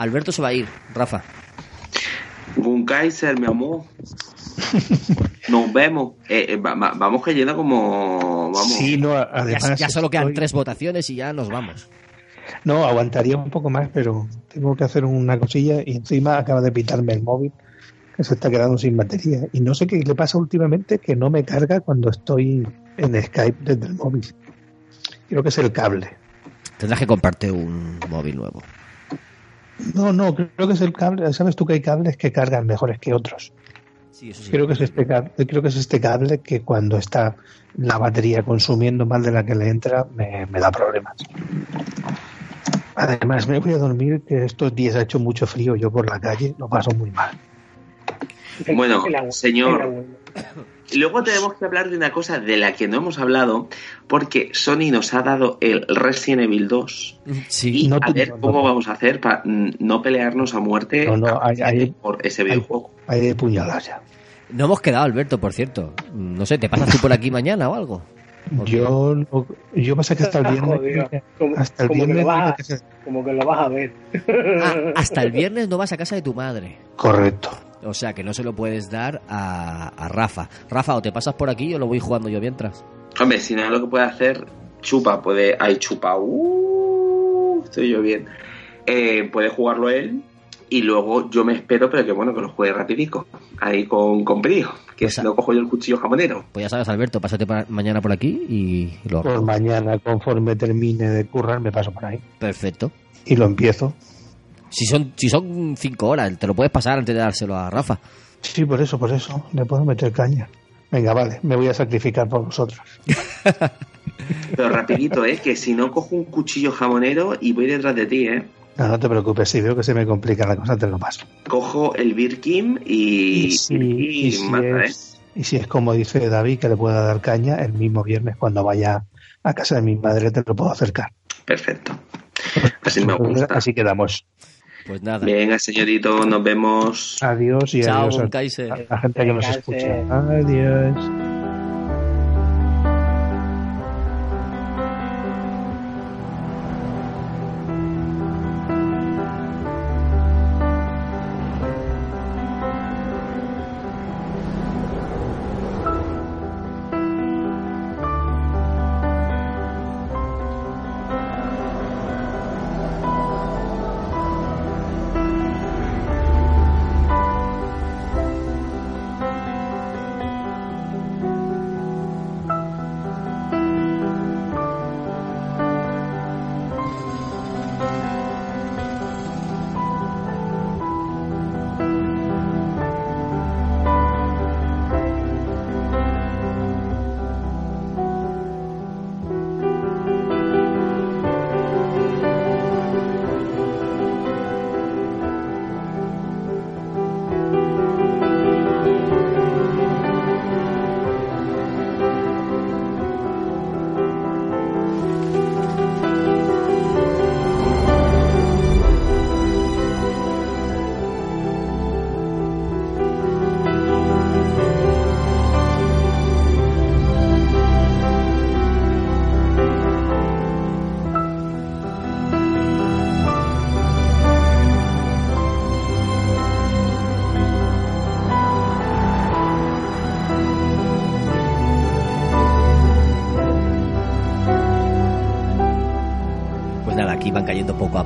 Alberto se va a ir, Rafa. Gunkaiser, mi amor. Nos vemos. Eh, eh, va- va- vamos cayendo como. Vamos. Sí, no, Ya, además. ya solo quedan estoy- tres votaciones y ya nos vamos. No, aguantaría un poco más, pero tengo que hacer una cosilla y encima acaba de pitarme el móvil que se está quedando sin batería. Y no sé qué le pasa últimamente que no me carga cuando estoy en Skype desde el móvil. Creo que es el cable. Tendrás que comprarte un móvil nuevo. No, no, creo que es el cable. ¿Sabes tú que hay cables que cargan mejores que otros? Sí, eso sí. Creo que es este cable, creo que es este cable que cuando está la batería consumiendo más de la que le entra me, me da problemas. Además, me voy a dormir que estos días ha hecho mucho frío. Yo por la calle lo paso muy mal. Bueno, señor. Luego tenemos que hablar de una cosa de la que no hemos hablado, porque Sony nos ha dado el Resident Evil 2. Sí. Y No a ver cómo vamos a hacer para no pelearnos a muerte No, no, hay- hay- por ese videojuego. Hay de puñalar ya. No hemos quedado, Alberto, por cierto. No sé, ¿te pasas tú por aquí mañana o algo? Yo, no- yo pasa que hasta el viernes, Jodido. Como, hasta el como que viernes lo vas como que lo vas a ver. Ah, hasta el viernes no vas a casa de tu madre. correcto. O sea que no se lo puedes dar a, a Rafa. Rafa, o te pasas por aquí o lo voy jugando yo mientras. Hombre, si no lo que puede hacer, chupa, puede. Ay, chupa. Uh, estoy yo bien. Eh, puede jugarlo él. Y luego yo me espero, pero que bueno, que lo juegue rapidico. Ahí con, con brío. Que Pues si a- no cojo yo el cuchillo jamonero. Pues ya sabes, Alberto, pásate mañana por aquí y lo Por mañana, conforme termine de currar, me paso por ahí Perfecto. y lo empiezo. Si son, si son cinco horas, te lo puedes pasar antes de dárselo a Rafa. Sí, por eso, por eso. Le puedo meter caña. Venga, vale, me voy a sacrificar por vosotros. Pero rapidito, ¿eh? Que si no cojo un cuchillo jamonero y voy detrás de ti, ¿eh? No, no te preocupes, si veo que se me complica la cosa, te lo paso. Cojo el Birkin y... Y si, y y si mata, ¿eh? es, y si es como dice David, que le pueda dar caña, el mismo viernes cuando vaya a casa de mi madre te lo puedo acercar. Perfecto. Así me gusta. Así quedamos. Pues nada. Venga, señorito, nos vemos. Adiós y Chao, adiós a, Kaiser. a la gente que nos escucha. Adiós.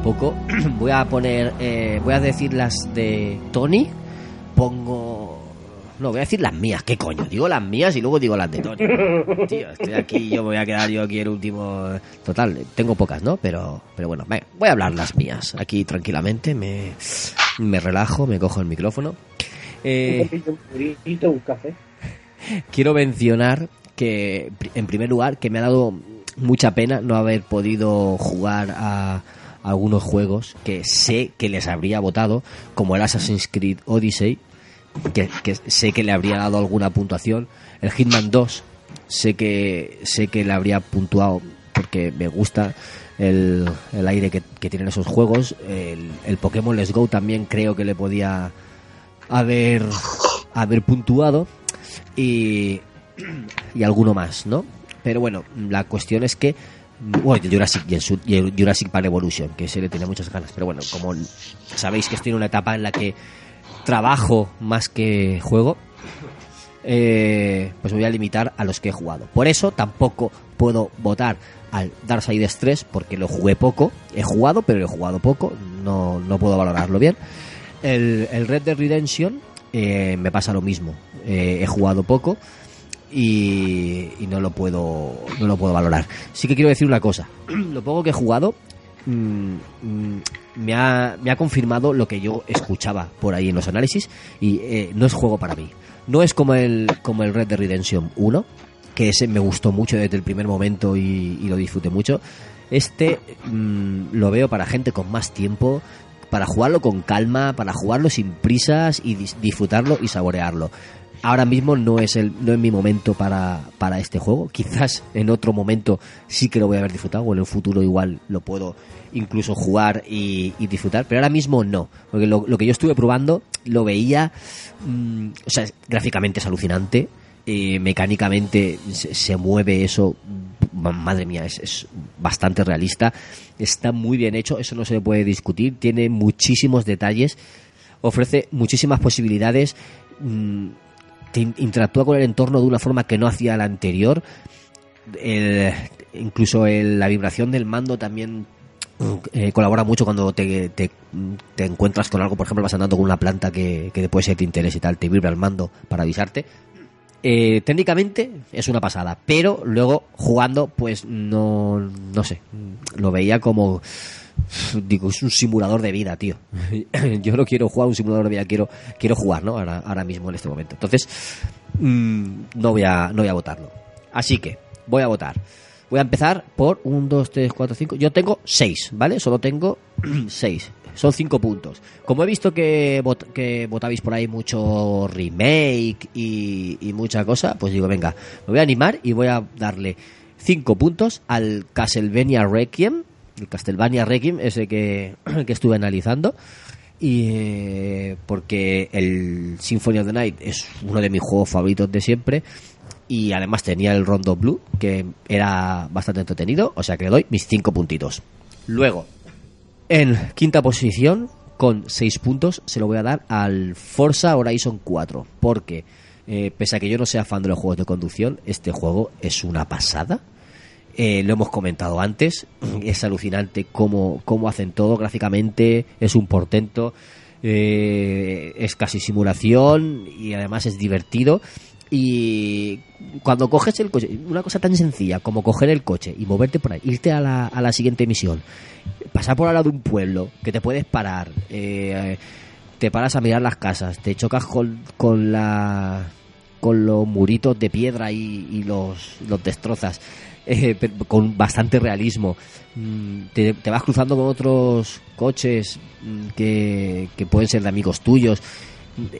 Poco voy a poner, eh, voy a decir las de Tony. Pongo, no, voy a decir las mías. ¿Qué coño? Digo las mías y luego digo las de Tony. Tío, estoy aquí, yo me voy a quedar yo aquí el último. Total, tengo pocas, ¿no? Pero, pero bueno, venga, voy a hablar las mías. Aquí tranquilamente, me, me relajo, me cojo el micrófono. Eh, un café. quiero mencionar que, en primer lugar, que me ha dado mucha pena no haber podido jugar a algunos juegos que sé que les habría votado, como el Assassin's Creed Odyssey, que, sé que le habría dado alguna puntuación. El Hitman 2, sé que, sé que le habría puntuado porque me gusta el, el aire que, que tienen esos juegos. El, el Pokémon Let's Go también creo que le podía haber, haber puntuado. Y, y alguno más, ¿no? Pero bueno, la cuestión es que. Bueno, y el Jurassic, y el Jurassic Park Evolution, que se le tenía muchas ganas. Pero bueno, como sabéis que estoy en una etapa en la que trabajo más que juego, eh, pues me voy a limitar a los que he jugado. Por eso tampoco puedo votar al Darksiders 3 porque lo jugué poco. He jugado, pero lo he jugado poco. No, no puedo valorarlo bien. El, el Red Dead Redemption eh, me pasa lo mismo. Eh, he jugado poco y, no lo puedo no lo puedo valorar. Sí que quiero decir una cosa. lo poco que he jugado mm, mm, me, ha, me ha confirmado lo que yo escuchaba por ahí en los análisis y eh, no es juego para mí. No es como el como el Red Dead Redemption 1, que ese me gustó mucho desde el primer momento y, lo disfruté mucho. Este mm, lo veo para gente con más tiempo, para jugarlo con calma, para jugarlo sin prisas y dis- disfrutarlo y saborearlo. Ahora mismo no es el no es mi momento para, para este juego. Quizás en otro momento sí que lo voy a haber disfrutado o en el futuro igual lo puedo incluso jugar y, disfrutar, pero ahora mismo no, porque lo, que yo estuve probando lo veía, mm, o sea, gráficamente es alucinante, eh, mecánicamente se, se mueve eso, ma- madre mía, es, bastante realista, está muy bien hecho, eso no se puede discutir, tiene muchísimos detalles, ofrece muchísimas posibilidades, mm, interactúa con el entorno de una forma que no hacía la anterior, el- incluso el- la vibración del mando también eh, colabora mucho cuando te, te, encuentras con algo, por ejemplo, vas andando con una planta que, que puede ser de interés y tal, te vibra el mando para avisarte. Eh, técnicamente es una pasada, pero luego jugando, pues no, no sé, lo veía como, digo, es un simulador de vida, tío. Yo no quiero jugar un simulador de vida, quiero, quiero jugar, ¿no? Ahora, ahora mismo en este momento. Entonces, mm, no voy a, no voy a votarlo. Así que, voy a votar. Voy a empezar por 1, 2, 3, 4, 5. Yo tengo 6, ¿vale? Solo tengo 6. Son 5 puntos. Como he visto que, vot- que votabais por ahí mucho remake y, y mucha cosa, pues digo, venga, me voy a animar y voy a darle 5 puntos al Castlevania Requiem. El Castlevania Requiem, ese que, que estuve analizando. Y eh, porque el Symphony of the Night es uno de mis juegos favoritos de siempre. Y además tenía el Rondo Blue, que era bastante entretenido. O sea que le doy mis 5 puntitos. Luego, en quinta posición, con 6 puntos, se lo voy a dar al Forza Horizon 4. Porque, eh, pese a que yo no sea fan de los juegos de conducción, este juego es una pasada. Eh, lo hemos comentado antes, es alucinante cómo, cómo hacen todo gráficamente, es un portento, eh, es casi simulación y además es divertido. Y cuando coges el coche, una cosa tan sencilla como coger el coche y moverte por ahí, irte a la, a la siguiente misión, pasar por al lado de un pueblo, que te puedes parar, eh, te paras a mirar las casas, te chocas con, con la con los muritos de piedra y, y los, los destrozas eh, con bastante realismo. Mm, Te, vas cruzando con otros coches mm, que, pueden ser de amigos tuyos.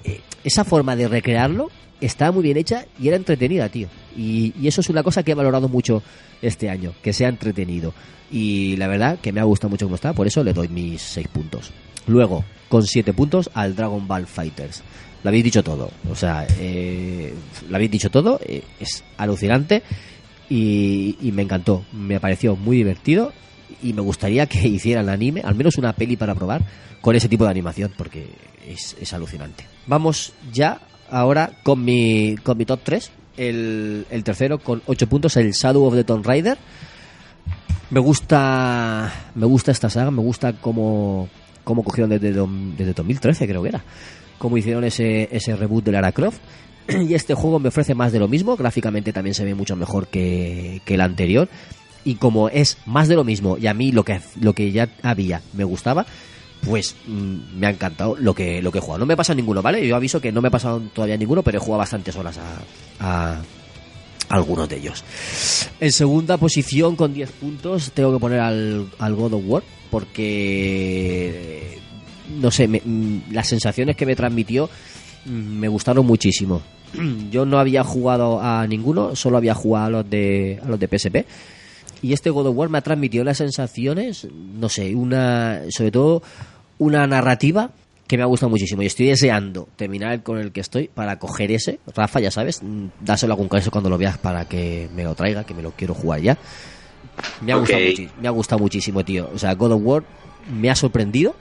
Eh, Esa forma de recrearlo está muy bien hecha y era entretenida, tío. Y, y eso es una cosa que he valorado mucho este año, que sea entretenido. Y la verdad que me ha gustado mucho cómo está, por eso le doy mis 6 puntos. Luego, con 7 puntos al Dragon Ball Fighters. Lo habéis dicho todo, o sea, eh, lo habéis dicho todo, eh, es alucinante y, me encantó, me pareció muy divertido y me gustaría que hicieran anime, al menos una peli para probar con ese tipo de animación porque es, es alucinante. Vamos ya ahora con mi, con mi top 3, el, el tercero con 8 puntos, el Shadow of the Tomb Raider. Me gusta, me gusta esta saga, me gusta cómo, cómo cogieron desde, desde 2013, creo que era. Cómo hicieron ese, ese reboot de Lara Croft. Y este juego me ofrece más de lo mismo, gráficamente también se ve mucho mejor que, que el anterior. Y como es más de lo mismo, y a mí lo que, lo que ya había me gustaba, pues mm, me ha encantado lo que, lo que he jugado. No me he pasado ninguno, ¿vale? Yo aviso que no me he pasado todavía ninguno, pero he jugado bastantes horas a, a algunos de ellos. En segunda posición, con 10 puntos, tengo que poner al, al God of War, porque, no sé, me- mm, las sensaciones que me transmitió me gustaron muchísimo. Yo no había jugado a ninguno, solo había jugado a los de, a los de PSP. Y este God of War me ha transmitido las sensaciones, no sé, una, sobre todo una narrativa que me ha gustado muchísimo. Y estoy deseando terminar con el que estoy para coger ese. Rafa, ya sabes, mm, dáselo a algún caso cuando lo veas para que me lo traiga, que me lo quiero jugar ya. Me ha, Ok. gustado, me ha gustado muchísimo, tío. O sea, God of War me ha sorprendido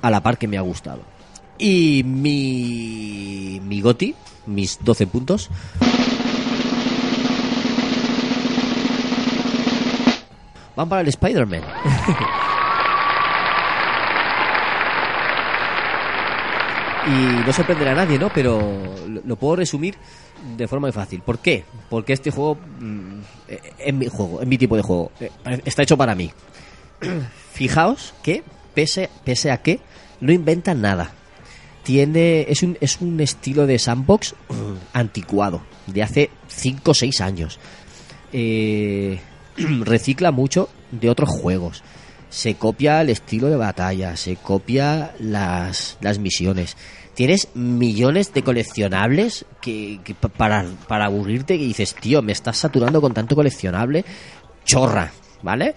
a la par que me ha gustado. Y mi, mi goti, mis 12 puntos, van para el Spider-Man. y no sorprenderá a nadie, ¿no? Pero lo, puedo resumir de forma muy fácil. ¿Por qué? Porque este juego mm, es mi juego, es mi tipo de juego. Eh, Está hecho para mí. Fijaos que, pese, pese a que, no inventan nada. Tiene, es un, es un estilo de sandbox mm, anticuado, de hace 5 o 6 años. Eh, recicla mucho de otros juegos. Se copia el estilo de batalla, se copia las, las misiones. Tienes millones de coleccionables que, que pa- para, para aburrirte que dices, tío, me estás saturando con tanto coleccionable. Chorra, ¿vale?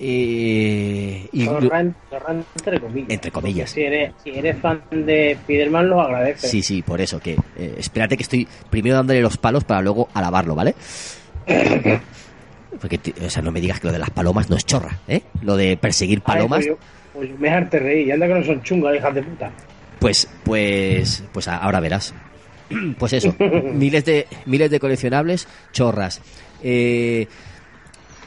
Eh, y- entre comillas. Entre comillas. Si eres, si eres fan de Spiderman, lo agradeces. Sí, sí, por eso que eh, espérate que estoy primero dándole los palos para luego alabarlo, ¿vale? Porque, o sea, no me digas que lo de las palomas no es chorra, ¿eh? Lo de perseguir Ay, palomas, pues, yo, pues me harté reír. Y anda que no son chungas, hijas de puta. pues, pues, pues ahora verás. Pues eso, miles de, miles de coleccionables, chorras. Eh,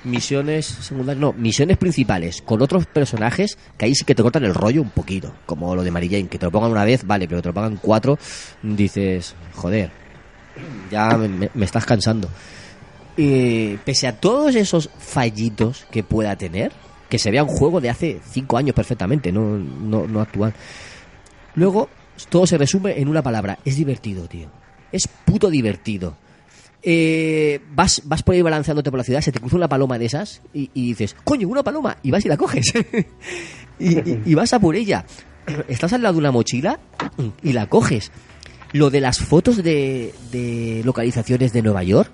misiones secundarias, no, misiones principales con otros personajes que ahí sí que te cortan el rollo un poquito, como lo de Mary Jane, que te lo pongan una vez, vale, pero te lo pongan cuatro, dices, joder, ya me, estás cansando. Y pese a todos esos fallitos que pueda tener, que se vea un juego de hace cinco años perfectamente, no, no, no actual. Luego, todo se resume en una palabra, es divertido, tío. Es puto divertido. Eh, vas, vas por ahí balanceándote por la ciudad, se te cruza una paloma de esas y, dices, coño, una paloma, y vas y la coges. y, vas a por ella. Estás al lado de una mochila y la coges. Lo de las fotos de, de localizaciones de Nueva York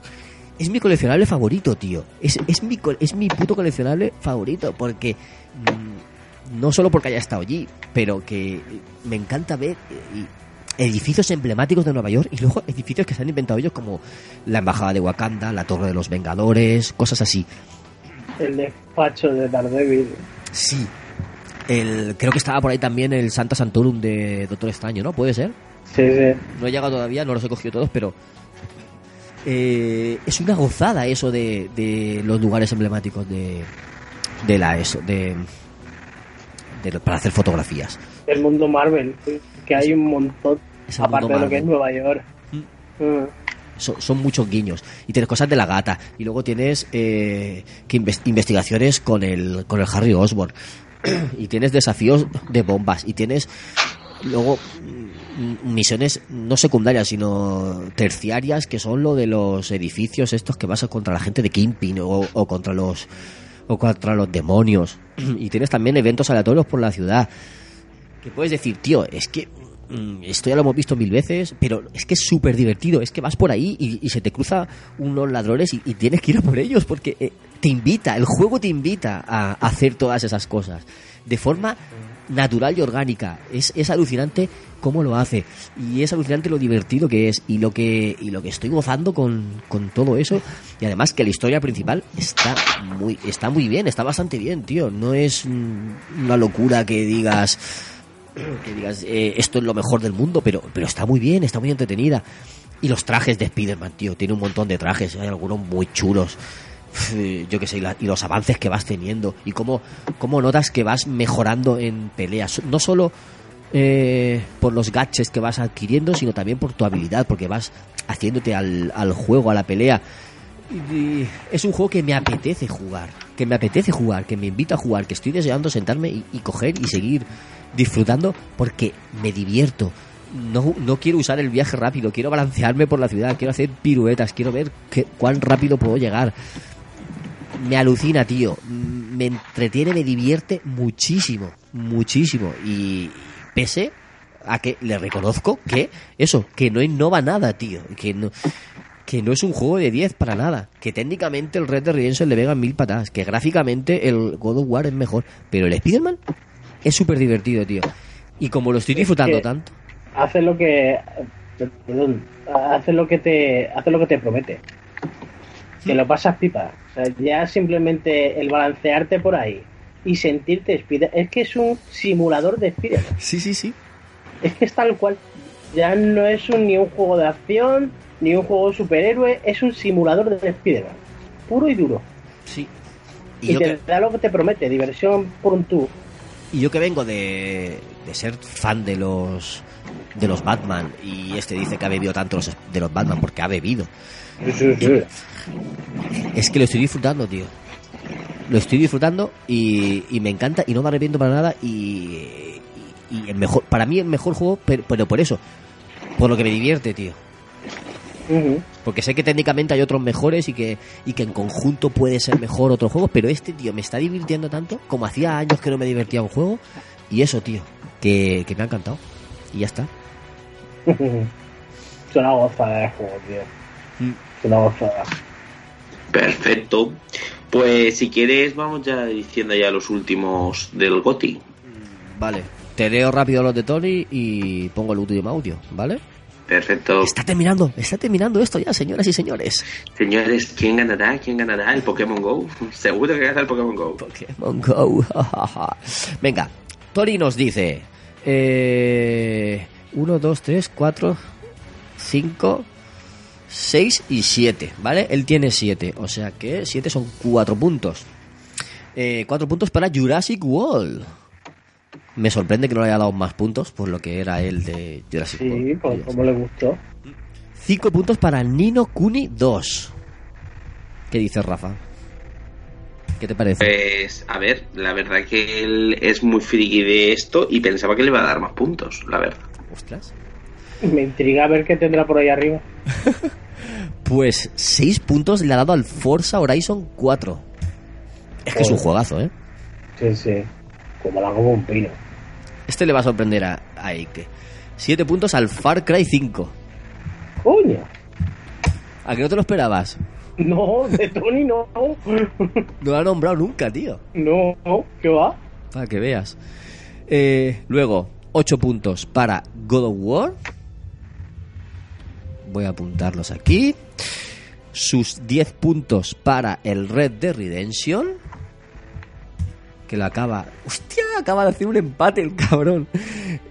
es mi coleccionable favorito, tío. Es, es, mi, es mi puto coleccionable favorito porque mm, no solo porque haya estado allí, pero que me encanta ver edificios emblemáticos de Nueva York y luego edificios que se han inventado ellos como la Embajada de Wakanda, la Torre de los Vengadores, cosas así. El despacho de Daredevil. Sí. El, creo que estaba por ahí también el Santa Santorum de Doctor Extraño, ¿no? ¿Puede ser? Sí, sí. No he llegado todavía, no los he cogido todos, pero eh, es una gozada eso de, de los lugares emblemáticos de, de la ESO, de, para hacer fotografías. El mundo Marvel. Que hay un montón. Es Aparte de lo que es. Nueva York. Mm. son, son muchos guiños. Y tienes cosas de la gata. Y luego tienes eh, que inves- investigaciones con el, con el Harry Osborn. y tienes desafíos de bombas. Y tienes luego mm, misiones no secundarias, sino terciarias, que son lo de los edificios estos que vas contra la gente de Kingpin o, o contra los o contra los demonios. y tienes también eventos aleatorios por la ciudad. Que puedes decir, tío, es que mm, esto ya lo hemos visto mil veces, pero es que es súper divertido. Es que vas por ahí y, se te cruza unos ladrones y, tienes que ir a por ellos porque eh, te invita, el juego te invita a, a hacer todas esas cosas de forma natural y orgánica. Es, es alucinante cómo lo hace y es alucinante lo divertido que es y lo que y lo que estoy gozando con, con todo eso y además que la historia principal está muy está muy bien, está bastante bien, tío. No es mm, una locura que digas que digas eh, esto es lo mejor del mundo, pero, pero está muy bien, está muy entretenida. Y los trajes de Spider-Man, tío, tiene un montón de trajes, hay algunos muy chulos. eh, yo qué sé, y, los avances que vas teniendo y cómo, cómo notas que vas mejorando en peleas. No solo eh, por los gadgets que vas adquiriendo, sino también por tu habilidad, porque vas haciéndote al, al juego, a la pelea. Es un juego que me apetece jugar, que me apetece jugar, que me invita a jugar, que estoy deseando sentarme y coger y seguir disfrutando porque me divierto. No, no quiero usar el viaje rápido, quiero balancearme por la ciudad, quiero hacer piruetas, quiero ver qué- cuán rápido puedo llegar. Me alucina, tío. Me entretiene, me divierte muchísimo, muchísimo. Y pese a que le reconozco que eso, que no innova nada, tío. Que no, que no es un juego de 10 para nada. Que técnicamente el Red Dead Redemption le pega mil patadas. Que gráficamente el God of War es mejor. Pero el Spider-Man es súper divertido, tío. Y como lo estoy disfrutando que- tanto. hace lo que perdón, hace lo que te hace lo que te promete que lo pasas pipa o sea, ya simplemente el balancearte por ahí y sentirte Spider es que es un simulador de Spider Sí, sí, sí. es que es tal cual ya no es un, ni un juego de acción ni un juego de superhéroe es un simulador de Spider puro y duro Sí. y, Y te que, da lo que te promete diversión por un tú y yo que vengo de, de ser fan de los de los Batman y este dice que ha bebido tanto los- de los Batman porque ha bebido. Es que lo estoy disfrutando, tío. Lo estoy disfrutando y, y me encanta y no me arrepiento para nada y, y- y el mejor para mí el mejor juego, pero, pero por eso, por lo que me divierte, tío. Porque sé que técnicamente hay otros mejores y que, y que en conjunto puede ser mejor otro juego, pero este, tío, me está divirtiendo tanto como hacía años que no me divertía un juego. Y eso, tío, que, que me ha encantado. Y ya está. es una gozada de juego tío Mm. es una gozada Perfecto. Pues si quieres, vamos ya diciendo ya los últimos del GOTI. Vale. Te leo rápido los de Tony y pongo el último audio, ¿vale? Perfecto. Está terminando, está terminando esto ya, señoras y señores. Señores, ¿quién ganará? ¿Quién ganará el Pokémon Go? Seguro que gana el Pokémon Go. Pokémon Go. Venga, Tori nos dice: 1, 2, 3, 4, 5, 6 y 7, ¿vale? Él tiene 7, o sea que 7 son 4 puntos. 4 puntos para Jurassic World. Me sorprende que no le haya dado más puntos por lo que era el de Jurassic sí World. pues como le gustó 5 puntos para Nino Kuni 2. ¿Qué dice Rafa? ¿Qué te parece? Pues, a ver, la verdad que él es muy friki de esto y pensaba que le iba a dar más puntos, la verdad. Ostras. Me intriga ver qué tendrá por ahí arriba. Pues 6 puntos le ha dado al Forza Horizon 4. Es que es un juegazo, ¿eh? Sí, sí. Como la como un pino. Este le va a sorprender a, a Ike. 7 puntos al Far Cry 5. Coño. ¿A que no te lo esperabas? No, de Tony no. No lo ha nombrado nunca, tío. No, ¿qué va? Para que veas. Eh, luego, 8 puntos para God of War. Voy a apuntarlos aquí. Sus 10 puntos para el Red Dead Redemption. Que lo acaba. ¡Hostia! Acaba de hacer un empate el cabrón.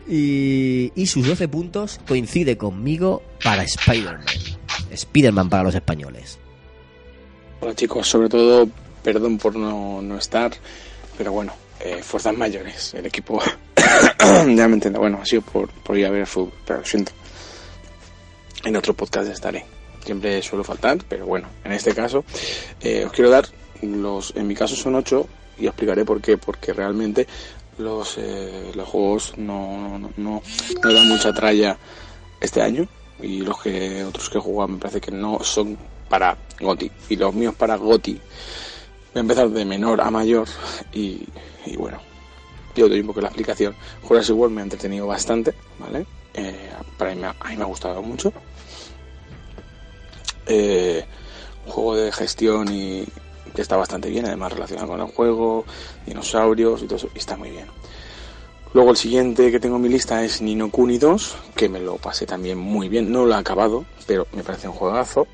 Y, y sus 12 puntos coincide conmigo para Spider-Man. Spider-Man para los españoles. Hola chicos, sobre todo, perdón por no, no estar, pero bueno, eh, fuerzas mayores, el equipo, ya me entiendo, bueno, ha sido por, por ir a ver el fútbol, pero lo siento. En otro podcast estaré, siempre suelo faltar, pero bueno, en este caso, eh, os quiero dar, los en mi caso son ocho, y explicaré por qué, porque realmente los, eh, los juegos no, no, no, dan mucha tralla este año, y los que otros que jugado me parece que no son para Goti. Y los míos para Goti. Voy a empezar de menor a mayor y, y bueno yo doy un poco la explicación. Jurassic World me ha entretenido bastante vale Eh, para mí me ha, a mí me ha gustado mucho. Eh, un juego de gestión y que está bastante bien además relacionado con el juego dinosaurios y todo eso y está muy bien Luego el siguiente que tengo en mi lista es Nino Kuni 2, que me lo pasé también muy bien. No lo he acabado, pero me parece un juegazo.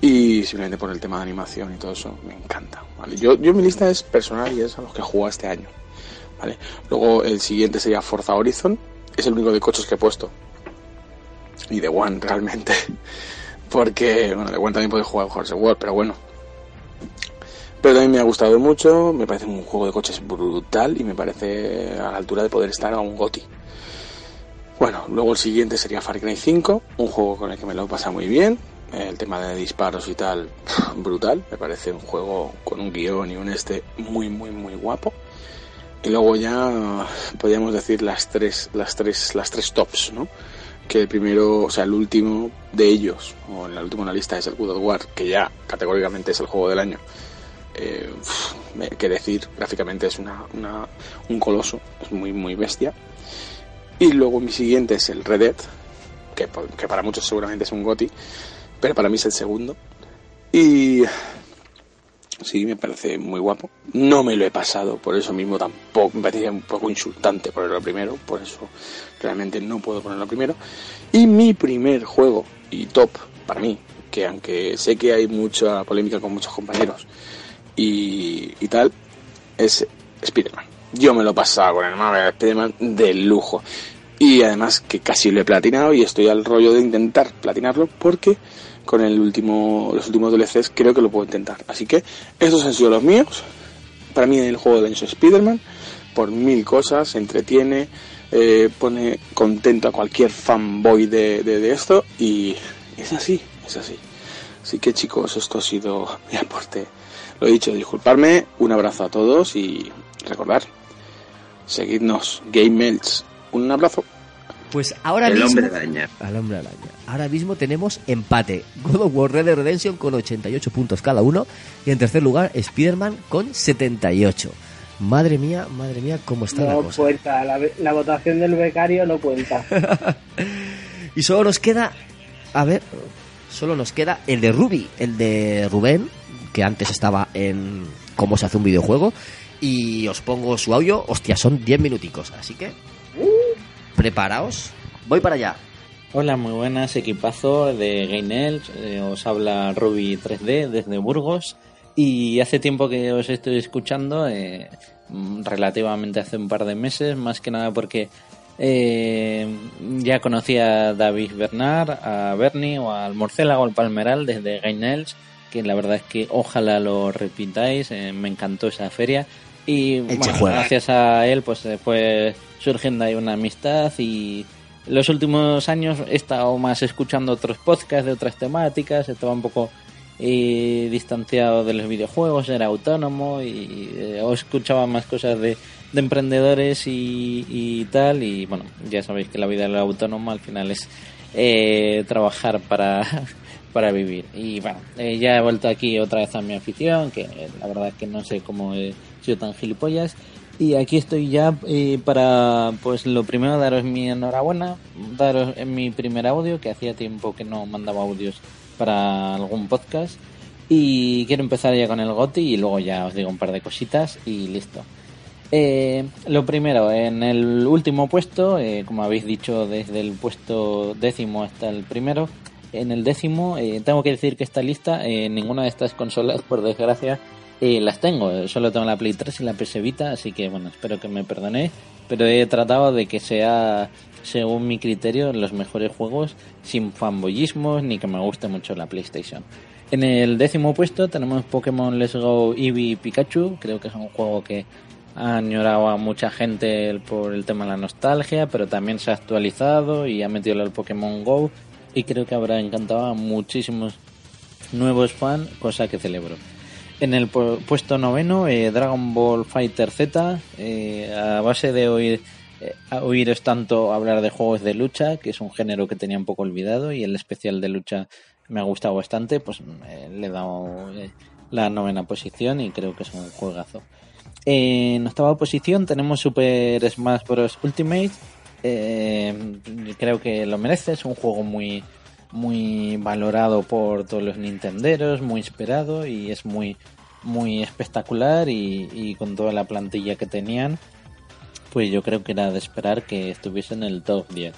Y simplemente por el tema de animación y todo eso, me encanta. ¿vale? Yo, yo mi lista es personal y es a los que he jugado este año. ¿vale? Luego el siguiente sería Forza Horizon. Es el único de coches que he puesto. Y de One realmente. Porque, bueno, de One también puedes jugar Horse World, pero bueno. Pero también me ha gustado mucho, me parece un juego de coches brutal y me parece a la altura de poder estar a un GOTI. Bueno, luego el siguiente sería Far Cry 5, un juego con el que me lo he pasado muy bien. El tema de disparos y tal, brutal. Me parece un juego con un guion y un este muy, muy, muy guapo. Y luego ya podríamos decir las tres, las tres, las tres tops, ¿no? Que el primero, o sea, el último de ellos, o en el último en la lista es el God of War, que ya categóricamente es el juego del año. Eh, que decir, gráficamente es una, una, un coloso, es muy, muy bestia. Y luego mi siguiente es el Red Dead, que, que para muchos seguramente es un GOTI, pero para mí es el segundo. Y sí, me parece muy guapo. No me lo he pasado, por eso mismo tampoco, me parecía un poco insultante ponerlo primero, por eso realmente no puedo ponerlo primero. Y mi primer juego y top para mí, que aunque sé que hay mucha polémica con muchos compañeros y, tal, es Spider-Man. Yo me lo he pasado con el Marvel Spider-Man de lujo. Y además que casi lo he platinado y estoy al rollo de intentar platinarlo porque con el último, los últimos DLCs creo que lo puedo intentar. Así que estos han sido los míos. Para mí el juego de año Spider-Man por mil cosas, se entretiene, eh, pone contento a cualquier fanboy de, de, de esto y es así, es así. Así que chicos, esto ha sido mi aporte. Lo he dicho, disculparme, un abrazo a todos y recordar, seguidnos, Game Melts. Un abrazo. Pues ahora El mismo. hombre araña. Al hombre araña. Ahora mismo tenemos empate. God of War Red Dead Redemption con 88 puntos cada uno. Y en tercer lugar, Spider-Man con 78. Madre mía, madre mía, cómo está la No cosa. cuenta, la, la votación del becario no cuenta. Y solo nos queda. A ver. Solo nos queda el de Ruby, el de Rubén, que antes estaba en cómo se hace un videojuego. Y os pongo su audio. Hostia, son 10 minuticos. Así que. Preparaos. Voy para allá. Hola, muy buenas, equipazo de Gainel. Eh, os habla Ruby 3D desde Burgos. Y hace tiempo que os estoy escuchando, eh, mm, relativamente hace un par de meses, más que nada porque eh, ya conocía a David Bernard, a Bernie o al Morcélago, al Palmeral desde Gainels, que la verdad es que ojalá lo repitáis, eh, me encantó esa feria. Y bueno, gracias a él, pues después surgiendo ahí una amistad y los últimos años he estado más escuchando otros podcasts de otras temáticas, estaba un poco eh, distanciado de los videojuegos, era autónomo y eh, escuchaba más cosas de, de emprendedores y, tal y bueno, ya sabéis que la vida del autónomo al final es eh, trabajar para, para vivir. Y bueno, eh, ya he vuelto aquí otra vez a mi afición, que la verdad que no sé cómo he sido tan gilipollas y aquí estoy ya eh, para, pues lo primero, daros mi enhorabuena, daros en mi primer audio, que hacía tiempo que no mandaba audios para algún podcast. Y quiero empezar ya con el GOTI y luego ya os digo un par de cositas y listo. Eh, lo primero, en el último puesto, eh, como habéis dicho, desde el puesto décimo hasta el primero, en el décimo eh, tengo que decir que esta lista, eh, ninguna de estas consolas, por desgracia, eh, las tengo. Solo tengo la Play 3 y la PS Vita, así que bueno, espero que me perdonéis. Pero he tratado de que sea, según mi criterio, los mejores juegos sin fanboyismos ni que me guste mucho la PlayStation. En el décimo puesto tenemos Pokémon Let's Go Eevee Pikachu. Creo que es un juego que ha añorado a mucha gente por el tema de la nostalgia, pero también se ha actualizado y ha metido el Pokémon Go. Y creo que habrá encantado a muchísimos nuevos fans, cosa que celebro. En el pu- puesto noveno, eh, Dragon Ball Fighter Z, eh, a base de oír, eh, oíros tanto hablar de juegos de lucha, que es un género que tenía un poco olvidado, y el especial de lucha me ha gustado bastante, pues eh, le he dado la novena posición y creo que es un juegazo. En octava posición tenemos Super Smash Bros. Ultimate. Creo que lo merece, es un juego muy, muy valorado por todos los nintenderos, muy esperado y es muy, muy espectacular y, con toda la plantilla que tenían, pues yo creo que era de esperar que estuviese en el top 10.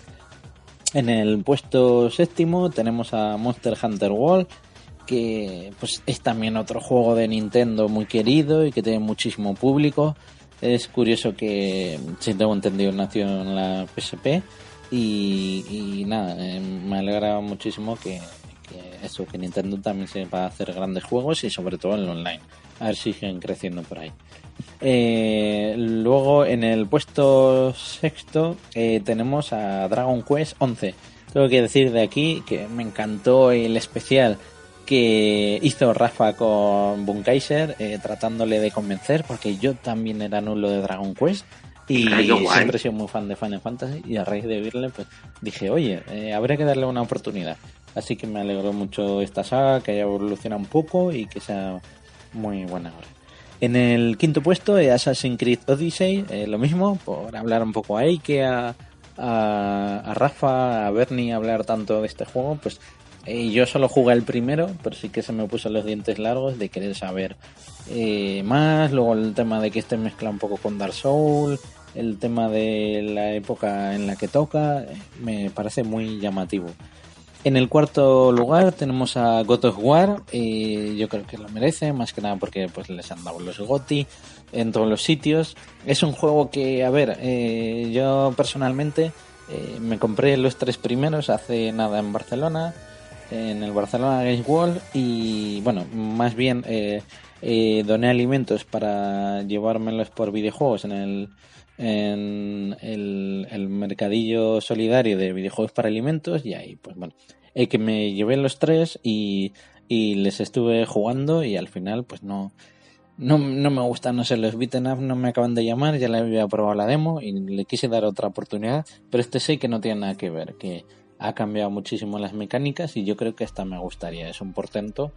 En el puesto séptimo tenemos a Monster Hunter World, que pues es también otro juego de Nintendo muy querido y que tiene muchísimo público. Es curioso que, si tengo entendido, nació en la PSP y, nada, eh, me alegra muchísimo que, eso, que Nintendo también se va a hacer grandes juegos y sobre todo en el online. A ver si siguen creciendo por ahí. Eh, luego en el puesto sexto eh, tenemos a Dragon Quest 11. Tengo que decir de aquí que me encantó el especial que hizo Rafa con Bunkaiser eh, tratándole de convencer porque yo también era nulo de Dragon Quest y Ay, siempre he sido muy fan de Final Fantasy y a raíz de oírle pues dije oye eh, habría que darle una oportunidad así que me alegró mucho esta saga que haya evolucionado un poco y que sea muy buena ahora. En el quinto puesto Assassin's Creed Odyssey eh, lo mismo por hablar un poco a, a, a Rafa a Bernie hablar tanto de este juego pues eh, yo solo jugué el primero, pero sí que se me puso los dientes largos de querer saber eh, más. Luego el tema de que este mezcla un poco con Dark Souls, el tema de la época en la que toca, me parece muy llamativo. En el cuarto lugar tenemos a God of War, eh, yo creo que lo merece, más que nada porque pues les han dado los GOTI en todos los sitios. Es un juego que, a ver, eh, yo personalmente me compré los tres primeros hace nada en Barcelona, en el Barcelona Games World y bueno, más bien eh, eh, doné alimentos para llevármelos por videojuegos en el en el, mercadillo solidario de videojuegos para alimentos y ahí pues bueno eh, que me llevé los tres y, y les estuve jugando y al final pues no no, no me gustan, no sé, los beaten up no me acaban de llamar, ya le había probado la demo y le quise dar otra oportunidad, pero este sé que no tiene nada que ver, que ha cambiado muchísimo las mecánicas y yo creo que esta me gustaría, es un portento.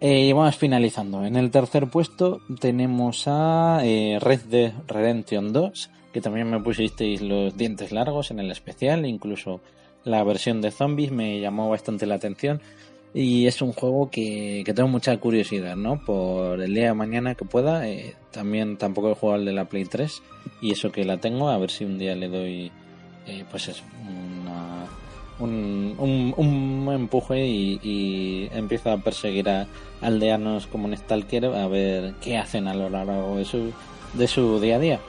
Eh, y vamos finalizando. En el tercer puesto tenemos a eh, Red Dead Redemption 2, que también me pusisteis los dientes largos en el especial, incluso la versión de zombies me llamó bastante la atención. Y es un juego que, que tengo mucha curiosidad, ¿no? Por el día de mañana que pueda. eh, también tampoco he jugado el de la Play 3 y eso que la tengo, a ver si un día le doy, eh, pues eso, una- un, un, un empuje y, y empiezo a perseguir a aldeanos como un stalker a ver qué hacen a lo largo de su, de su día a día.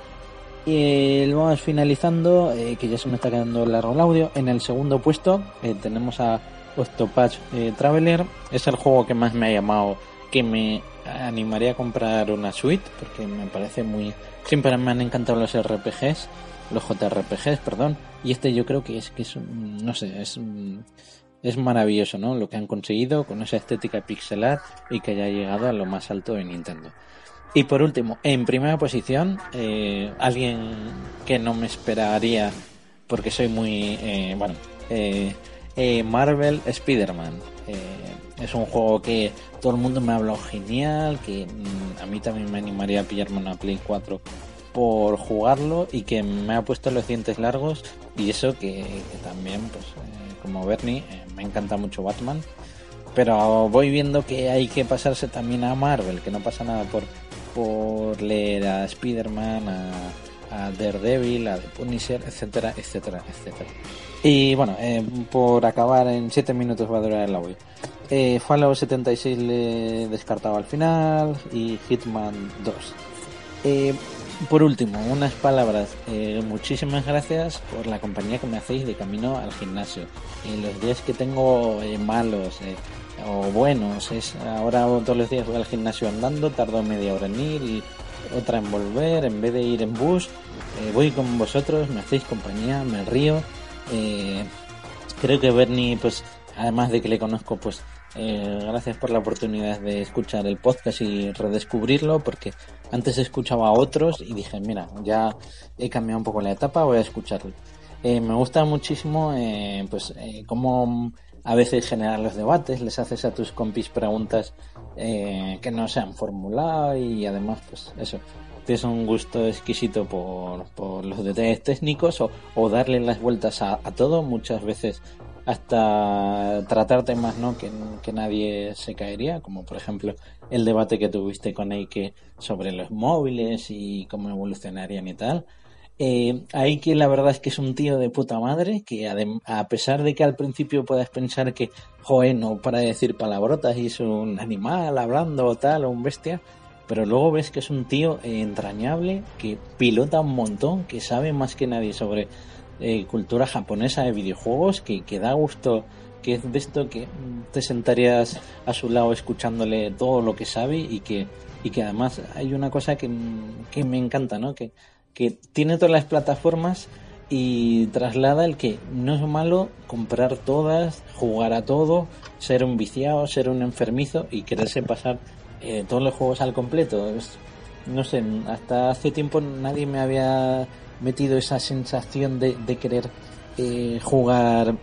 Y vamos finalizando, eh, que ya se me está quedando largo el audio. En el segundo puesto eh, tenemos a Octopath eh, Traveler. Es el juego que más me ha llamado, que me animaría a comprar una suite, porque me parece muy... Siempre me han encantado los RPGs, los JRPGs, perdón. Y este yo creo que es, que es no sé, es, es maravilloso, ¿no? Lo que han conseguido con esa estética pixelar y que haya llegado a lo más alto de Nintendo. Y por último, en primera posición, eh, alguien que no me esperaría porque soy muy, eh, bueno, eh, Marvel Spider-Man. Es un juego que todo el mundo me ha hablado genial, que mm, a mí también me animaría a pillarme una Play 4 por jugarlo y que me ha puesto los dientes largos y eso que, también, pues eh, como Bernie, eh, me encanta mucho Batman. Pero voy viendo que hay que pasarse también a Marvel, que no pasa nada por, por leer a Spider-Man, a, Daredevil, a The Punisher, etcétera, etcétera, etcétera. Y bueno, eh, por acabar en 7 minutos va a durar el audio. Eh, Fallout 76 le he descartado al final y Hitman 2. Eh, por último, unas palabras. Eh, muchísimas gracias por la compañía que me hacéis de camino al gimnasio. Eh, los días que tengo eh, malos eh, o buenos, es ahora todos los días voy al gimnasio andando, tardo media hora en ir y otra en volver, en vez de ir en bus, eh, voy con vosotros, me hacéis compañía, me río. Creo que Bernie, pues, además de que le conozco, pues, gracias por la oportunidad de escuchar el podcast y redescubrirlo, porque antes escuchaba a otros y dije, mira, ya he cambiado un poco la etapa, voy a escucharlo. Eh, me gusta muchísimo, eh, pues, eh, cómo a veces generar los debates, les haces a tus compis preguntas que no se han formulado y además, pues, eso, tienes un gusto exquisito por, por los detalles técnicos o, darle las vueltas a todo, muchas veces hasta tratar temas ¿no? que, que nadie se caería, como por ejemplo el debate que tuviste con Eike sobre los móviles y cómo evolucionarían y tal. Eh, Eike la verdad es que es un tío de puta madre que a pesar de que al principio puedas pensar que, no para de decir palabrotas y es un animal hablando o tal o un bestia, pero luego ves que es un tío entrañable, que pilota un montón, que sabe más que nadie sobre eh, cultura japonesa de videojuegos, que, que da gusto que es de esto que te sentarías a su lado escuchándole todo lo que sabe y que, y que además hay una cosa que, que me encanta, ¿no? Que, que tiene todas las plataformas y traslada el que no es malo comprar todas, jugar a todo, ser un viciado, ser un enfermizo y quererse pasar eh, todos los juegos al completo. No sé, hasta hace tiempo nadie me había metido esa sensación de, de querer eh, jugar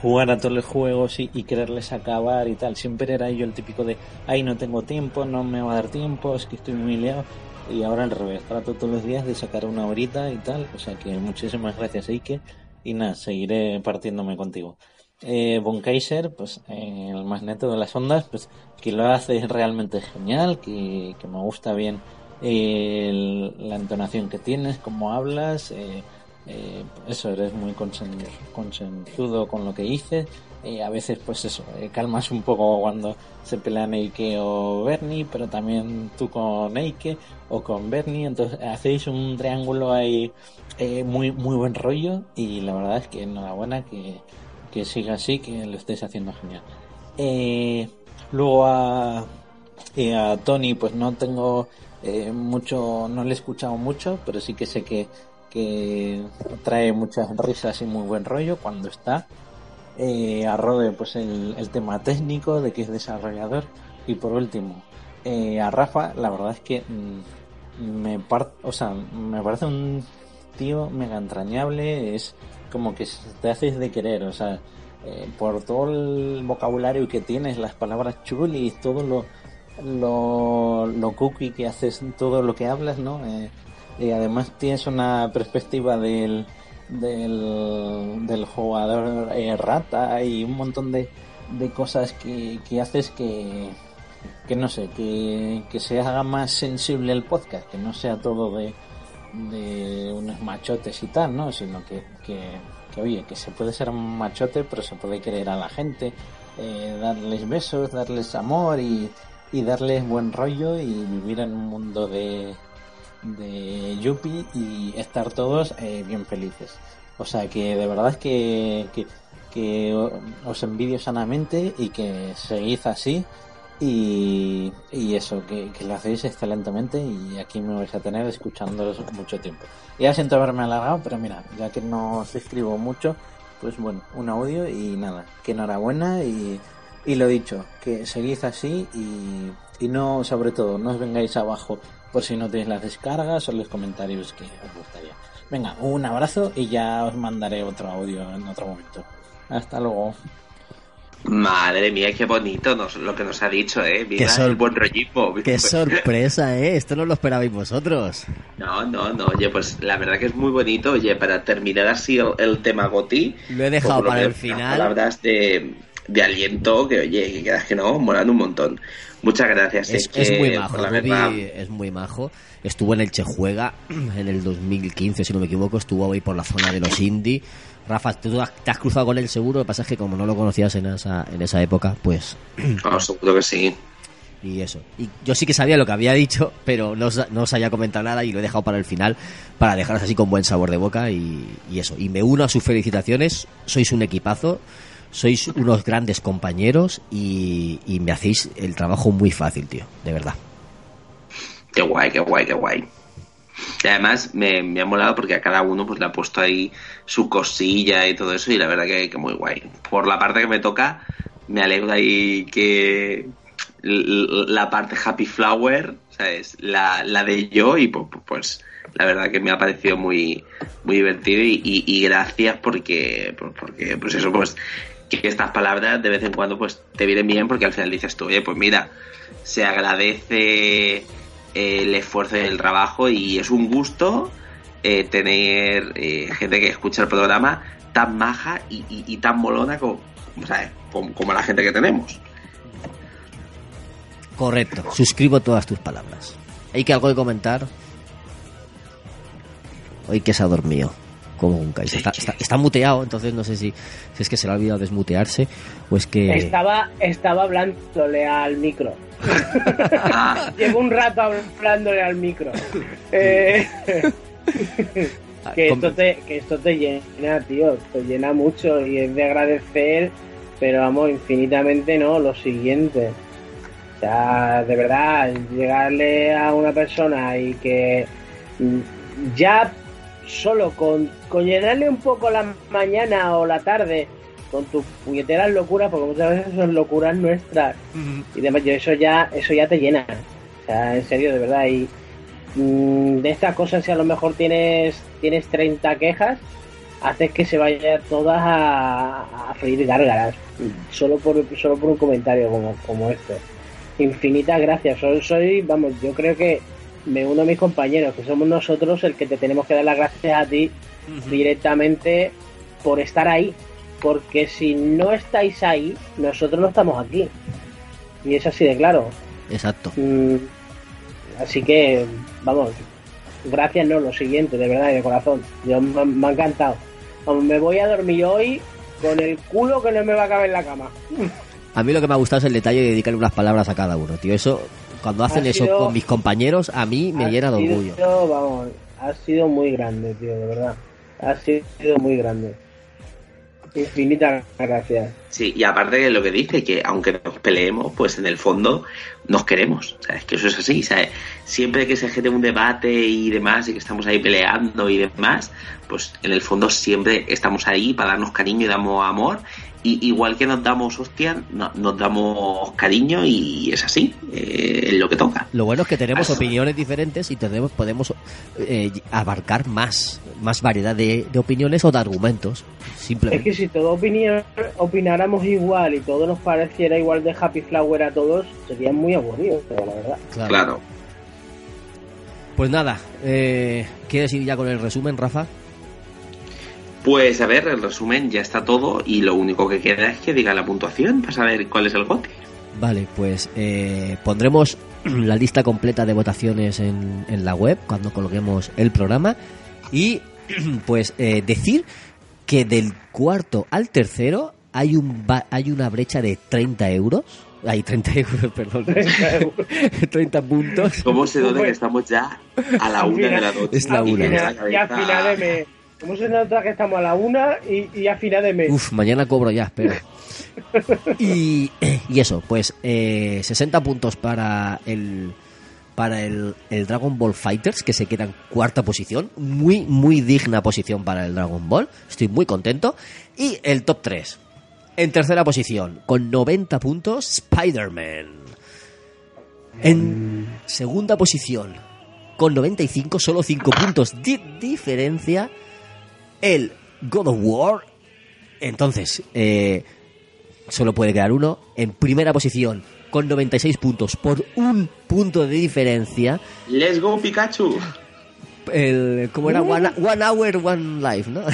jugar a todos los juegos y, quererles acabar y tal. Siempre era yo el típico de, ay, no tengo tiempo, no me va a dar tiempo, es que estoy muy liado. Y ahora al revés, trato todos los días de sacar una horita y tal. O sea que muchísimas gracias, Ike. Y nada, seguiré partiéndome contigo. Eh, Von Kaiser, pues eh, el más neto de las ondas, pues que lo hace realmente genial, que, que me gusta bien la entonación que tienes, cómo hablas, eh, eh, eso, eres muy consensudo con lo que dices. Eh, a veces, pues eso, calmas un poco cuando se pelean Eike o Bernie, pero también tú con Eike o con Bernie. Entonces, hacéis un triángulo ahí muy, muy buen rollo. Y la verdad es que enhorabuena que, que siga así, que lo estéis haciendo genial. Luego a, a Tony, pues no tengo eh, mucho, no le he escuchado mucho, pero sí que sé que, que trae muchas risas y muy buen rollo cuando está. Eh, a Rode, pues el, el tema técnico de que es desarrollador. Y por último, eh, a Rafa, la verdad es que mm, me, par- o sea, me parece un tío mega entrañable. Es como que te haces de querer, o sea, eh, por todo el vocabulario que tienes, las palabras chulis, todo lo, lo, lo cookie que haces, todo lo que hablas, ¿no? Eh, y además tienes una perspectiva del, del, del jugador eh, rata y un montón de, de cosas que, que haces que, que no sé, que, que se haga más sensible el podcast, que no sea todo de, de unos machotes y tal, ¿no? Sino que, que, que, oye, que se puede ser un machote, pero se puede querer a la gente, eh, darles besos, darles amor y, y darles buen rollo y vivir en un mundo de, de Yuppie y estar todos eh, bien felices. O sea que de verdad que, que, que os envidio sanamente y que seguid así y, y eso, que, que lo hacéis excelentemente y aquí me vais a tener escuchándolos mucho tiempo. Ya siento haberme alargado, pero mira, ya que no os escribo mucho, pues bueno, un audio y nada, que enhorabuena y, y lo dicho, que seguid así y, y no, sobre todo, no os vengáis abajo por si no tenéis las descargas o los comentarios que os gustaría. Venga, un abrazo y ya os mandaré otro audio en otro momento. Hasta luego. Madre mía, qué bonito nos- lo que nos ha dicho, ¿eh? Mira Qué sor- el buen rollismo. Qué sorpresa, ¿eh? Esto no lo esperabais vosotros. No, no, no, oye, pues la verdad que es muy bonito, oye, para terminar así el, el tema Goti. Lo he dejado pues, para el final. Palabras de, de aliento que, oye, que quedas que no, molan un montón. Muchas gracias. Es, eh, que, es muy majo, la Bobby verdad, es muy majo. Estuvo en el Che Juega en el 2015, si no me equivoco. Estuvo ahí por la zona de los indie. Rafa, tú te has cruzado con él seguro. Lo que pasa es que como no lo conocías en esa, en esa época, pues... oh, seguro que sí. Y eso. Y yo sí que sabía lo que había dicho, pero no os, no os había comentado nada y lo he dejado para el final, para dejaros así con buen sabor de boca y, y eso. Y me uno a sus felicitaciones. Sois un equipazo, sois unos grandes compañeros y, y me hacéis el trabajo muy fácil, tío. De verdad. Qué guay, qué guay, qué guay. Y además me, me ha molado porque a cada uno pues le ha puesto ahí su cosilla y todo eso y la verdad que, que muy guay. Por la parte que me toca, me alegro ahí que la parte Happy Flower, ¿sabes? La, la de yo y pu- pu- pues la verdad que me ha parecido muy muy divertido y, y- y gracias porque por- porque pues eso pues que estas palabras de vez en cuando pues te vienen bien porque al final dices tú, oye, pues mira, se agradece el esfuerzo y el trabajo y es un gusto eh, tener eh, gente que escucha el programa tan maja y, y- tan molona como, como, como la gente que tenemos. Correcto. Suscribo todas tus palabras. ¿Hay que algo de comentar? Hoy que se ha dormido. Como un Kaiser. Está, está- está muteado, entonces no sé si, si es que se le ha olvidado desmutearse o es que... Estaba, estaba hablándole al micro. Llevo un rato hablándole al micro. Eh, que, com- esto te, que esto te llena, tío. Te llena mucho y es de agradecer pero vamos, infinitamente no, lo siguiente. O sea, de verdad, llegarle a una persona y que ya solo con, con llenarle un poco la mañana o la tarde con tus puñeteras locuras, porque muchas veces son locuras nuestras y demás, yo eso ya, eso ya te llena. O sea, en serio, de verdad. Y mm, de estas cosas, si a lo mejor tienes, tienes 30 quejas, haces que se vayan todas a, a freír gárgaras, solo por, solo por un comentario como, como este. Infinitas gracias. Soy, soy, vamos, yo creo que me uno a mis compañeros, que somos nosotros el que te tenemos que dar las gracias a ti directamente por estar ahí. Porque si no estáis ahí, nosotros no estamos aquí. Y es así de claro. Exacto. Mm, así que, vamos, gracias, no, lo siguiente, de verdad, y de corazón. Yo, me, me ha encantado. Vamos, me voy a dormir hoy con el culo que no me va a caber en la cama. A mí lo que me ha gustado es el detalle de dedicarle unas palabras a cada uno, tío. Eso, cuando hacen Ha eso sido- con mis compañeros, a mí me llena de sido, orgullo. Vamos, ha sido muy grande, tío, de verdad. Ha sido muy grande. Infinitas gracias. Sí, y aparte de lo que dice, que aunque nos peleemos, pues en el fondo nos queremos. O sea, es que eso es así. ¿sabes? Siempre que se genere un debate y demás, y que estamos ahí peleando y demás, pues en el fondo siempre estamos ahí para darnos cariño y damos amor. Y igual que nos damos hostia, no- nos damos cariño y es así, eh, es lo que toca. Lo bueno es que tenemos Eso. opiniones diferentes y tenemos, podemos eh, abarcar más, más variedad de, de opiniones o de argumentos. Es Simplemente. que si todos opináramos igual y todo nos pareciera igual de Happy Flower a todos, sería muy aburrido, pero la verdad. Claro. Pues nada, eh, ¿quieres ir ya con el resumen, Rafa? Pues a ver, el resumen ya está todo y lo único que queda es que diga la puntuación para saber cuál es el gote. Vale, pues eh, pondremos la lista completa de votaciones en, en la web cuando colguemos el programa y pues eh, decir que del cuarto al tercero hay un ba- hay una brecha de 30 euros. Hay 30 euros, perdón. 30 puntos. ¿Cómo se nota que estamos ya a la una de la noche? Es la Y una. me da la Y a cabeza- final de mes. ¿Cómo se nota que estamos a la una y, y a final de mes? Uf, mañana cobro ya, espero. Y, y eso, pues eh, 60 puntos para el para el, el Dragon Ball Fighters, que se queda en cuarta posición. Muy, muy digna posición para el Dragon Ball. Estoy muy contento. Y el top 3. En tercera posición, con 90 puntos, Spider-Man. En segunda posición, con 95, solo 5 puntos de diferencia, el God of War. Entonces, eh, solo puede quedar uno. En primera posición, con 96 puntos, por un punto de diferencia. Let's go Pikachu. El, ¿Cómo era? One, one Hour, One Life, ¿no? No.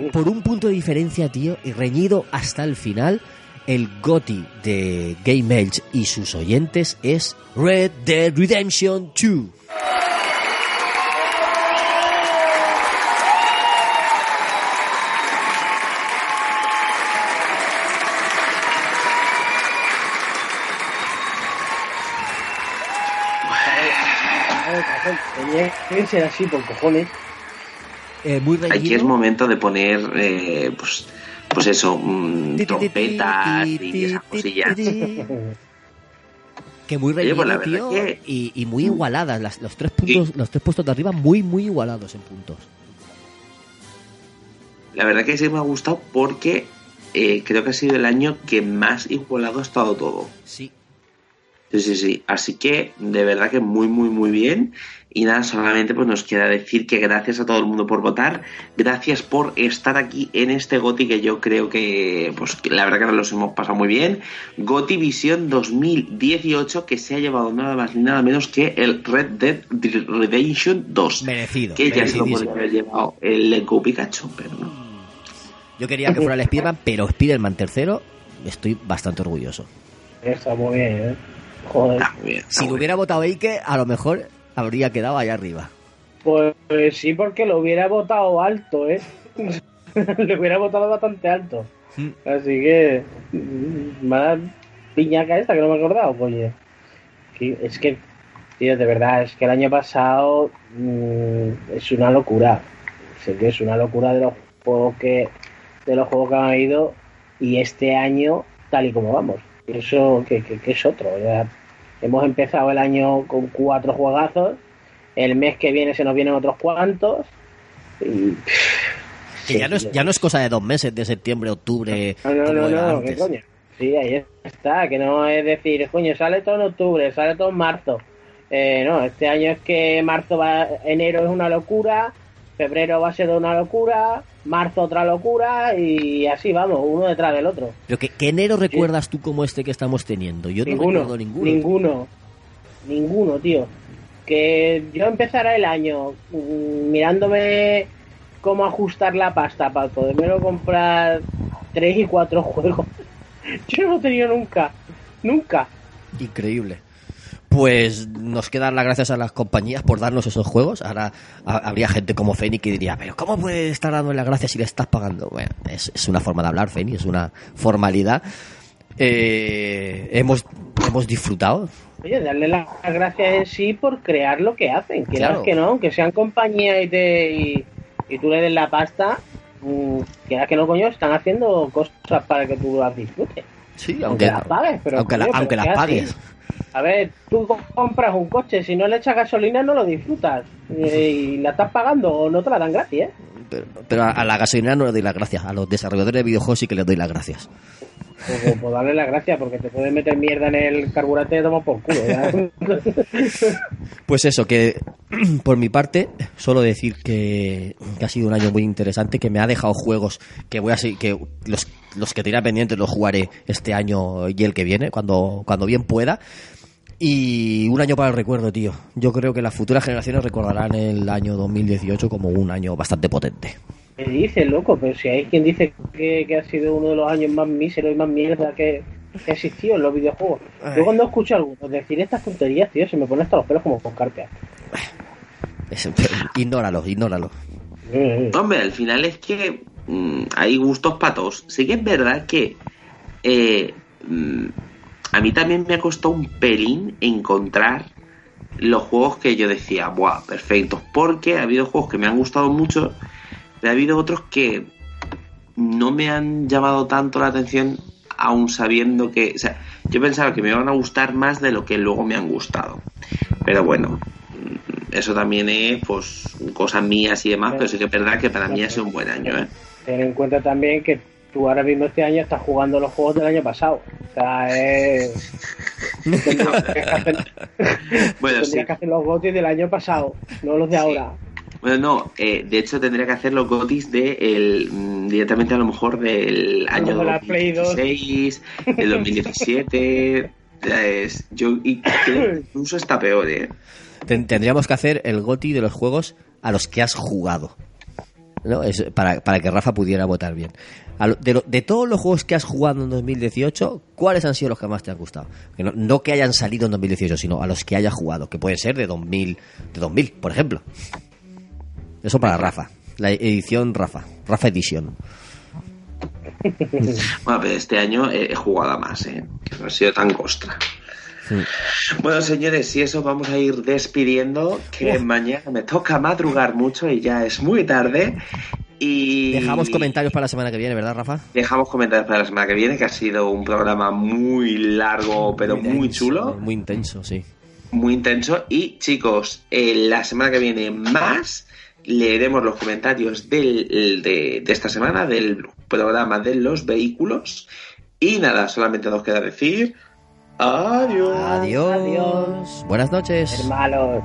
Por un punto de diferencia, tío, y reñido hasta el final, el GOTI de Game Edge y sus oyentes es Red Dead Redemption 2. A ver, cajón, Tenía que ser así por cojones. Eh, muy Aquí es momento de poner, eh, pues, pues eso, mm, trompetas y esas cosillas. Que muy Oye, pues reñido, verdad tío, que- y, y muy igualadas. Las- los, tres puntos, los tres puestos de arriba muy, muy igualados en puntos. La verdad que sí me ha gustado porque eh, creo que ha sido el año que más igualado ha estado todo. Sí. Sí, sí, sí. Así que de verdad que muy, muy, muy bien. Y nada, solamente pues nos queda decir que gracias a todo el mundo por votar. Gracias por estar aquí en este GOTI que yo creo que, pues que la verdad que nos los hemos pasado muy bien. GOTI Visión 2018 que se ha llevado nada más ni nada menos que el Red Dead Redemption 2. Merecido. Que ya se lo podría haber llevado el Let's Go Pikachu, pero no. Yo quería que fuera el Spider-Man, pero Spider-Man tercero, estoy bastante orgulloso. Está muy bien, ¿eh? Joder. Si lo hubiera votado Ike, a lo mejor habría quedado allá arriba. Pues, pues sí, porque lo hubiera votado alto, ¿eh? lo hubiera votado bastante alto. Mm. Así que. Mala piñaca esta que no me he acordado, oye. Que- Es que, tío, de verdad, es que el año pasado mm, es una locura. Sé que es una locura de los juegos que. De los juegos que han ido. y este año tal y como vamos. Eso que, que- que es otro. ya hemos empezado el año con cuatro juegazos, el mes que viene se nos vienen otros cuantos y Que ya no, es, ya no es cosa de dos meses, de septiembre, octubre. no, no, no, no, ¿qué antes. coño? Sí, ahí está, que no es decir, coño, sale todo en octubre, sale todo en marzo. Eh, no, este año es que marzo va, enero es una locura, febrero va a ser una locura, marzo otra locura y así vamos, uno detrás del otro. Pero ¿qué, qué enero recuerdas tú como este que estamos teniendo? Yo no recuerdo ninguno. ninguno, ninguno, tío. Que yo empezara el año mm, mirándome cómo ajustar la pasta para podérmelo comprar tres y cuatro juegos. Yo no lo he tenido nunca, nunca. Increíble. Pues nos quedan las gracias a las compañías por darnos esos juegos. Ahora ha- habría gente como Feni que diría, pero ¿cómo puedes estar dando las gracias si le estás pagando? Bueno, es, es una forma de hablar, Feni, es una formalidad. Eh, hemos, hemos disfrutado. Oye, darle las gracias en sí por crear lo que hacen. Quieras que no, aunque sean compañías y, te, y, y tú le des la pasta, mm, quieras que no, coño, están haciendo cosas para que tú las disfrutes. Sí, aunque, aunque, las pagues, pero aunque, coño, las así. A ver, tú co- compras un coche, si no le echas gasolina no lo disfrutas. Eh, Y la estás pagando o no te la dan gratis, ¿eh? Pero, pero a, a la gasolinera no le doy las gracias. A los desarrolladores de videojuegos sí que les doy las gracias. Pues, pues darle las gracias porque te pueden meter mierda en el carburante y tomas por culo. ¿ya? Pues eso, que por mi parte, solo decir que, que ha sido un año muy interesante, que me ha dejado juegos que voy a seguir, que los, los que tenía pendientes los jugaré este año y el que viene, cuando, cuando bien pueda. Y un año para el recuerdo, tío. Yo creo que las futuras generaciones recordarán el año 2018 como un año bastante potente. ¿Qué dices, loco? Pero si hay quien dice que, que ha sido uno de los años más míseros y más mierda que, que ha existido en los videojuegos. Yo cuando escucho a algunos decir estas tonterías, tío, se me ponen hasta los pelos como con carpia. Es- ignóralo, ignóralo. Hombre, al final es que mm, hay gustos patos. Sí que es verdad que eh, mm, a mí también me ha costado un pelín encontrar los juegos que yo decía, buah, perfectos. Porque ha habido juegos que me han gustado mucho, pero ha habido otros que no me han llamado tanto la atención, aún sabiendo que. O sea, yo pensaba que me iban a gustar más de lo que luego me han gustado. Pero bueno, mm, eso también es, pues, cosas mías y demás, pero sí que es verdad que para mí ha sido un buen año, ¿eh? Ten en cuenta también que tú ahora mismo este año estás jugando los juegos del año pasado. O sea, es... Tendrías que hacer, Bueno, sí. tendrías que hacer los gotis del año pasado, no los de ahora. Bueno, no, eh, de hecho tendría que hacer los gotis de el, mm, directamente a lo mejor del año de la Play 2. 2016, del 2017. es- yo y creo que incluso está peor, ¿eh? Ten- tendríamos que hacer el GOTI de los juegos a los que has jugado. ¿no? Es para, para que Rafa pudiera votar bien. De, lo- de todos los juegos que has jugado en 2018, ¿cuáles han sido los que más te han gustado? Que no, no que hayan salido en 2018, sino a los que hayas jugado, que pueden ser de 2000, de 2000, por ejemplo. Eso para Rafa. La edición Rafa. Rafa Edition. Bueno, pero este año he, jugado a más, ¿eh? Que no ha sido tan costra. Bueno, señores, si eso vamos a ir despidiendo, que mañana me toca madrugar mucho y ya es muy tarde. Y Dejamos comentarios para la semana que viene, ¿verdad, Rafa? dejamos comentarios para la semana que viene, que ha sido un programa muy largo, pero muy, denso, chulo, Muy intenso, sí. muy intenso. Y chicos, eh, la semana que viene más leeremos los comentarios del, de, de esta semana del programa de los vehículos. Y nada, solamente nos queda decir adiós. Adiós. Buenas noches. Hermanos.